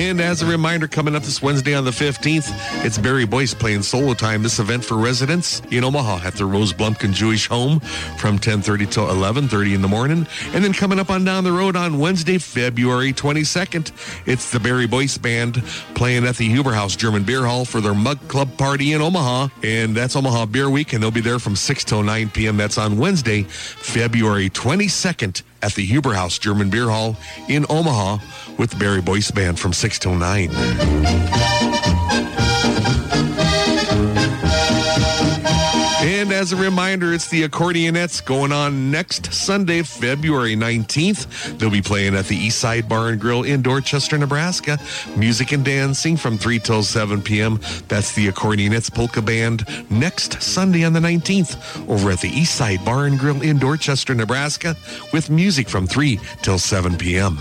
And as a reminder, coming up this Wednesday on the 15th, it's Barry Boyce playing solo time. This event for residents in Omaha at the Rose Blumkin Jewish Home from 10:30 till 11:30 in the morning. And then coming up on down the road on Wednesday, February 22nd, it's the Barry Boyce Band playing at the Huber House German Beer Hall for their Mug Club party in Omaha. And that's Omaha Beer Week, and they'll be there from 6 till 9 p.m. That's on Wednesday, February 22nd at the Huber House German Beer Hall in Omaha with Barry Boyce Band from 6 till 9. And as a reminder, it's the Accordionettes going on next Sunday, February 19th. They'll be playing at the Eastside Bar and Grill in Dorchester, Nebraska. Music and dancing from 3 till 7 p.m. That's the Accordionettes Polka Band next Sunday on the 19th over at the Eastside Bar and Grill in Dorchester, Nebraska with music from 3 till 7 p.m.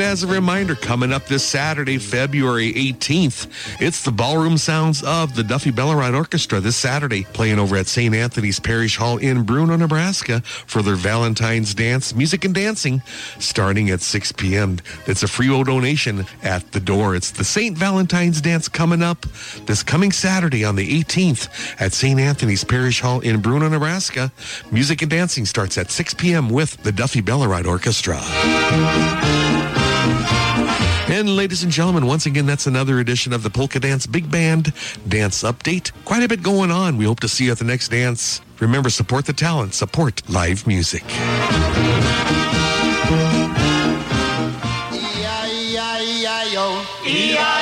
And as a reminder, coming up this Saturday, February 18th, it's the ballroom sounds of the Duffy Belleride Orchestra this Saturday, playing over at St. Anthony's Parish Hall in Bruno, Nebraska for their Valentine's Dance, Music and Dancing, starting at 6 p.m. It's a free will donation at the door. It's the St. Valentine's Dance coming up this coming Saturday on the 18th at St. Anthony's Parish Hall in Bruno, Nebraska. Music and dancing starts at 6 p.m. with the Duffy Belleride Orchestra. And ladies and gentlemen, once again, that's another edition of the Polka Dance Big Band Dance Update. Quite a bit going on. We hope to see you at the next dance. Remember, support the talent, support live music. E-I-E-I-O. E-I-E-I-O.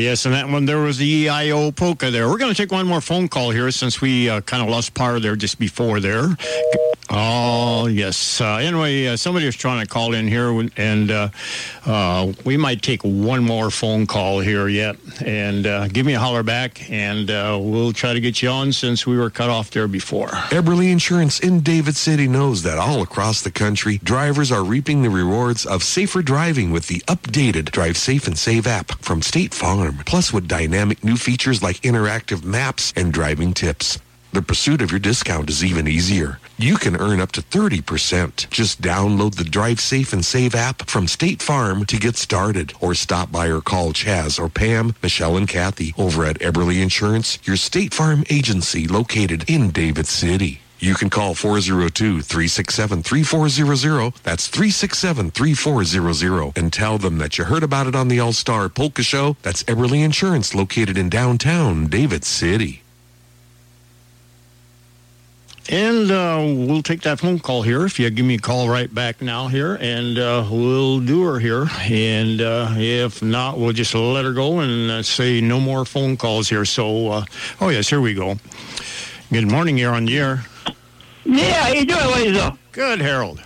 Yes, and that one there was the EIO polka there. We're going to take one more phone call here since we uh, kind of lost power there just before there. Oh yes. Uh, anyway, uh, somebody was trying to call in here, and uh, uh, we might take one more phone call here yet. And uh, give me a holler back, and uh, we'll try to get you on since we were cut off there before. Eberly Insurance in David City knows that all across the country, drivers are reaping the rewards of safer driving with the updated Drive Safe and Save app from State Farm. Plus, with dynamic new features like interactive maps and driving tips. The pursuit of your discount is even easier. You can earn up to 30%. Just download the Drive Safe and Save app from State Farm to get started or stop by or call Chaz or Pam, Michelle, and Kathy over at Eberly Insurance, your State Farm agency located in David City. You can call 402-367-3400. That's 367-3400 and tell them that you heard about it on the All-Star Polka Show. That's Eberly Insurance located in downtown David City. And uh, we'll take that phone call here. If you give me a call right back now here, and uh, we'll do her here. And uh, if not, we'll just let her go and uh, say no more phone calls here. So, uh, oh yes, here we go. Good morning, you're on the air. Yeah, how you doing, Weasel? Good, Harold.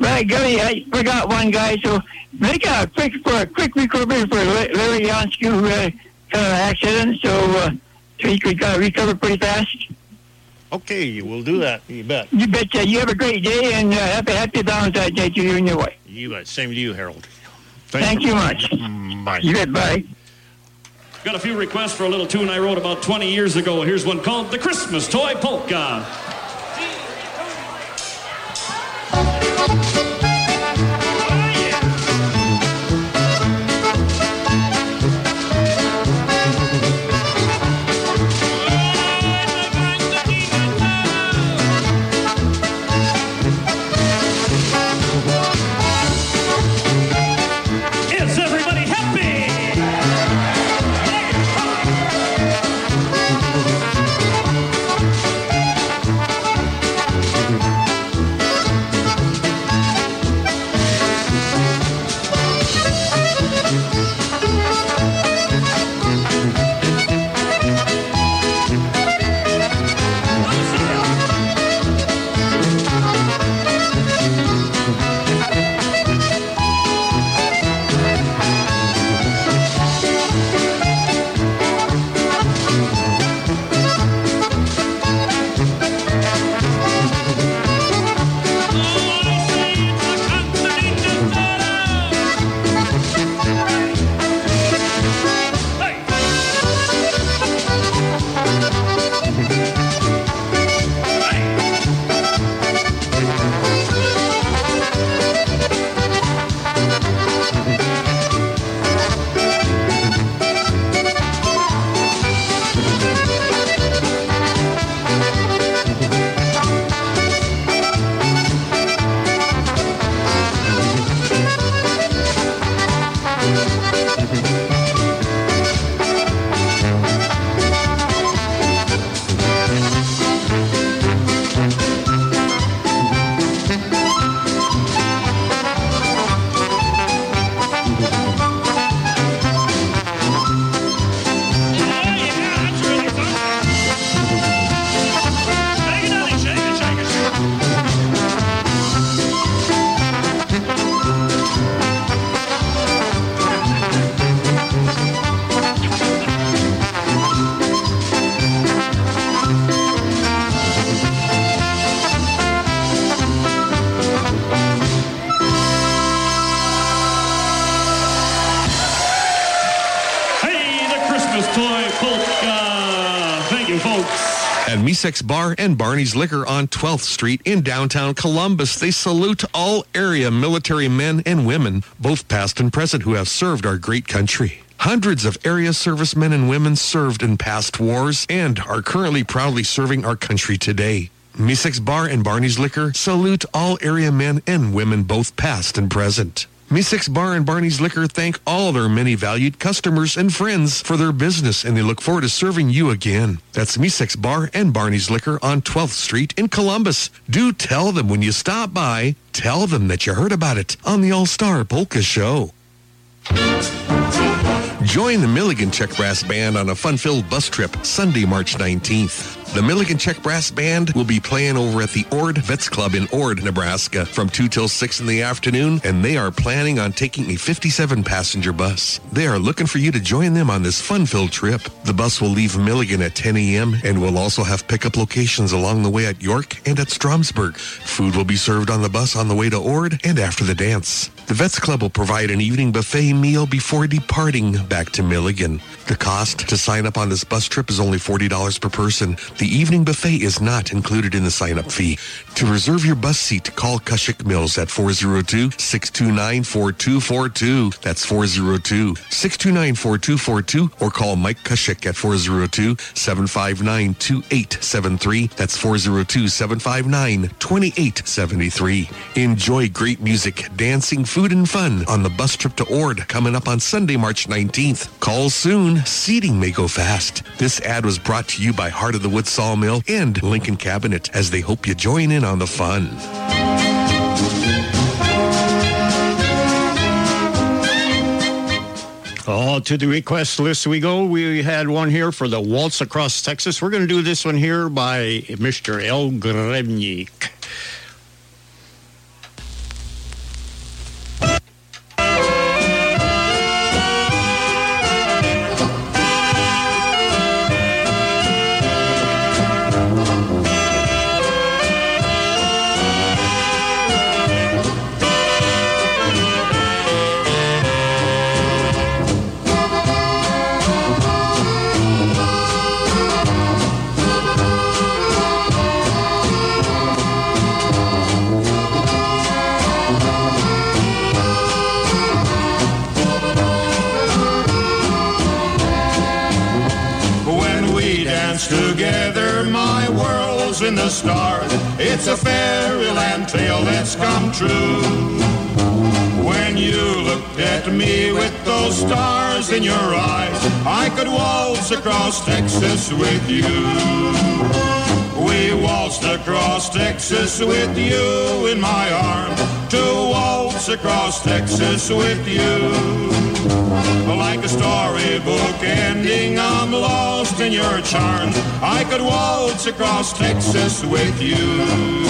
Right, Gary, I forgot one guy, so make a quick for a quick recovery for Larry Yansky who uh, had an accident, so uh, he could recover pretty fast. Okay, we'll do that. You bet. You betcha. You have a great day and uh, happy happy Valentine's Day to you and your wife. You bet. Same to you, Harold. Thank you much. Bye. You bet. Bye. Got a few requests for a little tune I wrote about 20 years ago. Here's one called The Christmas Toy Polka. Misek's Bar and Barney's Liquor on 12th Street in downtown Columbus, they salute all area military men and women, both past and present, who have served our great country. Hundreds of area servicemen and women served in past wars and are currently proudly serving our country today. Misek's Bar and Barney's Liquor salute all area men and women, both past and present. Misek's Bar and Barney's Liquor thank all their many valued customers and friends for their business, and they look forward to serving you again. That's Misek's Bar and Barney's Liquor on 12th Street in Columbus. Do tell them when you stop by, tell them that you heard about it on the All-Star Polka Show. Join the Milligan Czech Brass Band on a fun-filled bus trip Sunday, March 19th. The Milligan Czech Brass Band will be playing over at the Ord Vets Club in Ord, Nebraska from 2 till 6 in the afternoon, and they are planning on taking a 57-passenger bus. They are looking for you to join them on this fun-filled trip. The bus will leave Milligan at 10 a.m. and will also have pickup locations along the way at York and at Stromsburg. Food will be served on the bus on the way to Ord and after the dance. The Vets Club will provide an evening buffet meal before departing back to Milligan. The cost to sign up on this bus trip is only $40 per person. The evening buffet is not included in the sign-up fee. To reserve your bus seat, call Kushik Mills at 402-629-4242. That's 402-629-4242 or call Mike Kushik at 402-759-2873. That's 402-759-2873. Enjoy great music, dancing, food, and fun on the bus trip to Ord coming up on Sunday, March 19th. Call soon. Seating may go fast. This ad was brought to you by Heart of the Woods Sawmill and Lincoln Cabinet as they hope you join in on the fun. Oh, to the request list we go. We had one here for the Waltz Across Texas. We're going to do this one here by Mr. Al Grebenik. It's a fairyland tale that's come true. When you looked at me with those stars in your eyes, I could waltz across Texas with you. We waltzed across Texas with you in my arms, to waltz across Texas with you. Like a storybook ending, I'm lost in your charms. I could waltz across Texas with you.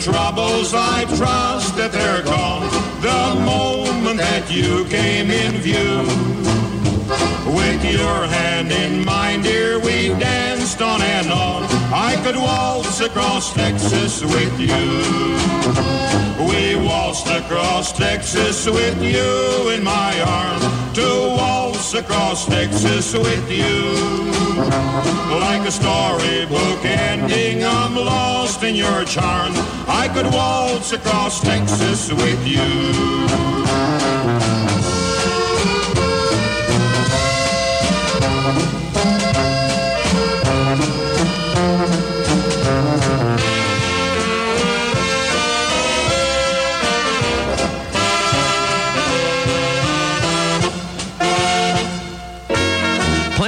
Troubles. I trust that they're gone. The moment that you came in view. With your hand in mine, dear, we danced on and on. I could waltz across Texas with you. We waltzed across Texas with you in my arms. To waltz across Texas with you. Like a storybook ending, I'm lost in your charm. I could waltz across Texas with you. Thank you.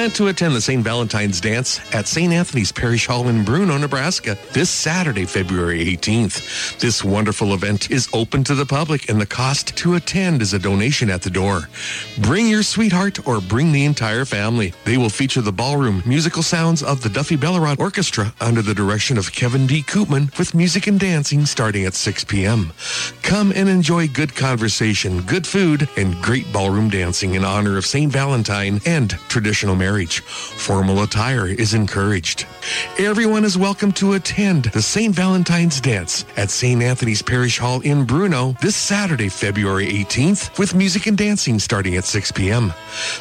Plan to attend the St. Valentine's Dance at St. Anthony's Parish Hall in Bruno, Nebraska this Saturday, February 18th. This wonderful event is open to the public and the cost to attend is a donation at the door. Bring your sweetheart or bring the entire family. They will feature the ballroom musical sounds of the Duffy Bellerod Orchestra under the direction of Kevin D. Koopman with music and dancing starting at 6 p.m. Come and enjoy good conversation, good food, and great ballroom dancing in honor of St. Valentine and traditional marriage. Formal attire is encouraged. Everyone is welcome to attend the St. Valentine's Dance at St. Anthony's Parish Hall in Bruno this Saturday, February 18th, with music and dancing starting at 6 p.m.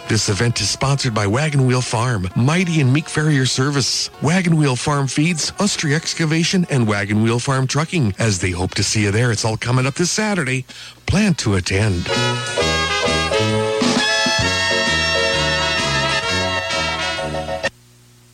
This event is sponsored by Wagon Wheel Farm, Mighty and Meek Farrier Service, Wagon Wheel Farm Feeds, Ustry Excavation, and Wagon Wheel Farm Trucking. As they hope to see you there, it's all coming up this Saturday. Plan to attend.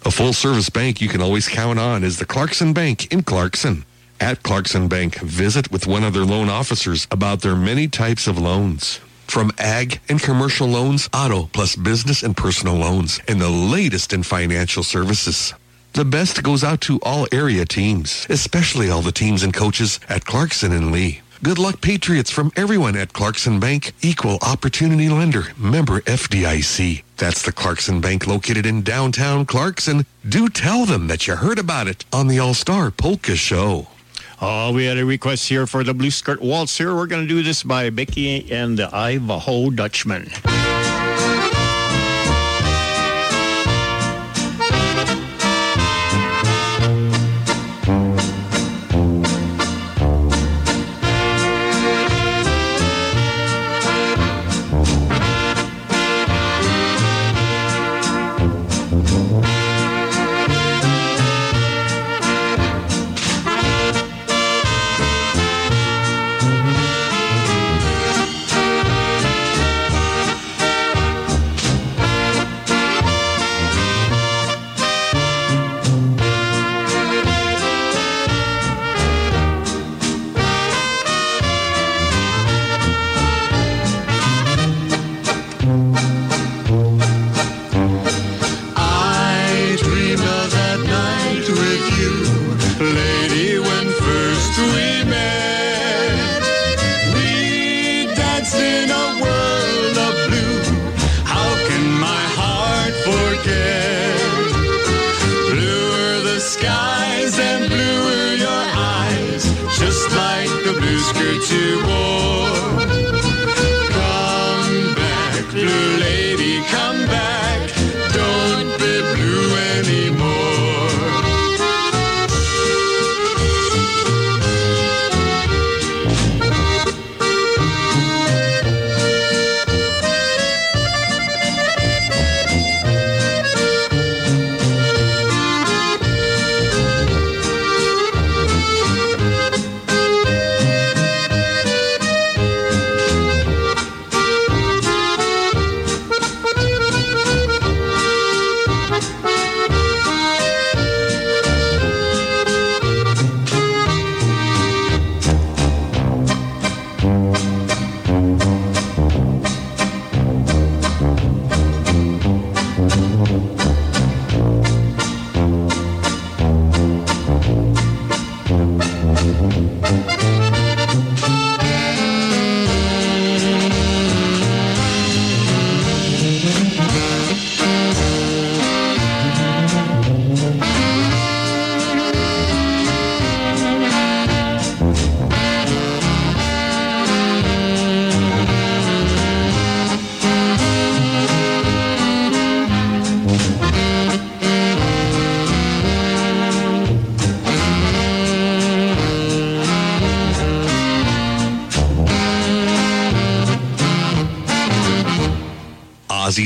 A full service bank you can always count on is the Clarkson Bank in Clarkson. At Clarkson Bank, visit with one of their loan officers about their many types of loans. From ag and commercial loans, auto, plus business and personal loans, and the latest in financial services. The best goes out to all area teams, especially all the teams and coaches at Clarkson and Lee. Good luck, Patriots, from everyone at Clarkson Bank, equal opportunity lender, member FDIC. That's the Clarkson Bank located in downtown Clarkson. Do tell them that you heard about it on the All Star Polka Show. Oh, we had a request here for the Blue Skirt Waltz here. We're going to do this by Becky and the Ivanhoe Dutchman.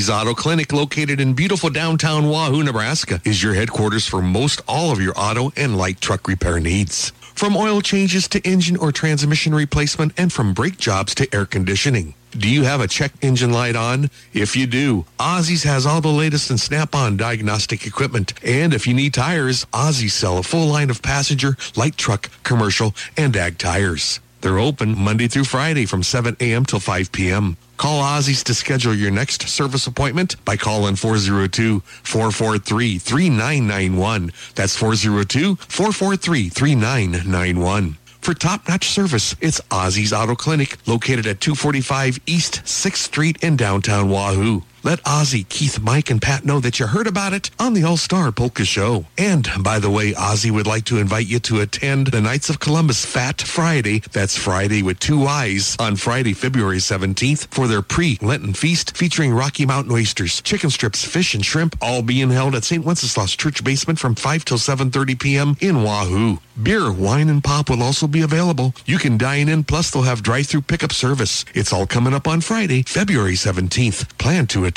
Ozzy's Auto Clinic, located in beautiful downtown Wahoo, Nebraska, is your headquarters for most all of your auto and light truck repair needs. From oil changes to engine or transmission replacement, and from brake jobs to air conditioning. Do you have a check engine light on? If you do, Ozzy's has all the latest in snap-on diagnostic equipment. And if you need tires, Ozzy's sell a full line of passenger, light truck, commercial, and ag tires. They're open Monday through Friday from 7 a.m. till 5 p.m. Call Ozzy's to schedule your next service appointment by calling 402-443-3991. That's 402-443-3991. For top-notch service, it's Ozzy's Auto Clinic, located at 245 East 6th Street in downtown Wahoo. Let Ozzy, Keith, Mike, and Pat know that you heard about it on the All-Star Polka Show. And, by the way, Ozzy would like to invite you to attend the Knights of Columbus Fat Friday. That's Friday with two eyes on Friday, February 17th for their pre-Lenten feast featuring Rocky Mountain oysters, chicken strips, fish, and shrimp, all being held at St. Wenceslaus Church basement from 5 till 7.30 p.m. in Wahoo. Beer, wine, and pop will also be available. You can dine in, plus they'll have drive-through pickup service. It's all coming up on Friday, February 17th. Plan to attend.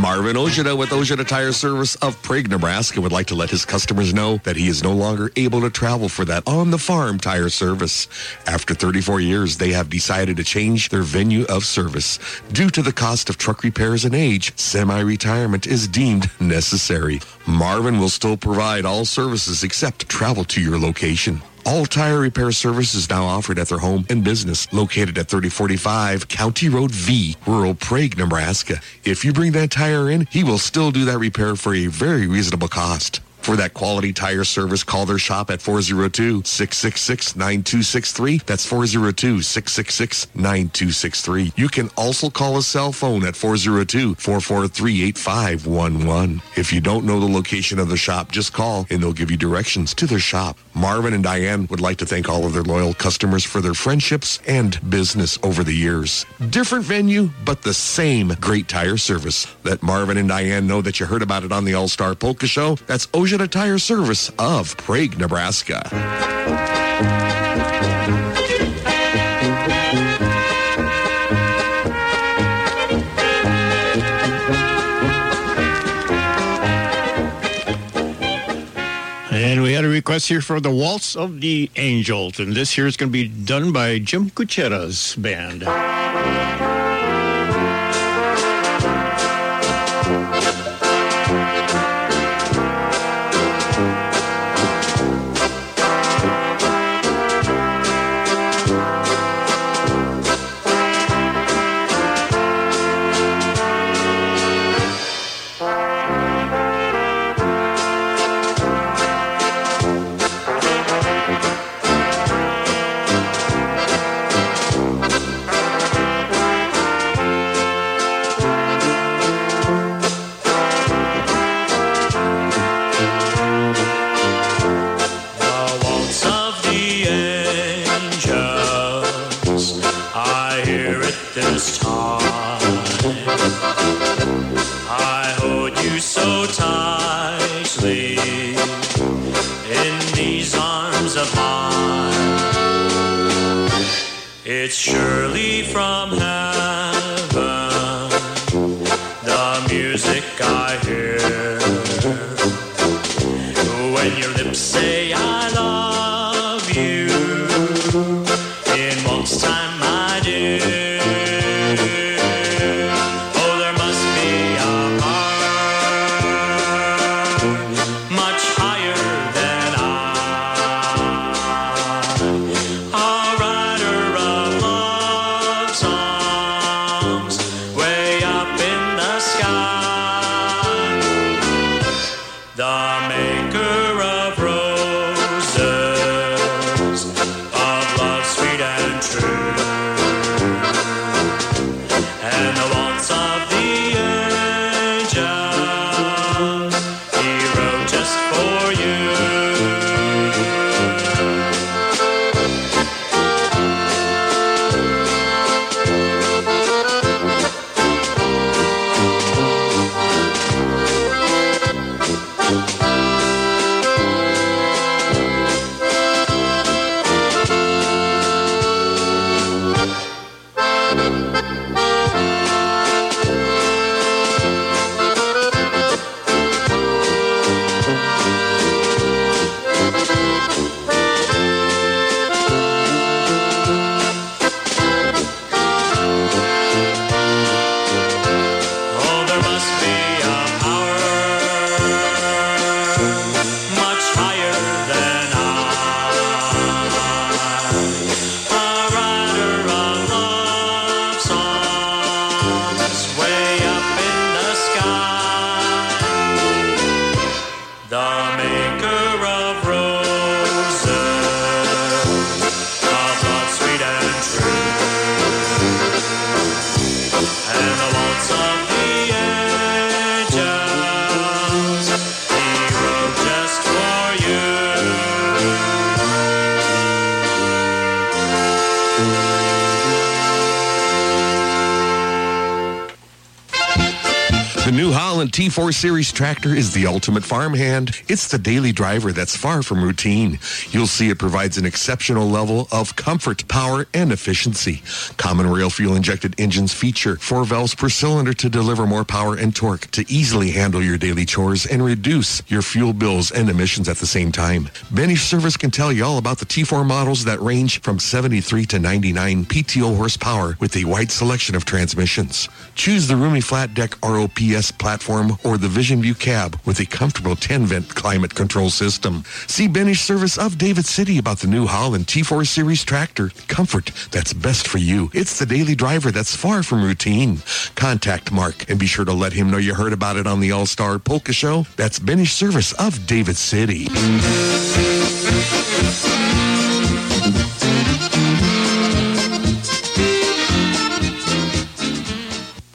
Marvin Ojeda with Ojeda Tire Service of Prague, Nebraska would like to let his customers know that he is no longer able to travel for that on-the-farm tire service. After 34 years, they have decided to change their venue of service. Due to the cost of truck repairs and age, semi-retirement is deemed necessary. Marvin will still provide all services except travel to your location. All tire repair service is now offered at their home and business located at 3045 County Road V, rural Prague, Nebraska. If you bring that tire in, he will still do that repair for a very reasonable cost. For that quality tire service, call their shop at 402-666-9263. That's 402-666-9263. You can also call a cell phone at 402-443-8511. If you don't know the location of the shop, just call and they'll give you directions to their shop. Marvin and Diane would like to thank all of their loyal customers for their friendships and business over the years. Different venue, but the same great tire service. Let Marvin and Diane know that you heard about it on the All-Star Polka Show. That's Ojeda Tire Service of Prague, Nebraska. And we had a request here for the Waltz of the Angels, and this here is going to be done by Jim Cuchera's band. It's surely from heaven, T4 Series tractor is the ultimate farmhand. It's the daily driver that's far from routine. You'll see it provides an exceptional level of comfort, power, and efficiency. Common rail fuel injected engines feature four valves per cylinder to deliver more power and torque to easily handle your daily chores and reduce your fuel bills and emissions at the same time. Benes Service can tell you all about the T4 models that range from 73 to 99 PTO horsepower with a wide selection of transmissions. Choose the roomy flat deck ROPS platform or the Vision View cab with a comfortable 10-vent climate control system. See Benes Service of David City about the new Holland T4 Series tractor. Comfort that's best for you. It's the daily driver that's far from routine. Contact Mark and be sure to let him know you heard about it on the All-Star Polka Show. That's Benes Service of David City.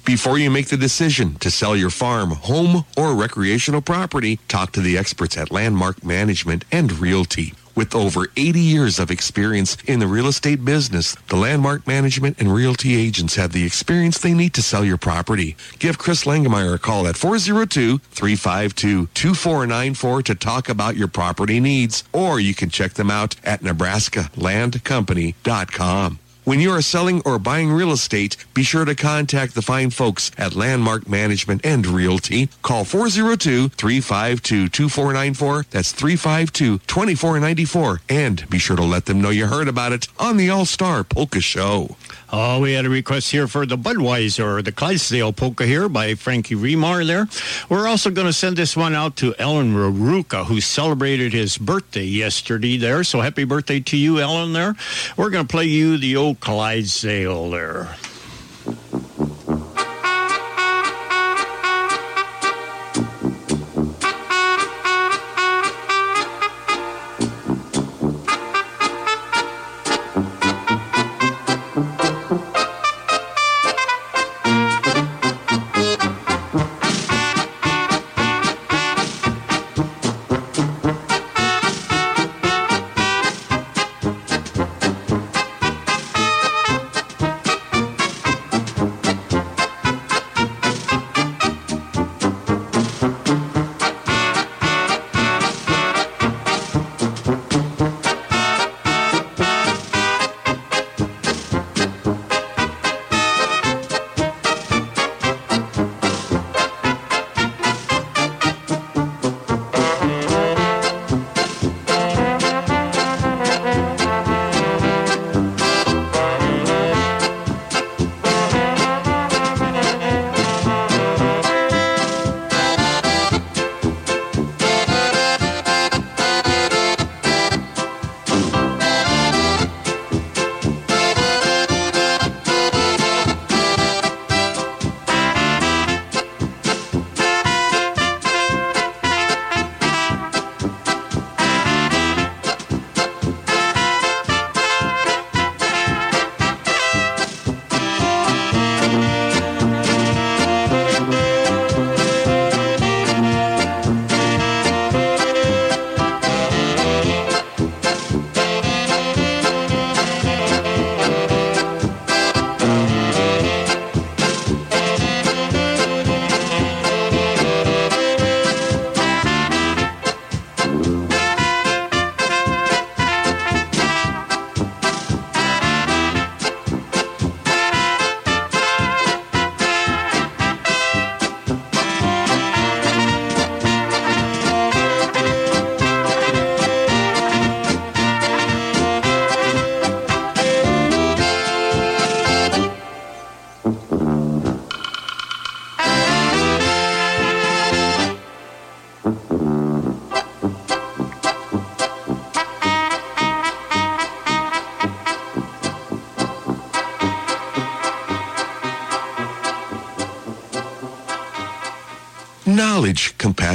Before you make the decision to sell your farm, home, or recreational property, talk to the experts at Landmark Management and Realty. With over 80 years of experience in the real estate business, the Landmark Management and Realty agents have the experience they need to sell your property. Give Chris Langemeyer a call at 402-352-2494 to talk about your property needs, or you can check them out at nebraskalandcompany.com. When you are selling or buying real estate, be sure to contact the fine folks at Landmark Management and Realty. Call 402-352-2494. That's 352-2494. And be sure to let them know you heard about it on the All-Star Polka Show. Oh, we had a request here for the Budweiser, or the Clydesdale polka here by Frankie Remar there. We're also going to send this one out to Ellen Raruka, who celebrated his birthday yesterday there. So happy birthday to you, Ellen, there. We're going to play you the old Clydesdale there.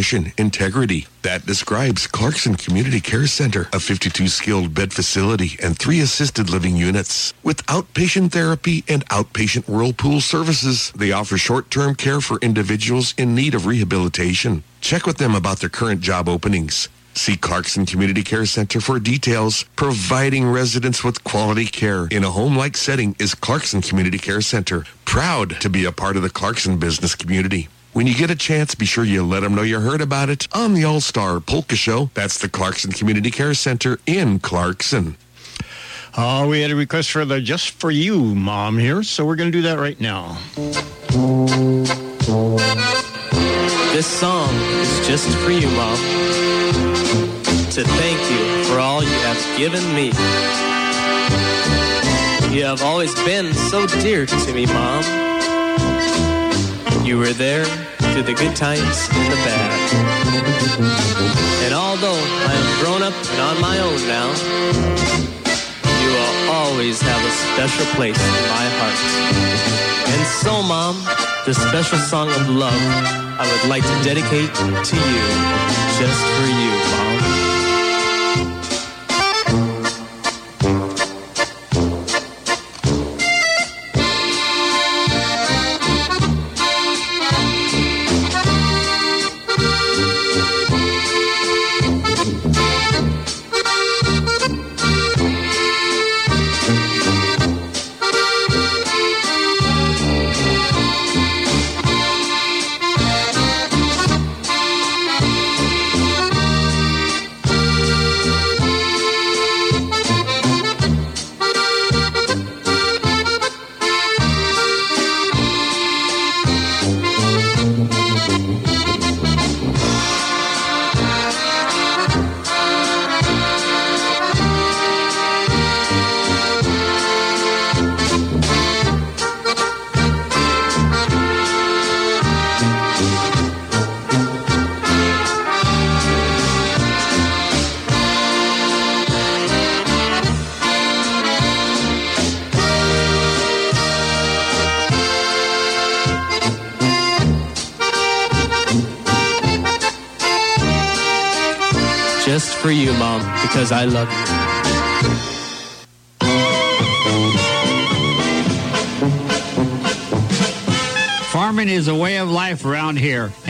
Compassion, integrity. That describes Clarkson Community Care Center, a 52 skilled bed facility and three assisted living units. With outpatient therapy and outpatient whirlpool services, they offer short-term care for individuals in need of rehabilitation. Check with them about their current job openings. See Clarkson Community Care Center for details. Providing residents with quality care in a home-like setting is Clarkson Community Care Center. Proud to be a part of the Clarkson business community. When you get a chance, be sure you let them know you heard about it on the All Star Polka Show. That's the Clarkson Community Care Center in Clarkson. Oh, we had a request for the Just For You mom here, so we're going to do that right now. This song is just for you, Mom. To thank you for all you have given me. You have always been so dear to me, Mom. You were there through the good times and the bad. And although I am grown up and on my own now, you will always have a special place in my heart. And so, Mom, this special song of love I would like to dedicate to you, just for you, Mom. Because I love you. Farming is a way of life around here,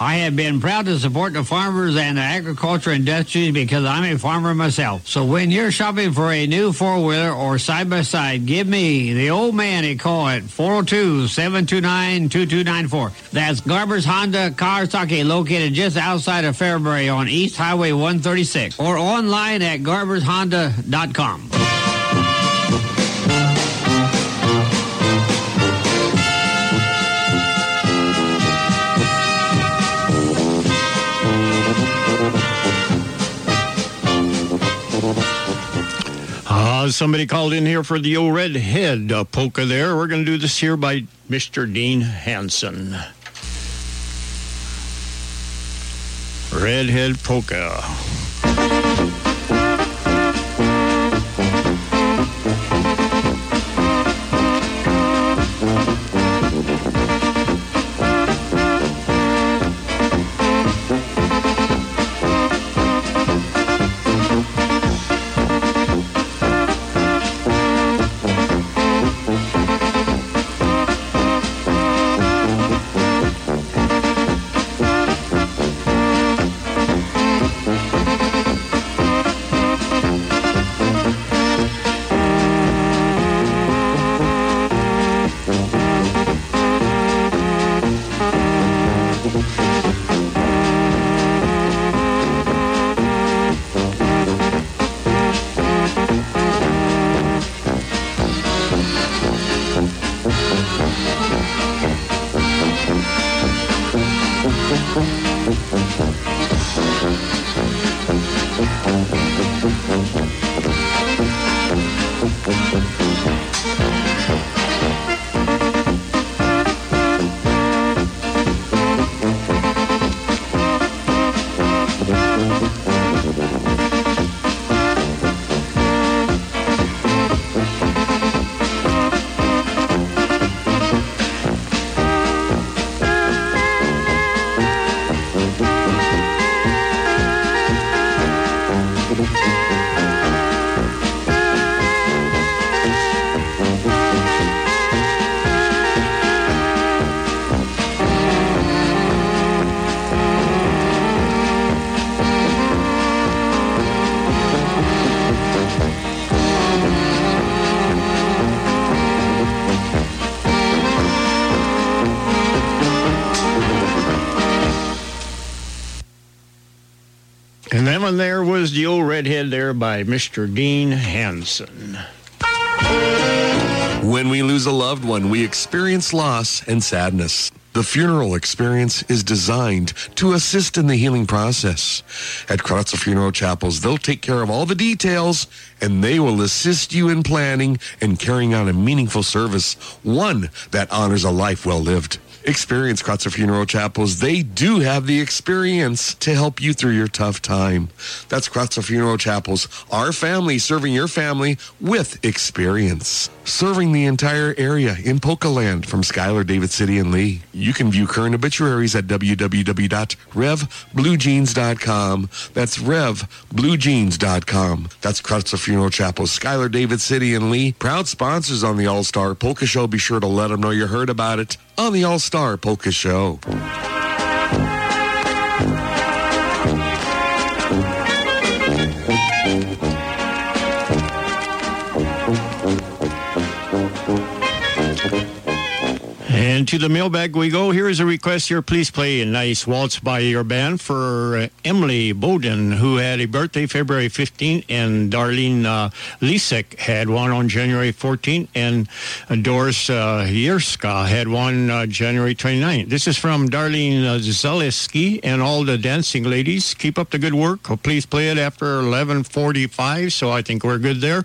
I have been proud to support the farmers and the agriculture industries because I'm a farmer myself. So when you're shopping for a new four-wheeler or side-by-side, give me, the old man, a call at 402-729-2294. That's Garber's Honda Kawasaki located just outside of Fairbury on East Highway 136 or online at garbershonda.com. Uh, somebody called in here for the old redhead uh, polka there. We're going to do this here by Mr. Dean Hanson. Redhead polka. The old redhead there by Mr. Dean Hanson. When we lose a loved one, we experience loss and sadness. The funeral experience is designed to assist in the healing process. At Kratzer Funeral Chapels, they'll take care of all the details and they will assist you in planning and carrying out a meaningful service, one that honors a life well lived. Experience Kratzer Funeral Chapels. They do have the experience to help you through your tough time. That's Kratzer Funeral Chapels, our family serving your family with experience. Serving the entire area in Polkaland from Schuyler, David City, and Lee. You can view current obituaries at www.revbluejeans.com. That's revbluejeans.com. That's Kratzer Funeral Chapels, Schuyler, David City, and Lee. Proud sponsors on the All-Star Polka Show. Be sure to let them know you heard about it on the All-Star Polka Show. And to the mailbag we go. Here is a request here. Please play a nice waltz by your band for uh, Emily Bowden, who had a birthday February 15th, and Darlene uh, Lisek had one on January 14th, and Doris uh, Yerska had one uh, January 29th. This is from Darlene uh, Zaleski and all the dancing ladies. Keep up the good work. Please play it after 11:45, so I think we're good there.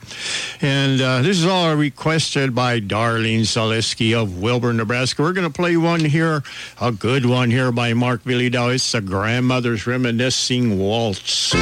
And uh, this is all requested by Darlene Zaleski of Wilber, Nebraska. We're going to play one here, a good one here by Mark Vyhlidal. It's a grandmother's reminiscing waltz.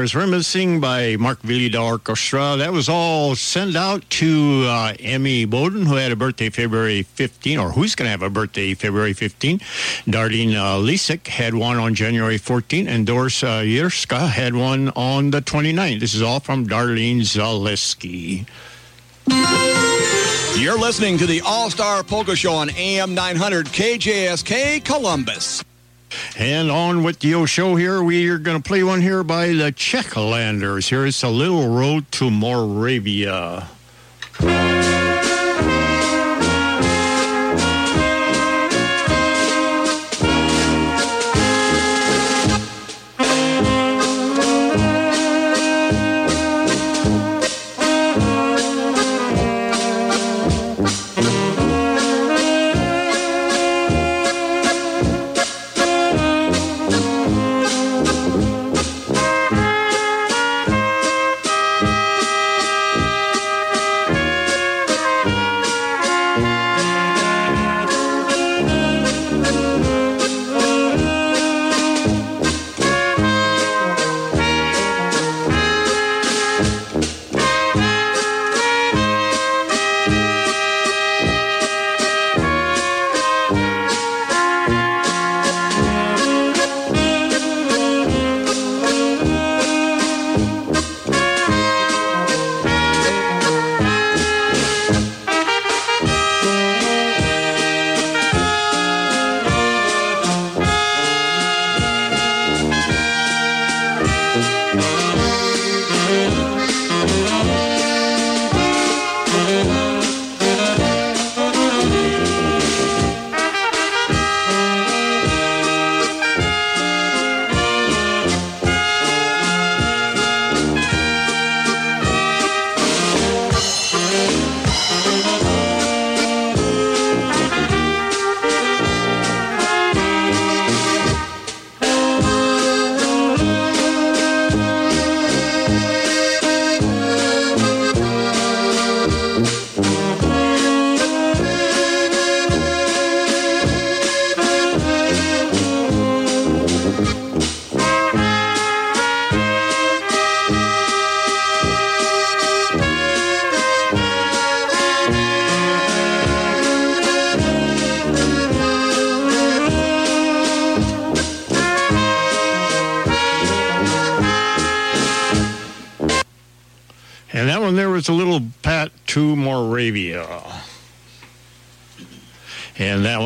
A reminiscing by Mark Vyhlidal Orchestra. That was all sent out to uh, Emmy Bowden, who had a birthday February 15, or who's going to have a birthday February 15. Darlene uh, Lisek had one on January 14, and Doris uh, Yerska had one on the 29th. This is all from Darlene Zaleski. You're listening to the All Star Polka Show on AM 900 KJSK Columbus. And on with the show here, we are going to play one here by the Czechlanders. Here is a little road to Moravia.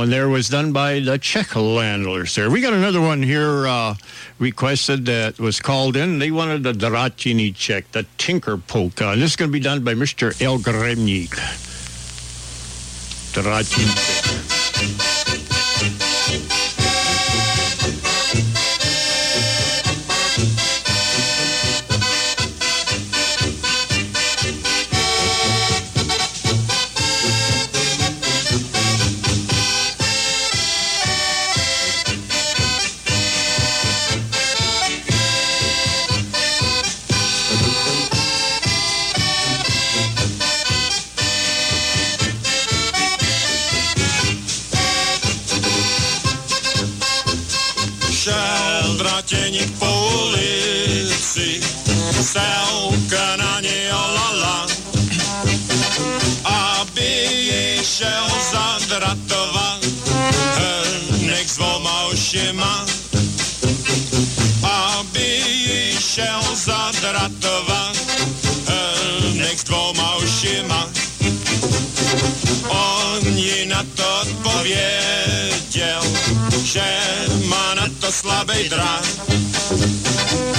And there was done by the Czechlanders there. We got another one here uh, requested that was called in. They wanted the Drachini Czech, the Tinker Polka. And this is going to be done by Mr. Al Grebenik. Drachini to slabý drát,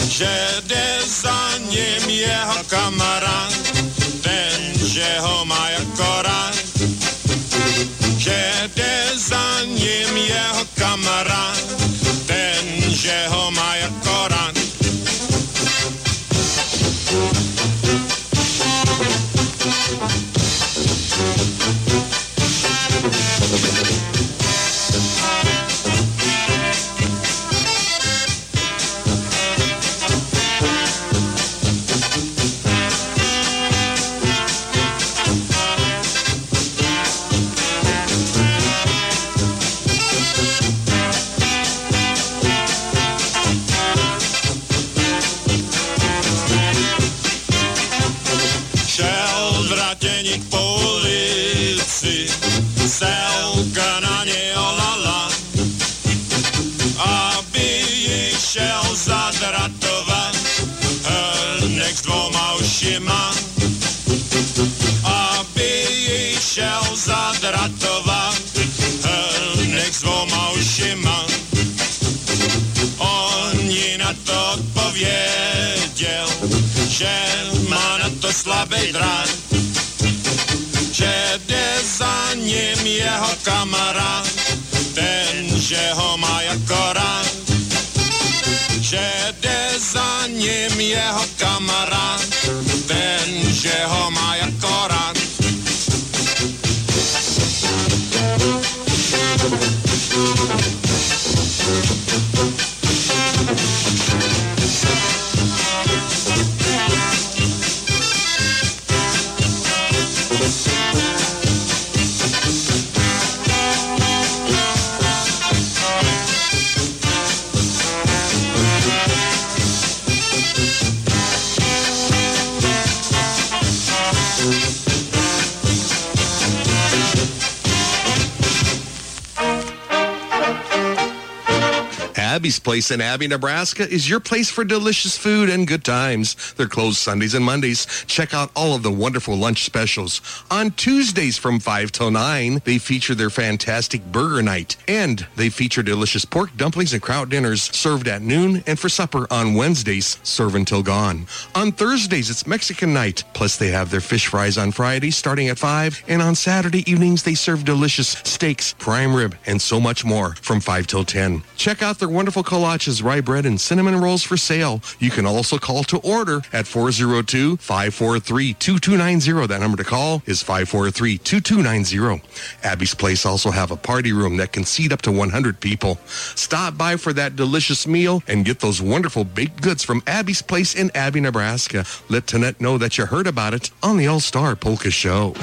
že jde za ním jeho kamarád, ten, že ho to slabý drát, že jde za ním jeho kamarád, ten, že ho má jako rád, že jde za ním jeho kamarád, Abby's Place in Abby, Nebraska is your place for delicious food and good times. They're closed Sundays and Mondays. Check out all of the wonderful lunch specials. On Tuesdays from 5 till 9, they feature their fantastic burger night. And they feature delicious pork dumplings and kraut dinners served at noon and for supper on Wednesdays, serve until gone. On Thursdays, it's Mexican night. Plus, they have their fish fries on Fridays starting at 5. And on Saturday evenings, they serve delicious steaks, prime rib, and so much more from 5 till 10. Check out their wonderful kolaches, rye bread, and cinnamon rolls for sale. You can also call to order at 402-543-2290. That number to call is 543-2290. Abby's Place also have a party room that can seat up to 100 people. Stop by for that delicious meal and get those wonderful baked goods from Abby's Place in Abby, Nebraska. Let Tonette know that you heard about it on the All-Star Polka Show.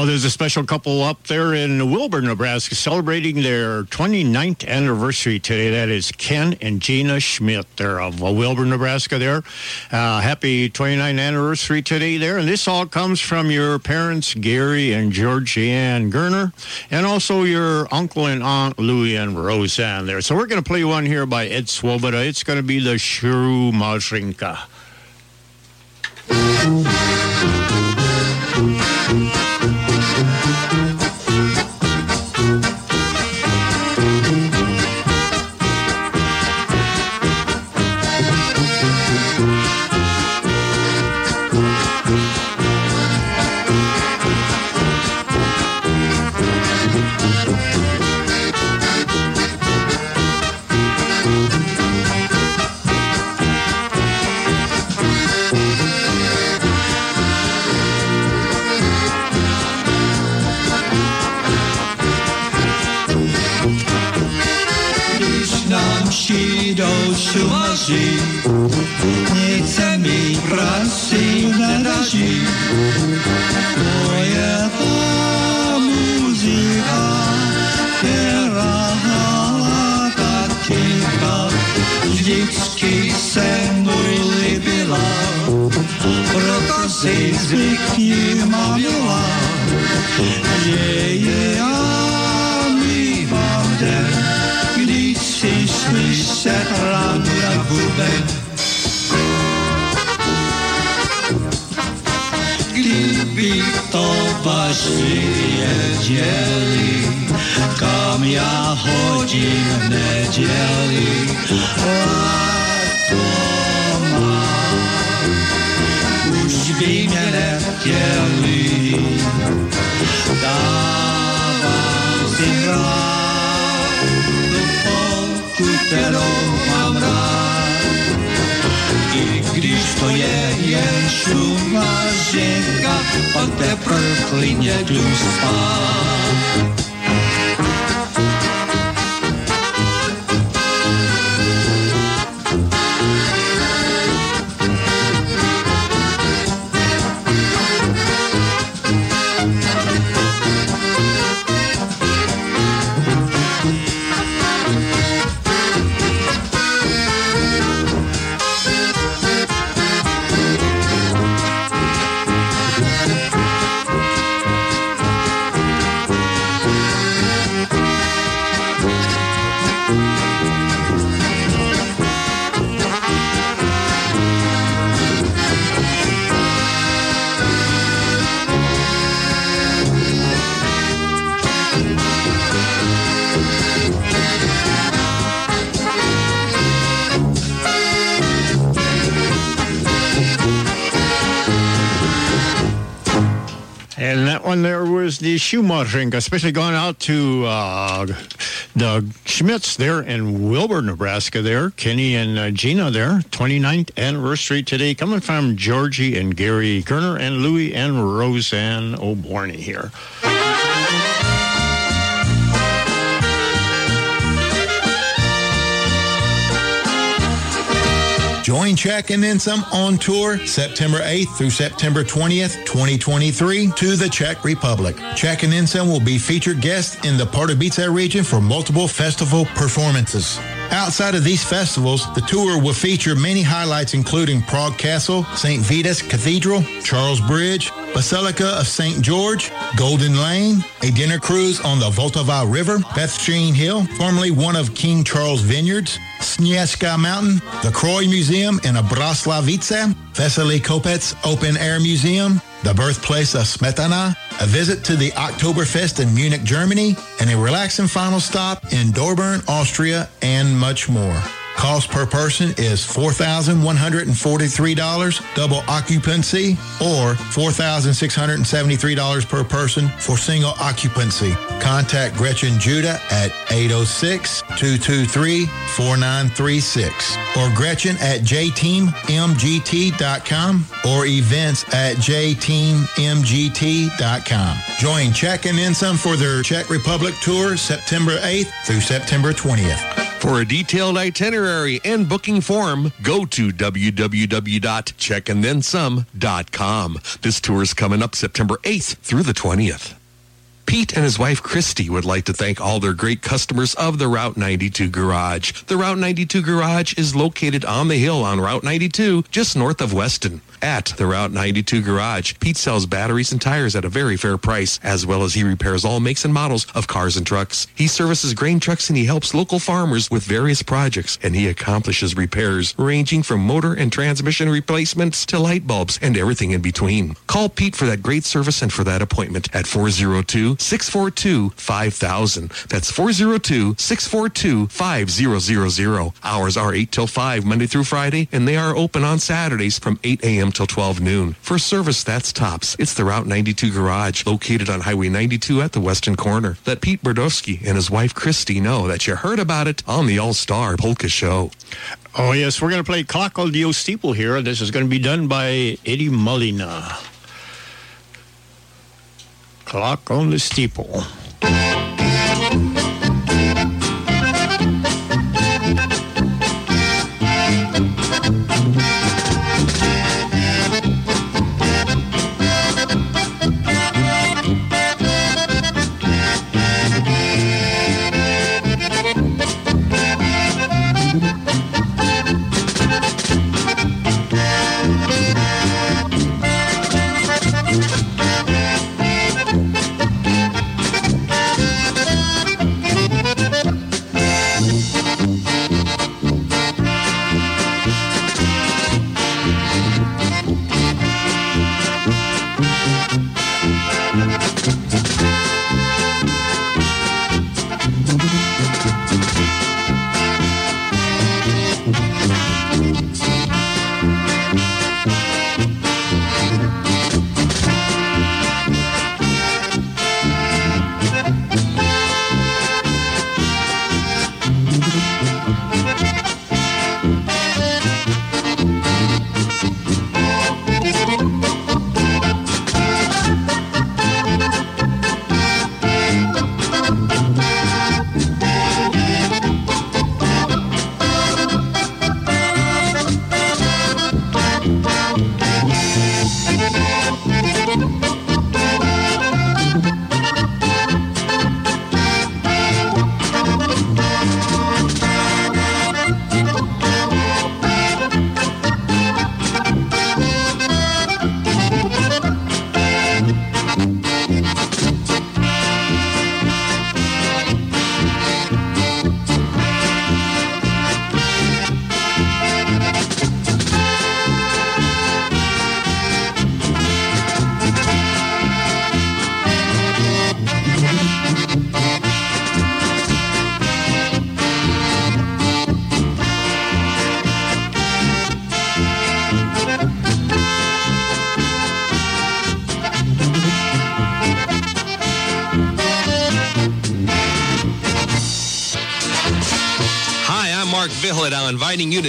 Oh, there's a special couple up there in Wilber, Nebraska, celebrating their 29th anniversary today. That is Ken and Gina Schmidt. They're of Wilber, Nebraska. There, uh, happy 29th anniversary today. There, and this all comes from your parents, Gary and Georgianne Gerner, and also your uncle and aunt Louie and Roseanne. There. So we're going to play one here by Ed Swoboda. It's going to be the Shrew Mazrinka. To vaši věděli, kam já hodím v neděli, léto mám, už by mě nechtěli. Dávám si rád tu polku, kterou to je, je šuma, žeka, pak teprve klidně jdu spát. And there was the Schumacher, especially going out to uh, the Schmitz there in Wilber, Nebraska there. Kenny and uh, Gina there. 29th anniversary today coming from Georgie and Gary Kerner and Louie and Roseanne O'Borney here. Join Czech and Then Some on tour September 8th through September 20th, 2023 to the Czech Republic. Czech and Then Some will be featured guests in the Pardubice region for multiple festival performances. Outside of these festivals, the tour will feature many highlights including Prague Castle, St. Vitus Cathedral, Charles Bridge, Basilica of St. George, Golden Lane, a dinner cruise on the Vltava River, Bethstreen Hill, formerly one of King Charles Vineyards, Snieska Mountain, the Croy Museum in Abraslavice, Vesely Kopec Open Air Museum, the birthplace of Smetana, a visit to the Oktoberfest in Munich, Germany, and a relaxing final stop in Dorburn, Austria, and much more. Cost per person is $4,143 double occupancy or $4,673 per person for single occupancy. Contact Gretchen Judah at 806-223-4936 or Gretchen at jteammgt.com or events at jteammgt.com. Join Czech and some for their Czech Republic tour September 8th through September 20th. For a detailed itinerary and booking form, go to www.czechandthensome.com. This tour is coming up September 8th through the 20th. Pete and his wife Christy would like to thank all their great customers of the Route 92 Garage. The Route 92 Garage is located on the hill on Route 92, just north of Weston. At the Route 92 Garage, Pete sells batteries and tires at a very fair price, as well as he repairs all makes and models of cars and trucks. He services grain trucks and he helps local farmers with various projects, and he accomplishes repairs ranging from motor and transmission replacements to light bulbs and everything in between. Call Pete for that great service and for that appointment at 402-642-5000. That's 402-642-5000. Hours are 8 till 5 Monday through Friday, and they are open on Saturdays from 8 a.m. till 12 noon. For service that's tops. It's the Route 92 Garage, located on Highway 92 at the western corner. Let Pete Berdowski and his wife Christy know that you heard about it on the All-Star Polka Show. Oh, yes, we're going to play Clock on the Steeple here. This is going to be done by Eddie Molina. Clock on the Steeple.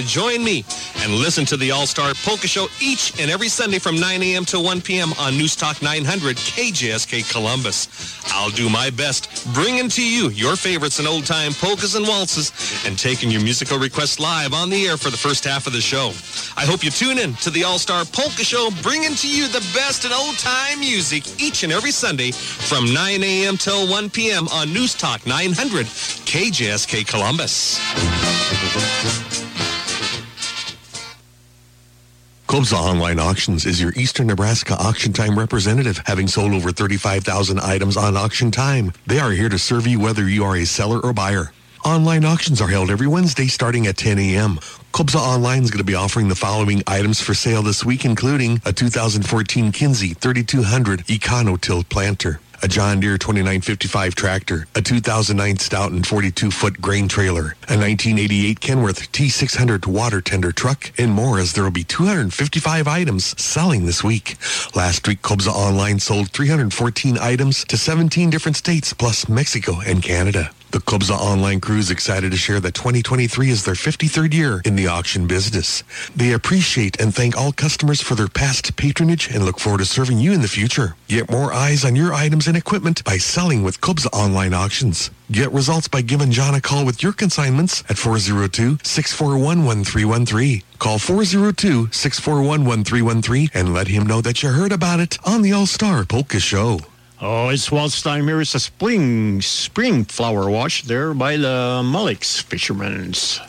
Join me and listen to the All-Star Polka Show each and every Sunday from 9 a.m. to 1 p.m. on News Talk 900 KJSK Columbus. I'll do my best bringing to you your favorites in old-time polkas and waltzes and taking your musical requests live on the air for the first half of the show. I hope you tune in to the All-Star Polka Show, bringing to you the best in old-time music each and every Sunday from 9 a.m. till 1 p.m. on News Talk 900 KJSK Columbus. Kobza Online Auctions is your Eastern Nebraska auction time representative, having sold over 35,000 items on auction time. They are here to serve you whether you are a seller or buyer. Online auctions are held every Wednesday starting at 10 a.m. Kobza Online is going to be offering the following items for sale this week, including a 2014 Kinze 3200 Econo Tilt Planter, a John Deere 2955 tractor, a 2009 Stoughton 42-foot grain trailer, a 1988 Kenworth T600 water tender truck, and more as there will be 255 items selling this week. Last week, Kobza Online sold 314 items to 17 different states, plus Mexico and Canada. The Kobza Online crew is excited to share that 2023 is their 53rd year in the auction business. They appreciate and thank all customers for their past patronage and look forward to serving you in the future. Get more eyes on your items and equipment by selling with Kobza Online Auctions. Get results by giving John a call with your consignments at 402-641-1313. Call 402-641-1313 and let him know that you heard about it on the All-Star Polka Show. Oh, it's waltz time here. It's a spring spring flower wash there by the Mullix fishermen's.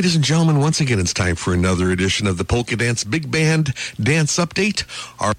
Ladies and gentlemen, once again, it's time for another edition of the Polka Dance Big Band Dance Update. Our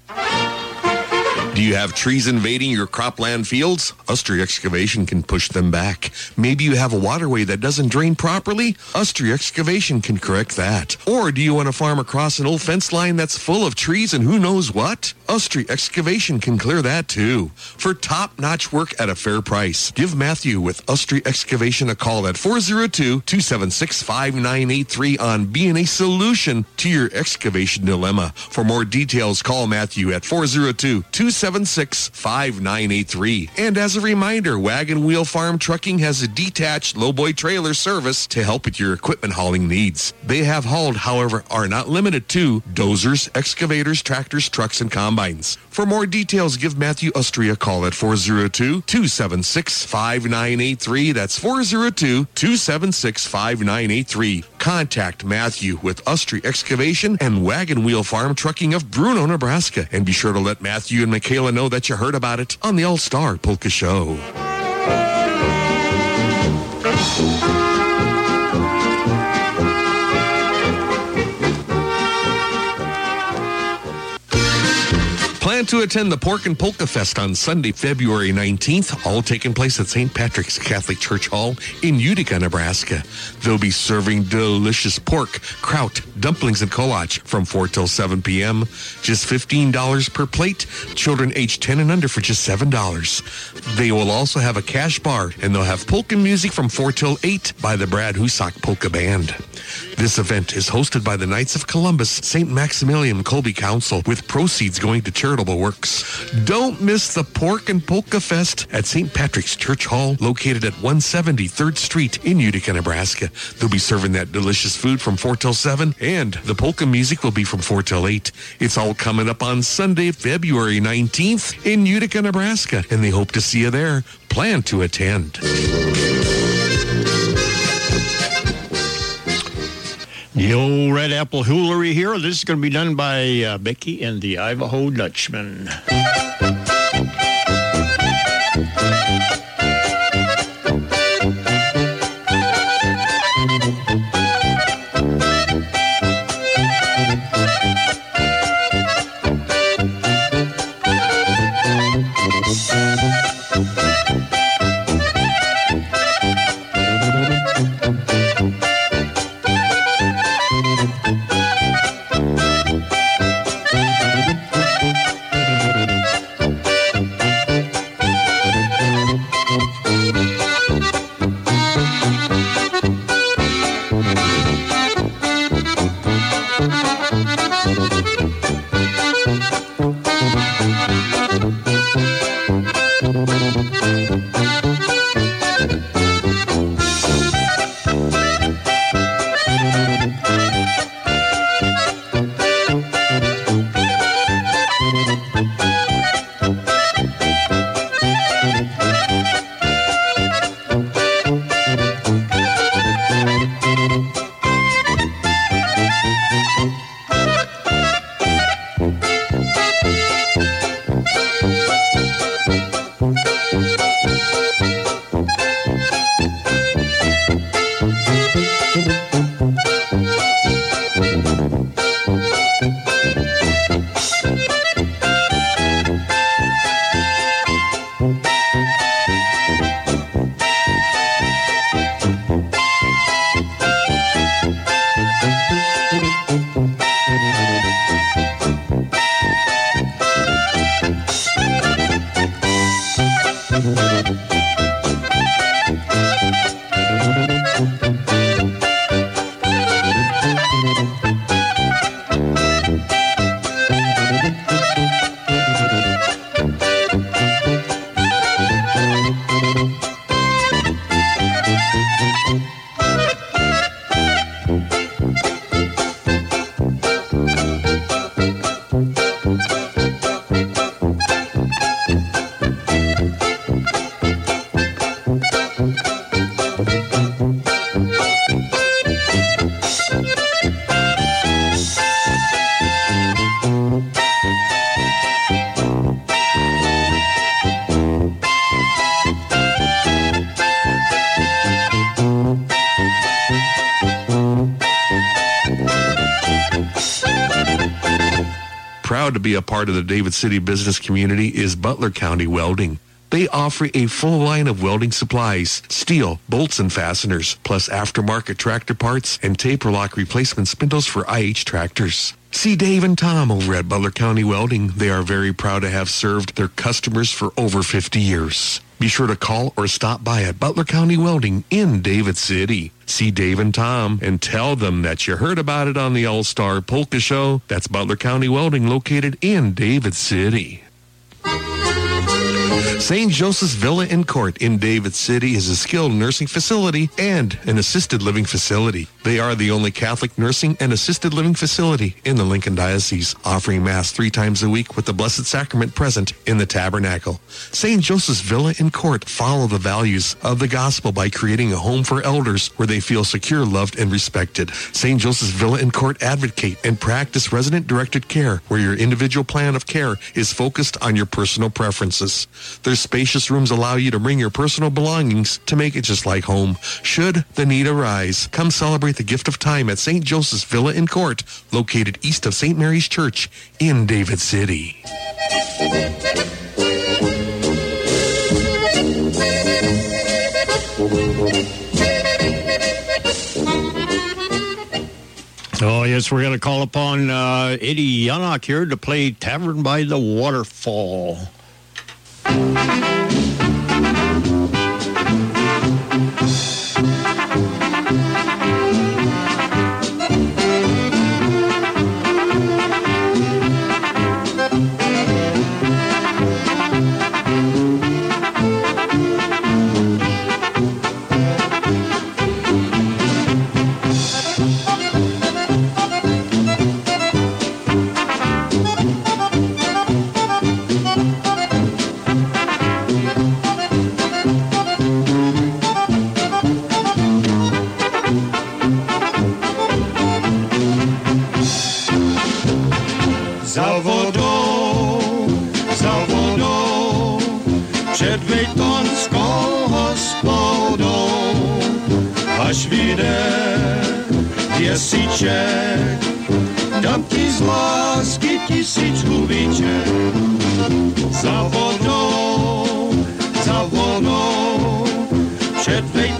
do you have trees invading your cropland fields? Ustry Excavation can push them back. Maybe you have a waterway that doesn't drain properly? Ustry Excavation can correct that. Or do you want to farm across an old fence line that's full of trees and who knows what? Ustry Excavation can clear that too. For top-notch work at a fair price, give Matthew with Ustry Excavation a call at 402-276-5983 on being a solution to your excavation dilemma. For more details, call Matthew at 402 276 5983. And as a reminder, Wagon Wheel Farm Trucking has a detached lowboy trailer service to help with your equipment hauling needs. They have hauled, however, are not limited to dozers, excavators, tractors, trucks, and combines. For more details, give Matthew Ustria a call at 402 276 5983. That's 402 276 5983. Contact Matthew with Ustry Excavation and Wagon Wheel Farm Trucking of Bruno, Nebraska. And be sure to let Matthew and Michaela know that you heard about it on the All Star Polka Show. Plan to attend the Pork and Polka Fest on Sunday, February 19th, all taking place at St. Patrick's Catholic Church Hall in Utica, Nebraska. They'll be serving delicious pork, kraut, dumplings, and kolach from 4 till 7 p.m. Just $15 per plate. Children aged 10 and under for just $7. They will also have a cash bar, and they'll have polka music from 4 till 8 by the Brad Husak Polka Band. This event is hosted by the Knights of Columbus St. Maximilian Kolbe Council with proceeds going to charitable works. Don't miss the Pork and Polka Fest at St. Patrick's Church Hall located at 173rd Street in Utica, Nebraska. They'll be serving that delicious food from 4 till 7 and the polka music will be from 4 till 8. It's all coming up on Sunday, February 19th in Utica, Nebraska and they hope to see you there. Plan to attend. The old Red Apple Hoolery here. This is going to be done by uh, Becky and the Idaho Dutchman. Be a part of the David City business community is Butler County Welding. They offer a full line of welding supplies, steel, bolts and fasteners, plus aftermarket tractor parts and taper lock replacement spindles for IH tractors. See Dave and Tom over at Butler County Welding. They are very proud to have served their customers for over 50 years. Be sure to call or stop by at Butler County Welding in David City. See Dave and Tom and tell them that you heard about it on the All Star Polka Show. That's Butler County Welding located in David City. St. Joseph's Villa and Court in David City is a skilled nursing facility and an assisted living facility. They are the only Catholic nursing and assisted living facility in the Lincoln Diocese, offering Mass three times a week with the Blessed Sacrament present in the tabernacle. St. Joseph's Villa and Court follow the values of the gospel by creating a home for elders where they feel secure, loved, and respected. St. Joseph's Villa and Court advocate and practice resident directed care where your individual plan of care is focused on your personal preferences. Their spacious rooms allow you to bring your personal belongings to make it just like home. Should the need arise, come celebrate the gift of time at St. Joseph's Villa in Court, located east of St. Mary's Church in David City. Oh, yes, we're going to call upon uh, Eddie Yannock here to play Tavern by the Waterfall. Za měsíček, dám ti z lásky tisíc kubíček. Za vodou, za vodou, předvej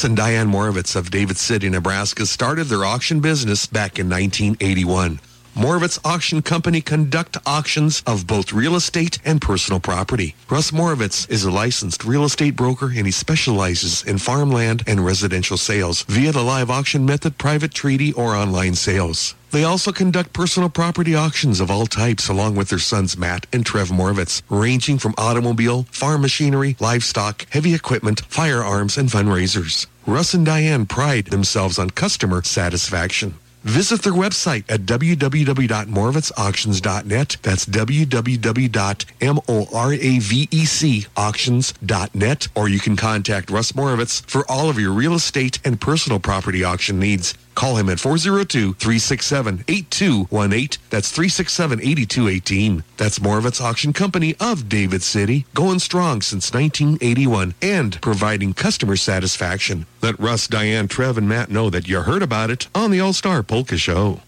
Russ and Diane Moravec of David City, Nebraska started their auction business back in 1981. Moravec Auction Company conduct auctions of both real estate and personal property. Russ Moravec is a licensed real estate broker and he specializes in farmland and residential sales via the live auction method, private treaty, or online sales. They also conduct personal property auctions of all types along with their sons Matt and Trev Moravec, ranging from automobile, farm machinery, livestock, heavy equipment, firearms, and fundraisers. Russ and Diane pride themselves on customer satisfaction. Visit their website at www.moravecauctions.net. That's www.moravecauctions.net. Or you can contact Russ Moravec for all of your real estate and personal property auction needs. Call him at 402-367-8218. That's 367-8218. That's Moravec Auction Company of David City, going strong since 1981 and providing customer satisfaction. Let Russ, Diane, Trev, and Matt know that you heard about it on the All-Star Polka Show.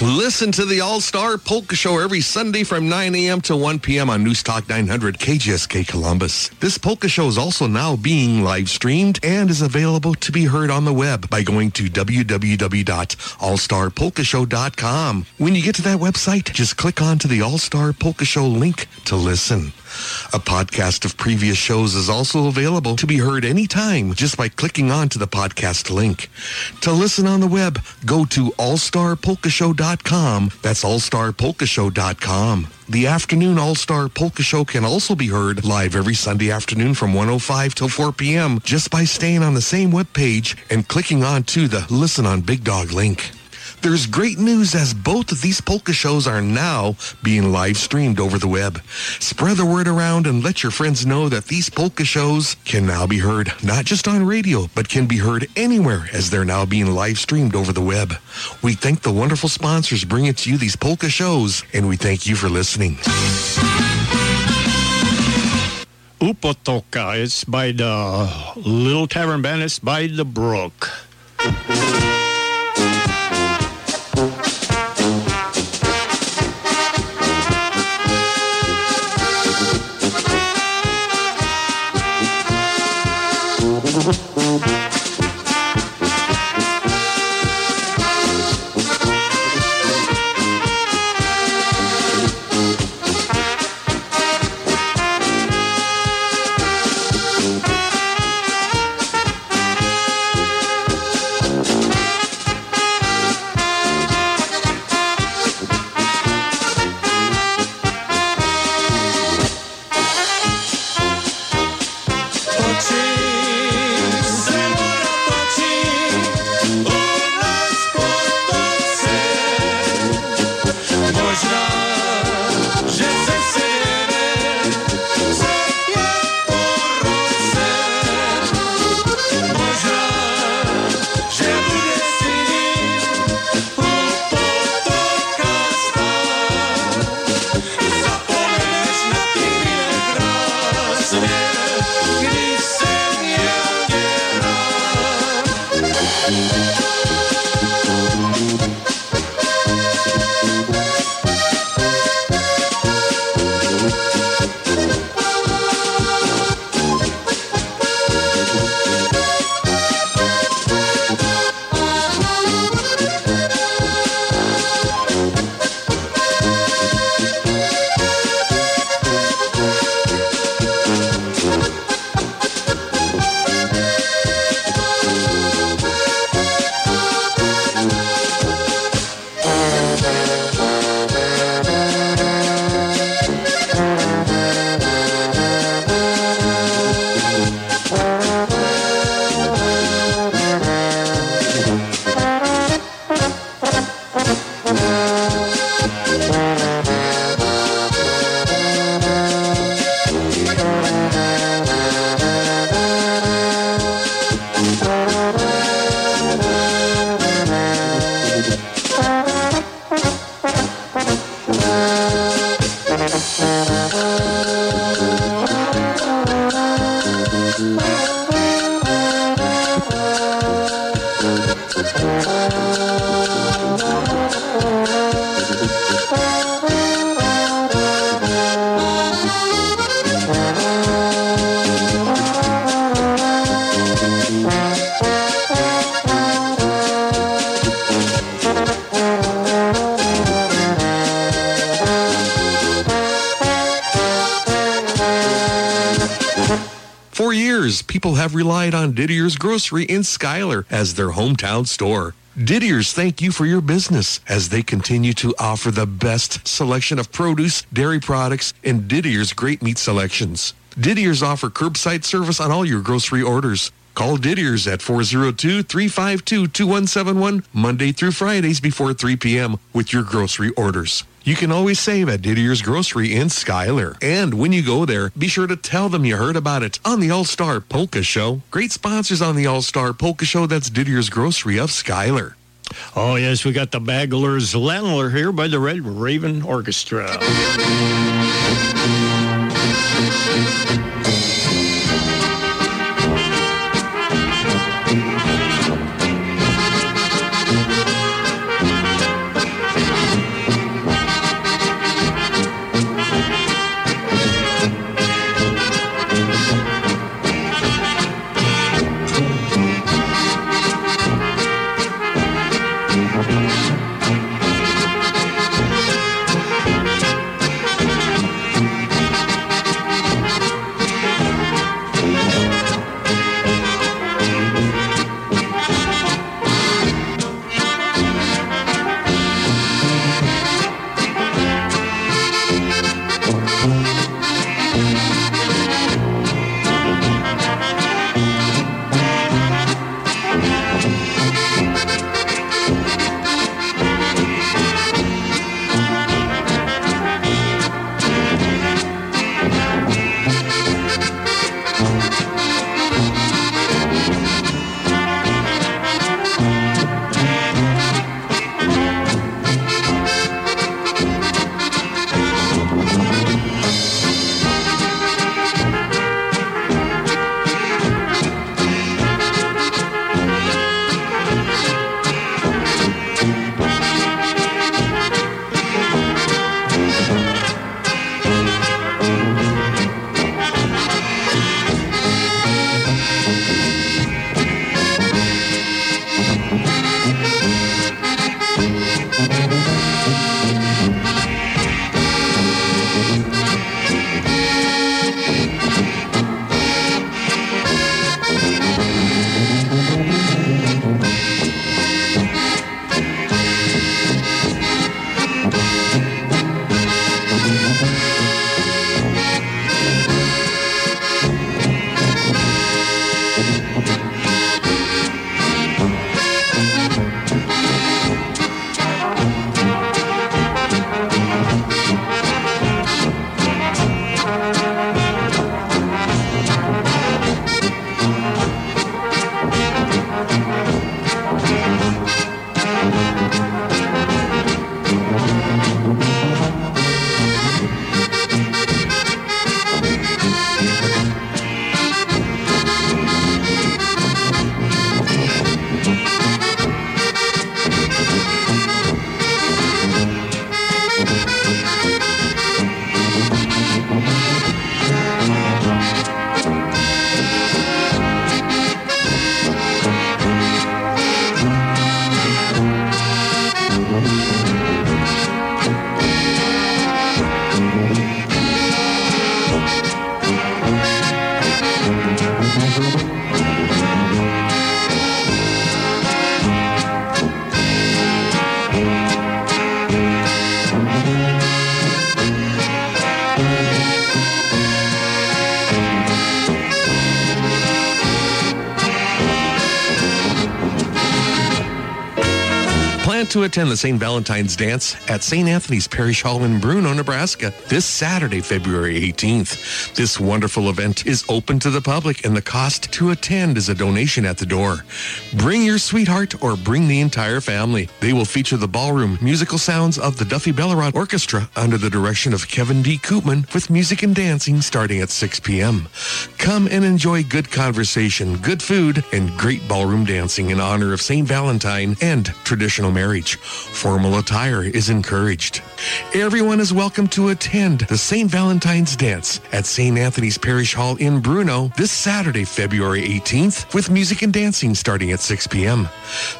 Listen to the All-Star Polka Show every Sunday from 9 a.m. to 1 p.m. on News Talk 900 KJSK Columbus. This polka show is also now being live streamed and is available to be heard on the web by going to www.allstarpolkashow.com. When you get to that website, just click on to the All-Star Polka Show link to listen. A podcast of previous shows is also available to be heard anytime just by clicking on to the podcast link. To listen on the web, go to allstarpolkashow.com. That's allstarpolkashow.com. The afternoon All-Star Polka Show can also be heard live every Sunday afternoon from 105 till 4 p.m. just by staying on the same web page and clicking on to the Listen on Big Dog link. There's great news as both of these polka shows are now being live streamed over the web. Spread the word around and let your friends know that these polka shows can now be heard not just on radio, but can be heard anywhere as they're now being live streamed over the web. We thank the wonderful sponsors bringing to you these polka shows, and we thank you for listening. Upotoka. It's by the Little Tavern Band. It's by the brook. Have relied on Didier's Grocery in Schuyler as their hometown store. Didier's thank you for your business as they continue to offer the best selection of produce, dairy products, and Didier's great meat selections. Didier's offer curbside service on all your grocery orders. Call Didier's at 402-352-2171 Monday through Fridays before 3 p.m. with your grocery orders. You can always save at Didier's Grocery in Schuyler. And when you go there, be sure to tell them you heard about it on the All-Star Polka Show. Great sponsors on the All-Star Polka Show. That's Didier's Grocery of Schuyler. Oh, yes, we got the Baglers Landler here by the Red Raven Orchestra. Attend the St. Valentine's Dance at St. Anthony's Parish Hall in Bruno, Nebraska this Saturday, February 18th. This wonderful event is open to the public and the cost to attend is a donation at the door. Bring your sweetheart or bring the entire family. They will feature the ballroom musical sounds of the Duffy Bellerod Orchestra under the direction of Kevin D. Koopman with music and dancing starting at 6 p.m. Come and enjoy good conversation, good food, and great ballroom dancing in honor of St. Valentine and traditional marriage. Formal attire is encouraged. Everyone is welcome to attend the St. Valentine's Dance at St. Anthony's Parish Hall in Bruno this Saturday, February 18th, with music and dancing starting at 6 p.m.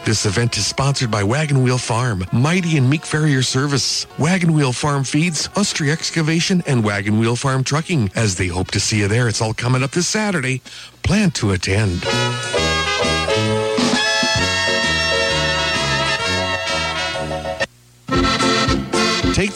This event is sponsored by Wagon Wheel Farm, Mighty and Meek Farrier Service, Wagon Wheel Farm Feeds, Austria Excavation, and Wagon Wheel Farm Trucking. As they hope to see you there, it's all coming up this Saturday. Plan to attend. Take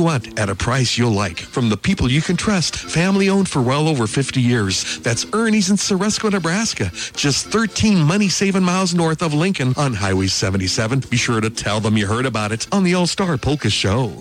want at a price you'll like. From the people you can trust, family owned for well over 50 years. That's Ernie's in Ceresco, Nebraska, just 13 money-saving miles north of Lincoln on Highway 77. Be sure to tell them you heard about it on the All-Star Polka Show.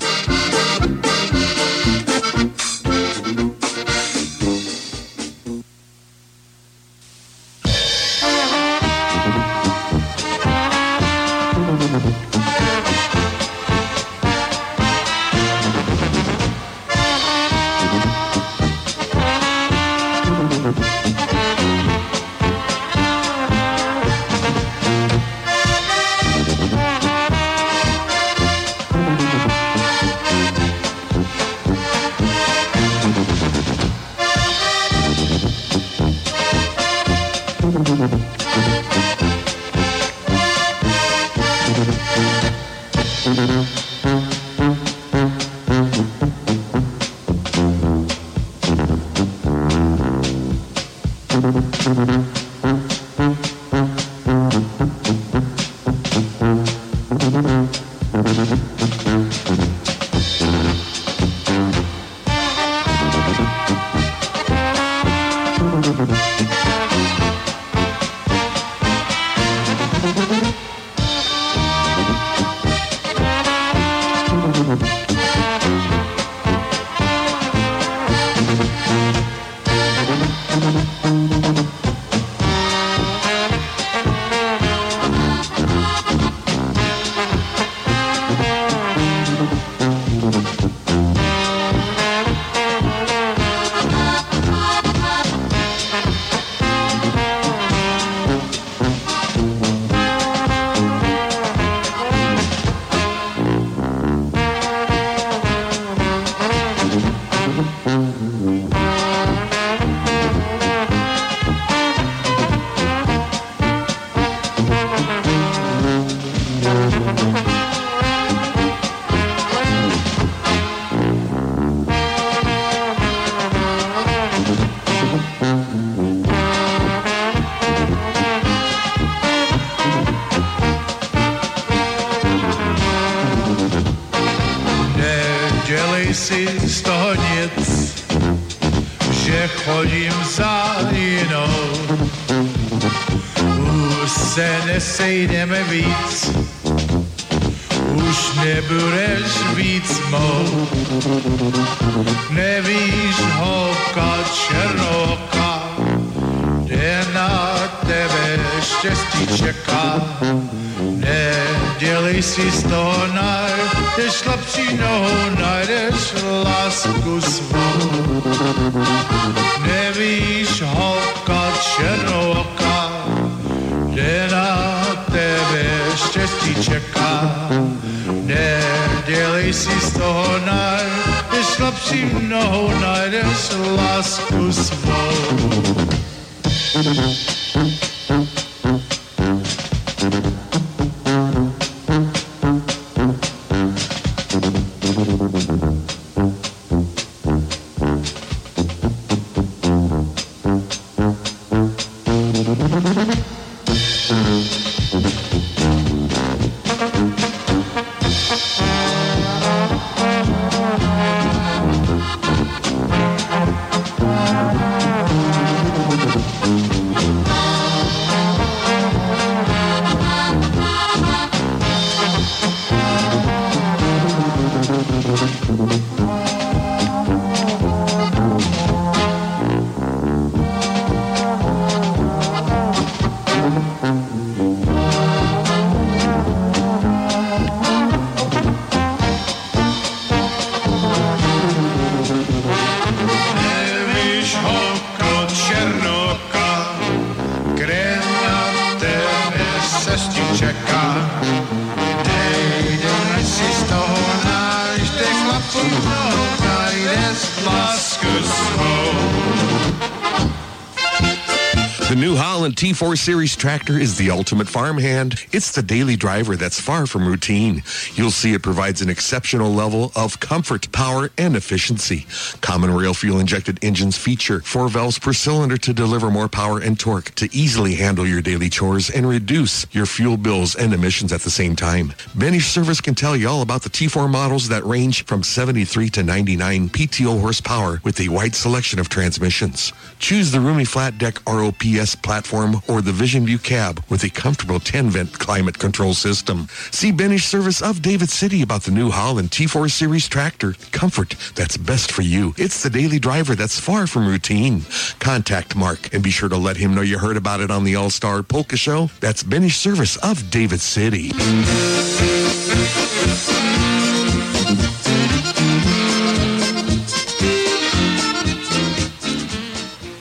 Four Series tractor is the ultimate farmhand. It's the daily driver that's far from routine. You'll see it provides an exceptional level of comfort, power, and efficiency. Common rail fuel injected engines feature four valves per cylinder to deliver more power and torque to easily handle your daily chores and reduce your fuel bills and emissions at the same time. Benish Service can tell you all about the T4 models that range from 73 to 99 PTO horsepower with a wide selection of transmissions. Choose the roomy flat deck ROPS platform or the Vision View cab with a comfortable 10-vent climate control system. See Benish Service of David City about the new Holland T4 Series tractor. Comfort that's best for you. It's the daily driver that's far from routine. Contact Mark and be sure to let him know you heard about it on the All-Star Polka Show. That's Benish Service of David City.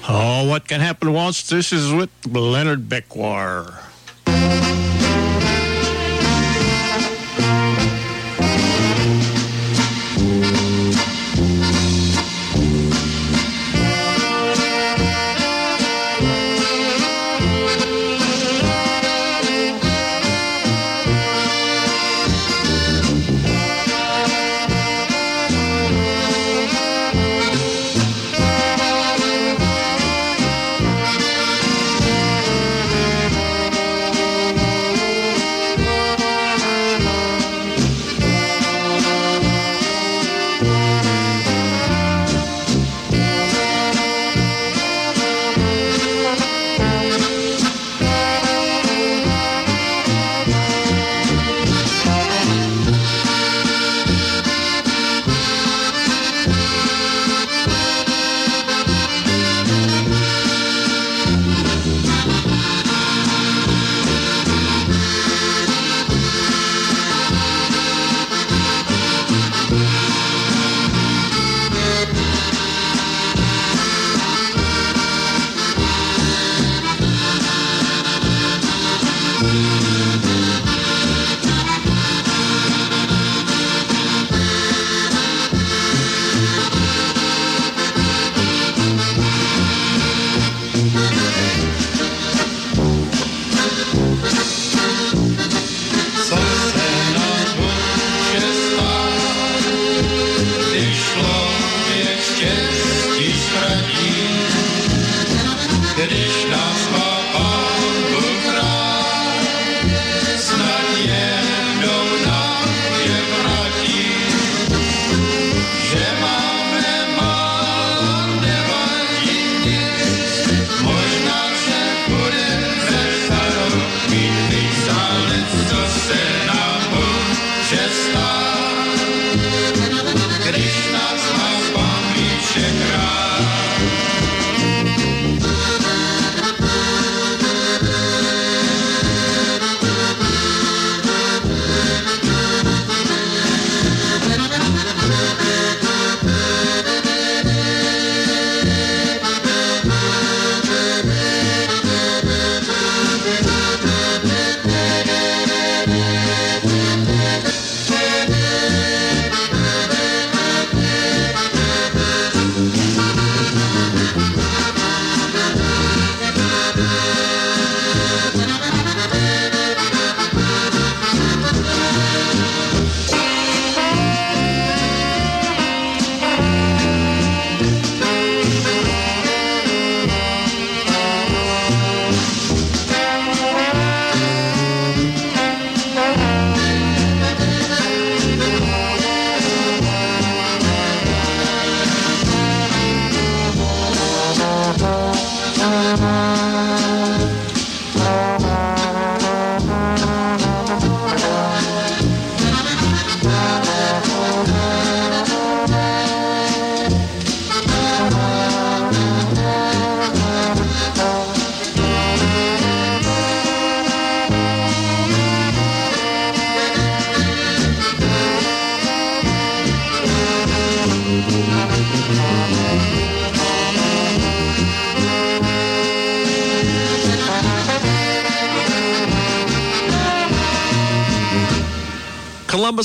Oh, what can happen once? This is with Leonard Beckwar.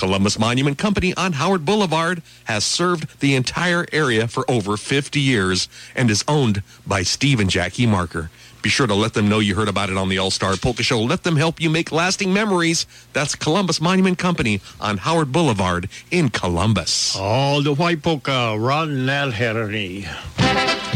Columbus Monument Company on Howard Boulevard has served the entire area for over 50 years and is owned by Steve and Jackie Marker. Be sure to let them know you heard about it on the All Star Polka Show. Let them help you make lasting memories. That's Columbus Monument Company on Howard Boulevard in Columbus. All the white polka, Nalherny. If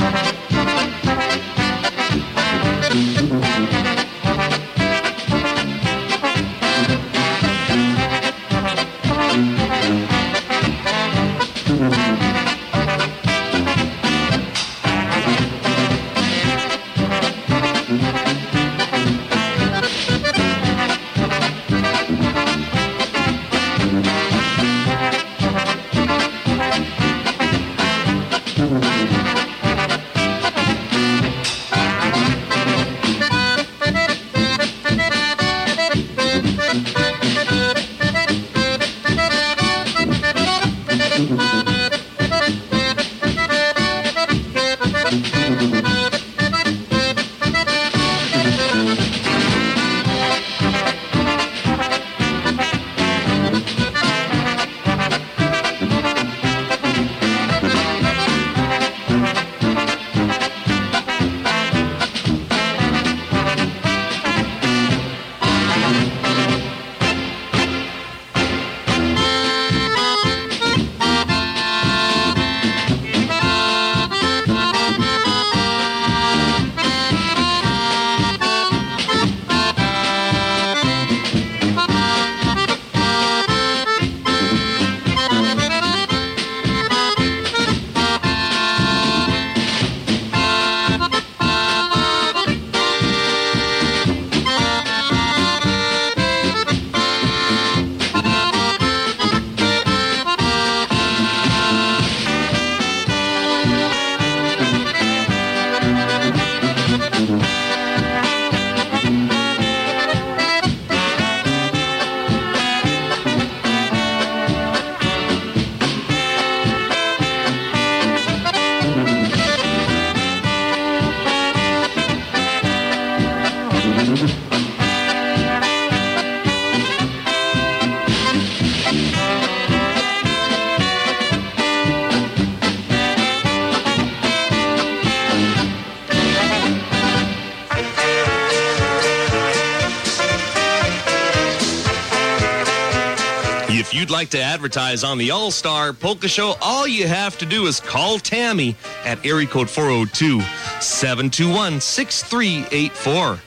you'd like to advertise on the All Star Polka Show, all you have to do is call Tammy at area code 402 721 6384.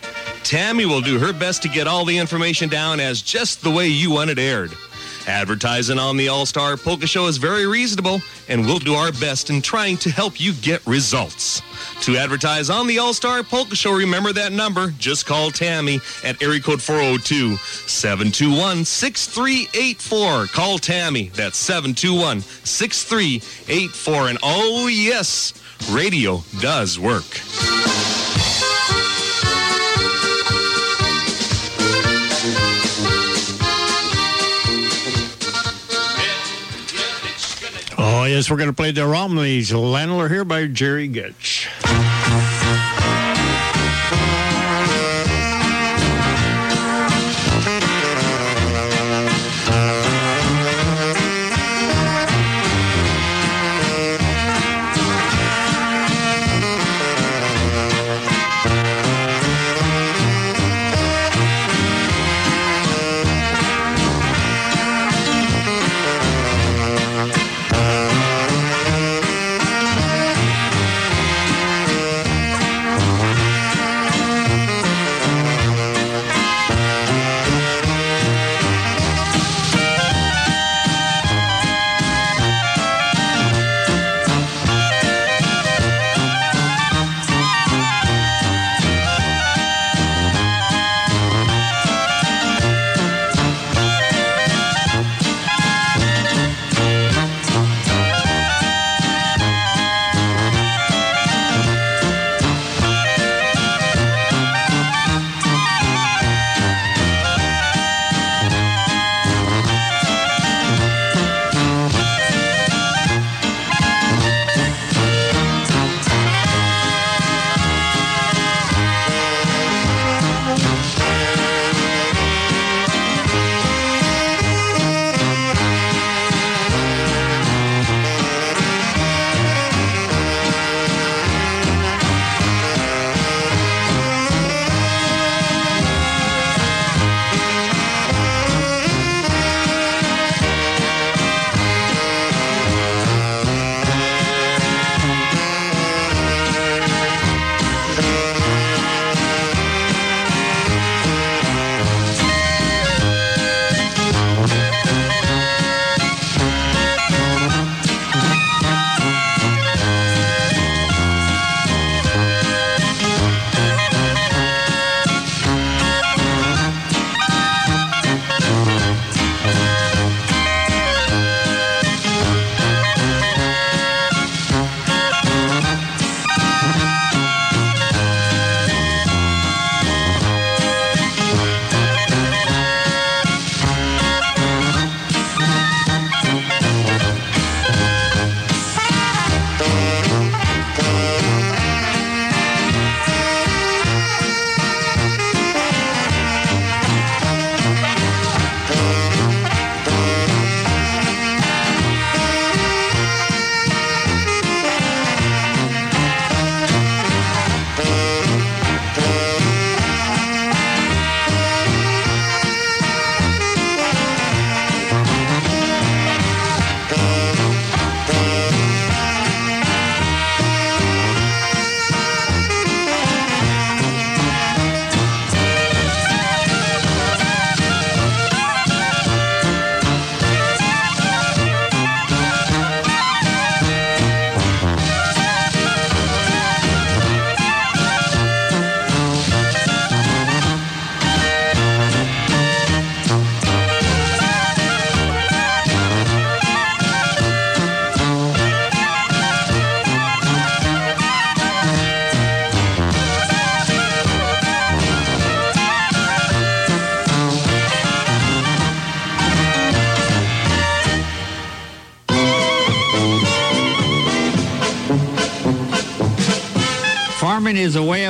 Tammy will do her best to get all the information down as just the way you want it aired. Advertising on the All Star Polka Show is very reasonable, and we'll do our best in trying to help you get results. To advertise on the All Star Polka Show, remember that number. Just call Tammy at area code 402 721 6384. Call Tammy. That's 721 6384. And oh, yes, radio does work. Oh, yes, we're going to play the Romneys. Landler here by Jerry Getch.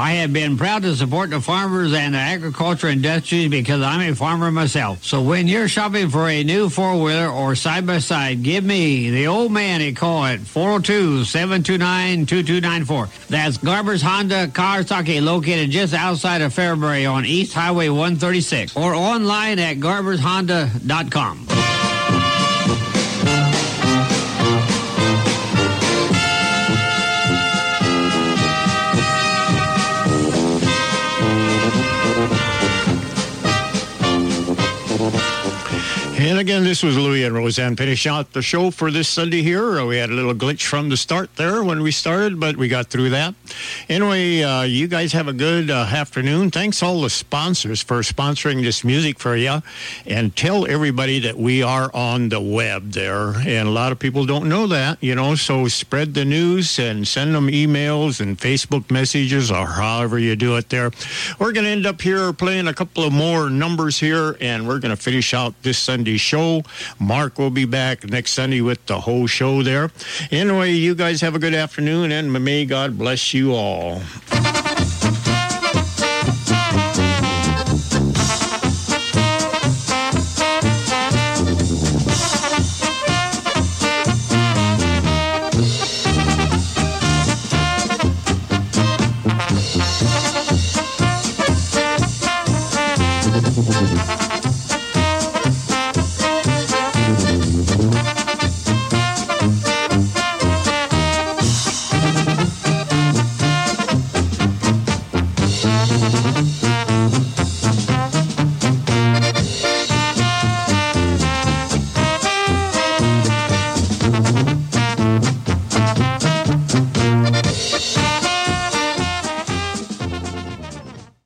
I have been proud to support the farmers and the agriculture industries because I'm a farmer myself. So when you're shopping for a new four-wheeler or side-by-side, give me, the old man, a call at 402-729-2294. That's Garber's Honda Kawasaki located just outside of Fairbury on East Highway 136 or online at garbershonda.com. And again, this was Louis and Roseanne finishing out the show for this Sunday here. Uh, We had a little glitch from the start there when we started, but we got through that. Anyway, uh, you guys have a good uh, afternoon. Thanks all the sponsors for sponsoring this music for you. And tell everybody that we are on the web there. And a lot of people don't know that, you know, so spread the news and send them emails and Facebook messages or however you do it there. We're going to end up here playing a couple of more numbers here, and we're going to finish out this Sunday show. Mark will be back next Sunday with the whole show there. Anyway, you guys have a good afternoon, and may God bless you all.